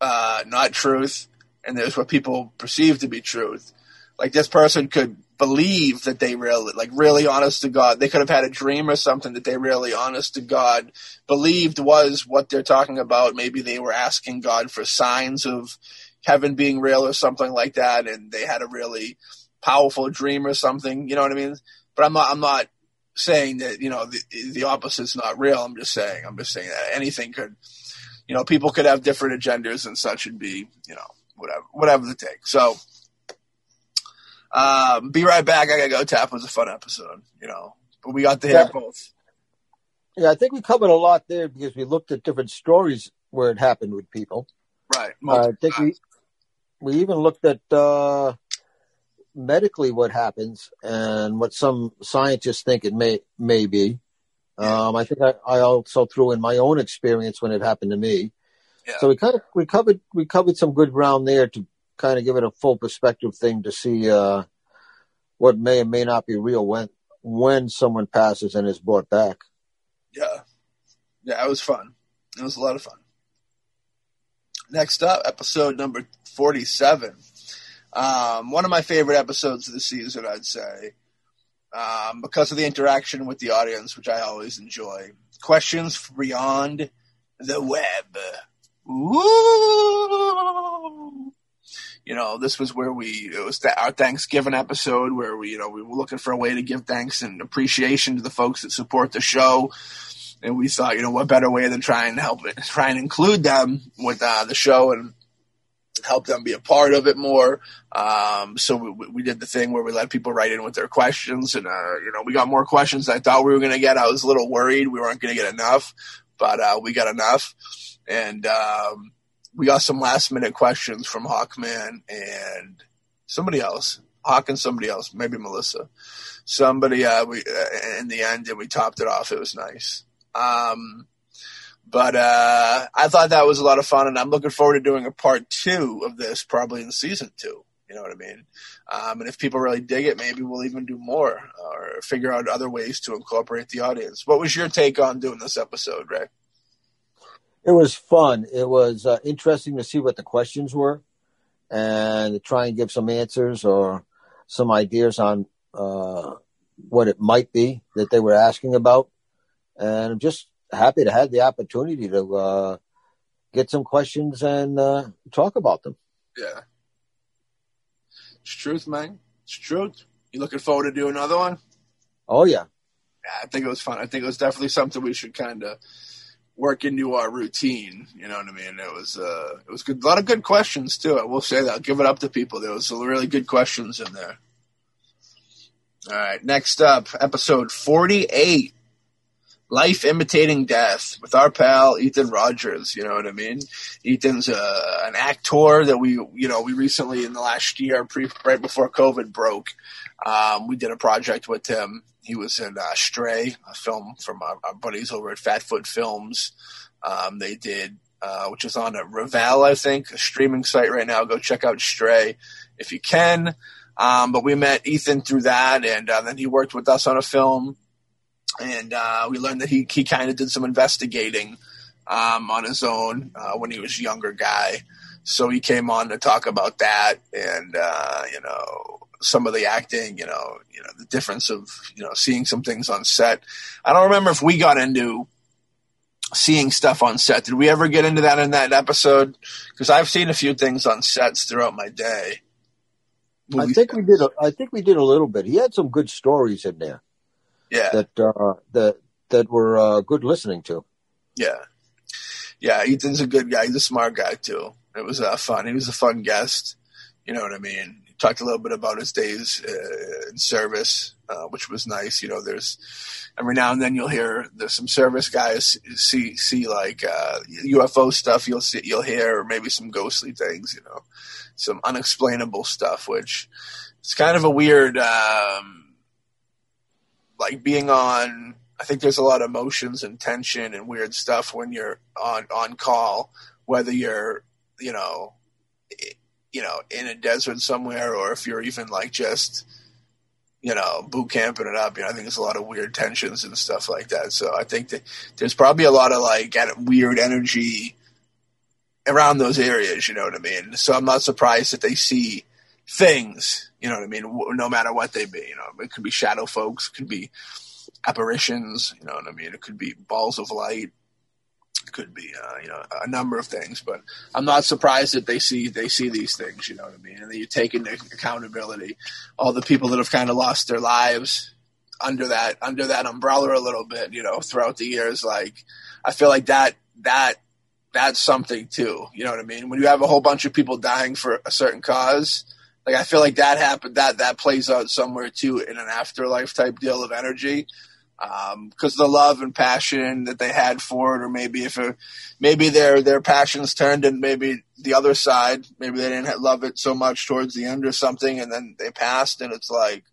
uh, not truth, and there's what people perceive to be truth. Like this person could believe that they really, like really honest to God, they could have had a dream or something that they really honest to God believed was what they're talking about. Maybe they were asking God for signs of heaven being real or something like that, and they had a really powerful dream or something. You know what I mean? But I'm not. I'm not saying that you know the the opposite's not real. I'm just saying. I'm just saying that anything could. You know, people could have different agendas and such, and be you know whatever whatever the take. So. Um, be right back. I gotta go. Tap was a fun episode, you know, but we got to hear Yeah. both. Yeah, I think we covered a lot there because we looked at different stories where it happened with people. Right. Uh, I think we we even looked at uh, medically what happens and what some scientists think it may may be. Um, I think I, I also threw in my own experience when it happened to me. Yeah. So we kind of we covered we covered some good ground there to kind of give it a full perspective thing to see uh, what may or may not be real when when someone passes and is brought back. Yeah. Yeah, it was fun. It was a lot of fun. Next up, episode number 47. Um, one of my favorite episodes of the season, I'd say, um, because of the interaction with the audience, which I always enjoy. Questions beyond the web. Ooh. You know, this was where we, it was the, our Thanksgiving episode where we, you know, we were looking for a way to give thanks and appreciation to the folks that support the show and we thought, you know, what better way than trying to help it, try and include them with uh, the show and help them be a part of it more. Um, so we, we did the thing where we let people write in with their questions, and uh, you know, we got more questions than I thought we were going to get. I was a little worried we weren't going to get enough, but uh, we got enough, and um, we got some last minute questions from Hawkman and somebody else. Hawk and somebody else, maybe Melissa. Somebody uh, we uh, in the end, and we topped it off. It was nice. Um, but uh, I thought that was a lot of fun, and I'm looking forward to doing a part two of this, probably in season two. You know what I mean? Um, and if people really dig it, maybe we'll even do more or figure out other ways to incorporate the audience. What was your take on doing this episode, Ray? It was fun. It was uh, interesting to see what the questions were and to try and give some answers or some ideas on uh, what it might be that they were asking about. And just happy to have the opportunity to uh, get some questions and uh, talk about them. Yeah. It's truth, man. It's truth. You looking forward to do another one? Oh, yeah. Yeah, I think it was fun. I think it was definitely something we should kind of work into our routine. You know what I mean? It was uh, it was good. A lot of good questions too. I will say that. I'll give it up to people. There was some really good questions in there. All right, next up, episode forty-eight. Life imitating death with our pal Ethan Rogers. You know what I mean? Ethan's uh, an actor that we, you know, we recently in the last year, pre, right before COVID broke, um, we did a project with him. He was in uh, Stray, a film from our, our buddies over at Fatfoot Films. Um, they did, uh, which is on a Revel, I think, a streaming site right now. Go check out Stray if you can. Um, but we met Ethan through that, and uh, then he worked with us on a film and uh, we learned that he he kind of did some investigating um, on his own uh, when he was a younger guy. So he came on to talk about that, and uh, you know some of the acting, you know, you know the difference of you know seeing some things on set. I don't remember if we got into seeing stuff on set. Did we ever get into that in that episode? Because I've seen a few things on sets throughout my day. I think we did. A, I think we did a little bit. He had some good stories in there. Yeah. That uh, that that were uh, good listening to. Yeah. Yeah, Ethan's a good guy. He's a smart guy too. It was uh, fun. He was a fun guest. You know what I mean? He talked a little bit about his days uh, in service, uh, which was nice. You know, there's every now and then you'll hear there's some service guys see see like uh, UFO stuff. You'll see you'll hear or maybe some ghostly things. You know, some unexplainable stuff, which it's kind of a weird, um, like being on. I think there's a lot of emotions and tension and weird stuff when you're on on call, whether you're you know you know, in a desert somewhere, or if you're even like just, you know, boot camping it up. You know, I think there's a lot of weird tensions and stuff like that. So I think that there's probably a lot of like weird energy around those areas. You know what I mean? So I'm not surprised that they see things. You know what I mean? No matter what they be. You know, it could be shadow folks, it could be apparitions. You know what I mean? It could be balls of light It could be uh, you know a number of things but i'm not surprised that they see they see these things you know what i mean and then you take into accountability all the people that have kind of lost their lives under that under that umbrella a little bit you know throughout the years like i feel like that that that's something too you know what i mean when you have a whole bunch of people dying for a certain cause like i feel like that happened that that plays out somewhere too in an afterlife type deal of energy because um, the love and passion that they had for it, or maybe if it, maybe their their passions turned and maybe the other side, maybe they didn't love it so much towards the end or something, and then they passed, and it's like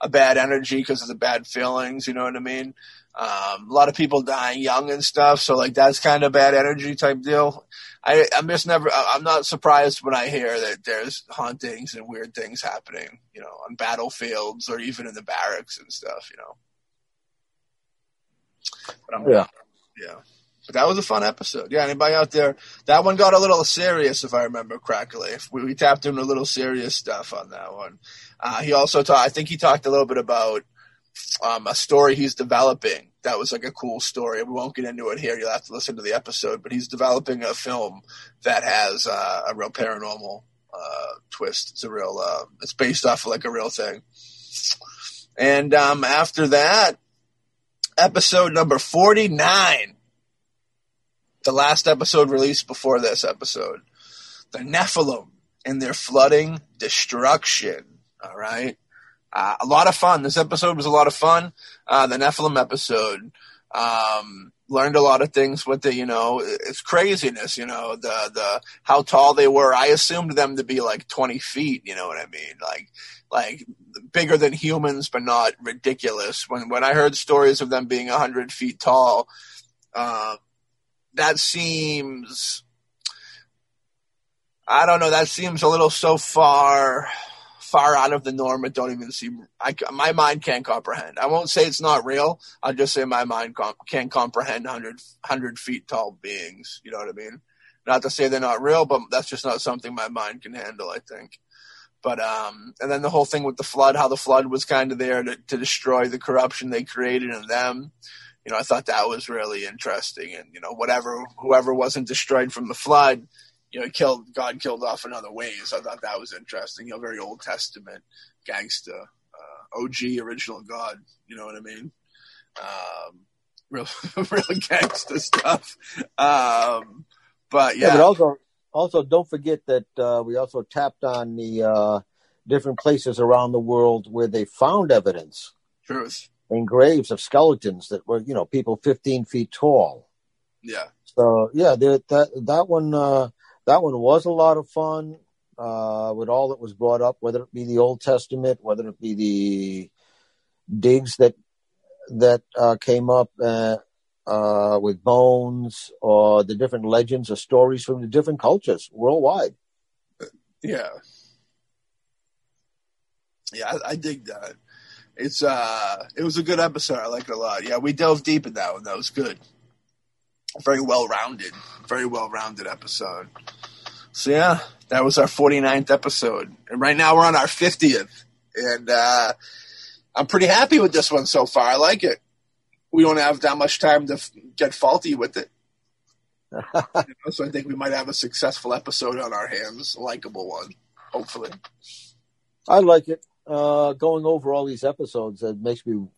a bad energy because of the bad feelings. You know what I mean? Um, a lot of people dying young and stuff, so like that's kind of bad energy type deal. I, I'm just never. I'm not surprised when I hear that there's hauntings and weird things happening, you know, on battlefields or even in the barracks and stuff, you know. yeah. Yeah. But that was a fun episode. Yeah, anybody out there? That one got a little serious, if I remember correctly. We, we tapped into a little serious stuff on that one. Uh, he also talked. I think he talked a little bit about um, a story he's developing. That was like a cool story. We won't get into it here. You'll have to listen to the episode. But he's developing a film that has uh, a real paranormal uh, twist. It's a real. Uh, it's based off of like a real thing. And um, after that, episode number 49. The last episode released before this episode. The Nephilim and their flooding destruction. All right. Uh, a lot of fun. This episode was a lot of fun. Uh, the Nephilim episode. Um, learned a lot of things with the, you know, it's craziness, you know, the, the, how tall they were. I assumed them to be like 20 feet, you know what I mean? Like, like bigger than humans, but not ridiculous. When, when I heard stories of them being 100 feet tall, uh, that seems, I don't know, that seems a little so far, far out of the norm. It don't even seem. I, my mind can't comprehend. I won't say it's not real. I'll just say my mind can't comprehend 100, 100 feet tall beings. You know what I mean? Not to say they're not real, but that's just not something my mind can handle. I think. But um, and then the whole thing with the flood, how the flood was kind of there to, to destroy the corruption they created in them. You know, I thought that was really interesting. And you know, whatever whoever wasn't destroyed from the flood, you know, killed God killed off in other ways. I thought that was interesting. You know, very Old Testament gangsta, uh, OG original God. You know what I mean? Um, real, real gangsta stuff. Um, but yeah. yeah. but also, also don't forget that uh, we also tapped on the uh, different places around the world where they found evidence. Truth. In graves of skeletons that were, you know, people 15 feet tall. Yeah. So yeah, that that one uh, that one was a lot of fun uh, with all that was brought up, whether it be the Old Testament, whether it be the digs that that uh, came up uh, uh with bones, or the different legends or stories from the different cultures worldwide. Yeah, yeah, I, I dig that. It's uh, it was a good episode. I like it a lot. Yeah, we dove deep in that one. That was good very well rounded, very well rounded episode. So yeah, that was our 49th episode. And right now we're on our 50th. And uh, I'm pretty happy with this one so far. I like it. We don't have that much time to f- get faulty with it. you know, so I think we might have a successful episode on our hands, a likable one, hopefully. I like it. Uh, going over all these episodes, it makes me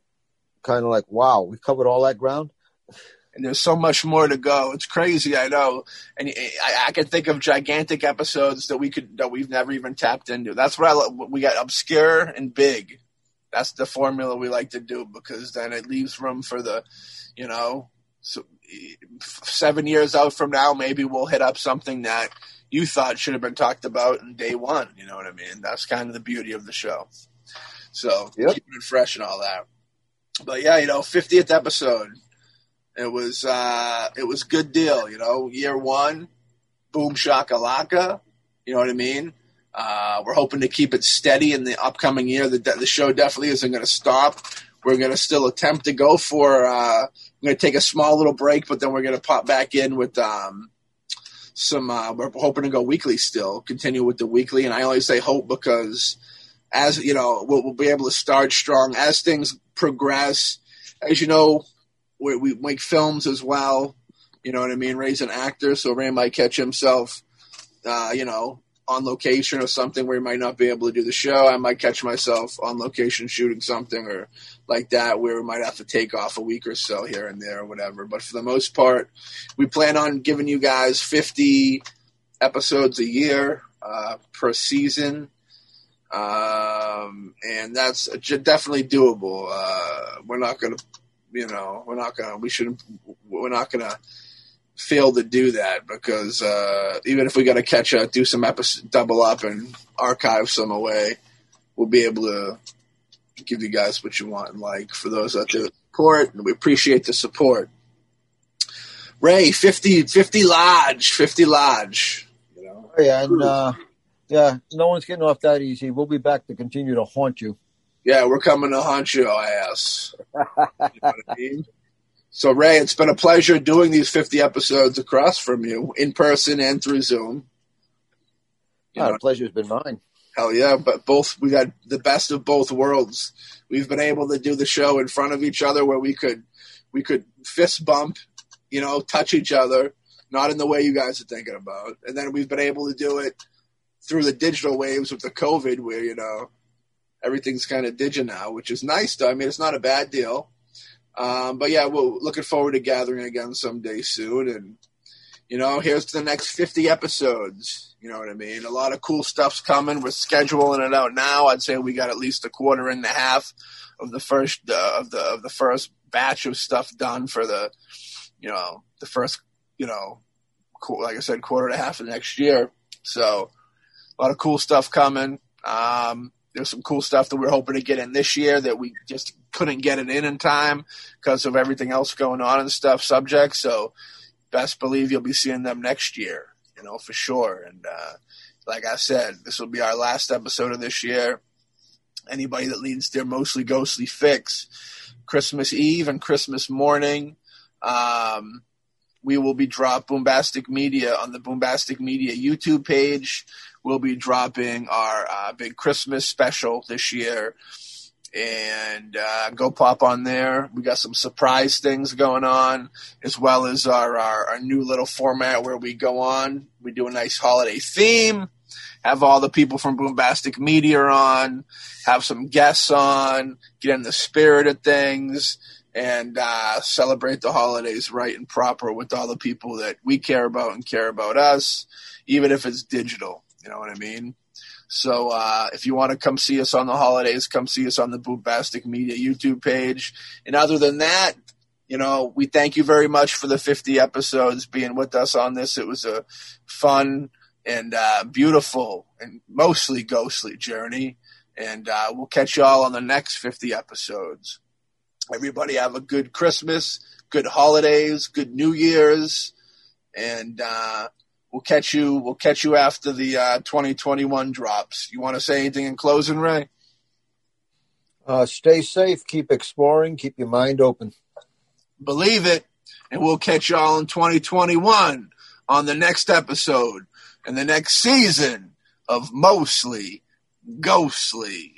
kind of like, wow, we covered all that ground. and there's so much more to go. It's crazy, I know, and I, I can think of gigantic episodes that we could that we've never even tapped into. That's what I love. We got obscure and big. That's the formula we like to do because then it leaves room for the, you know, so seven years out from now, maybe we'll hit up something that you thought should have been talked about in day one. You know what I mean? That's kind of the beauty of the show. So Yep. keeping it fresh and all that. But yeah, you know, 50th episode. It was uh it was good deal, you know. Year one, boom shakalaka. You know what I mean? Uh, we're hoping to keep it steady in the upcoming year. The, the show definitely isn't going to stop. We're going to still attempt to go for. Uh, we're going to take a small little break, but then we're going to pop back in with um, some. Uh, we're hoping to go weekly still, continue with the weekly. And I only say hope because, as you know, we'll, we'll be able to start strong as things progress. As you know, we, we make films as well. You know what I mean? Ray's an actor, so Ray might catch himself, uh, you know, on location or something where he might not be able to do the show. I might catch myself on location shooting something or like that where we might have to take off a week or so here and there or whatever. But for the most part, we plan on giving you guys 50 episodes a year uh, per season. Um, and that's definitely doable. Uh, we're not going to, you know, we're not to, we shouldn't, we're not to fail to do that because uh, even if we got to catch up, do some episode, double up and archive some away, we'll be able to give you guys what you want and like for those out there support. And we appreciate the support. Ray, 50, 50 Lodge, 50 Lodge. You know, Yeah, and uh, yeah, no one's getting off that easy. We'll be back to continue to haunt you. Yeah, we're coming to haunt your ass. You know what I mean? So, Ray, it's been a pleasure doing these 50 episodes across from you in person and through Zoom. You oh, know, the pleasure's been mine. Hell yeah, but both we got the best of both worlds. We've been able to do the show in front of each other where we could we could fist bump, you know, touch each other, not in the way you guys are thinking about. And then we've been able to do it through the digital waves with the COVID where, you know, everything's kind of digi now, which is nice though. I mean, it's not a bad deal. Um, but yeah, we're looking forward to gathering again someday soon and you know, here's to the next 50 episodes. You know what I mean? A lot of cool stuff's coming. We're scheduling it out now. I'd say we got at least a quarter and a half of the first uh, of the of the first batch of stuff done for the, you know, the first, you know, like I said, quarter and a half of next year. So, a lot of cool stuff coming. Um, there's some cool stuff that we're hoping to get in this year that we just couldn't get it in in time because of everything else going on and stuff subject. So, best believe you'll be seeing them next year, you know, for sure. And uh, like I said, this will be our last episode of this year. Anybody that leads their mostly ghostly fix, Christmas Eve and Christmas morning, um, we will be drop Boombastic Media on the Boombastic Media YouTube page. We'll be dropping our uh, big Christmas special this year and uh, go pop on there. We got some surprise things going on, as well as our, our, our new little format where we go on. We do a nice holiday theme, have all the people from Boombastic Media on, have some guests on, get in the spirit of things, and uh, celebrate the holidays right and proper with all the people that we care about and care about us, even if it's digital. You know what I mean? So uh, if you want to come see us on the holidays, come see us on the Boombastic Media YouTube page. And other than that, you know, we thank you very much for the 50 episodes being with us on this. It was a fun and uh, beautiful and mostly ghostly journey. And uh, we'll catch you all on the next 50 episodes. Everybody have a good Christmas, good holidays, good New Year's, and uh, we'll catch you. We'll catch you after the uh, 2021 drops. You want to say anything in closing, Ray? Uh, stay safe, keep exploring, keep your mind open. Believe it, and we'll catch y'all in 2021 on the next episode and the next season of Mostly Ghostly.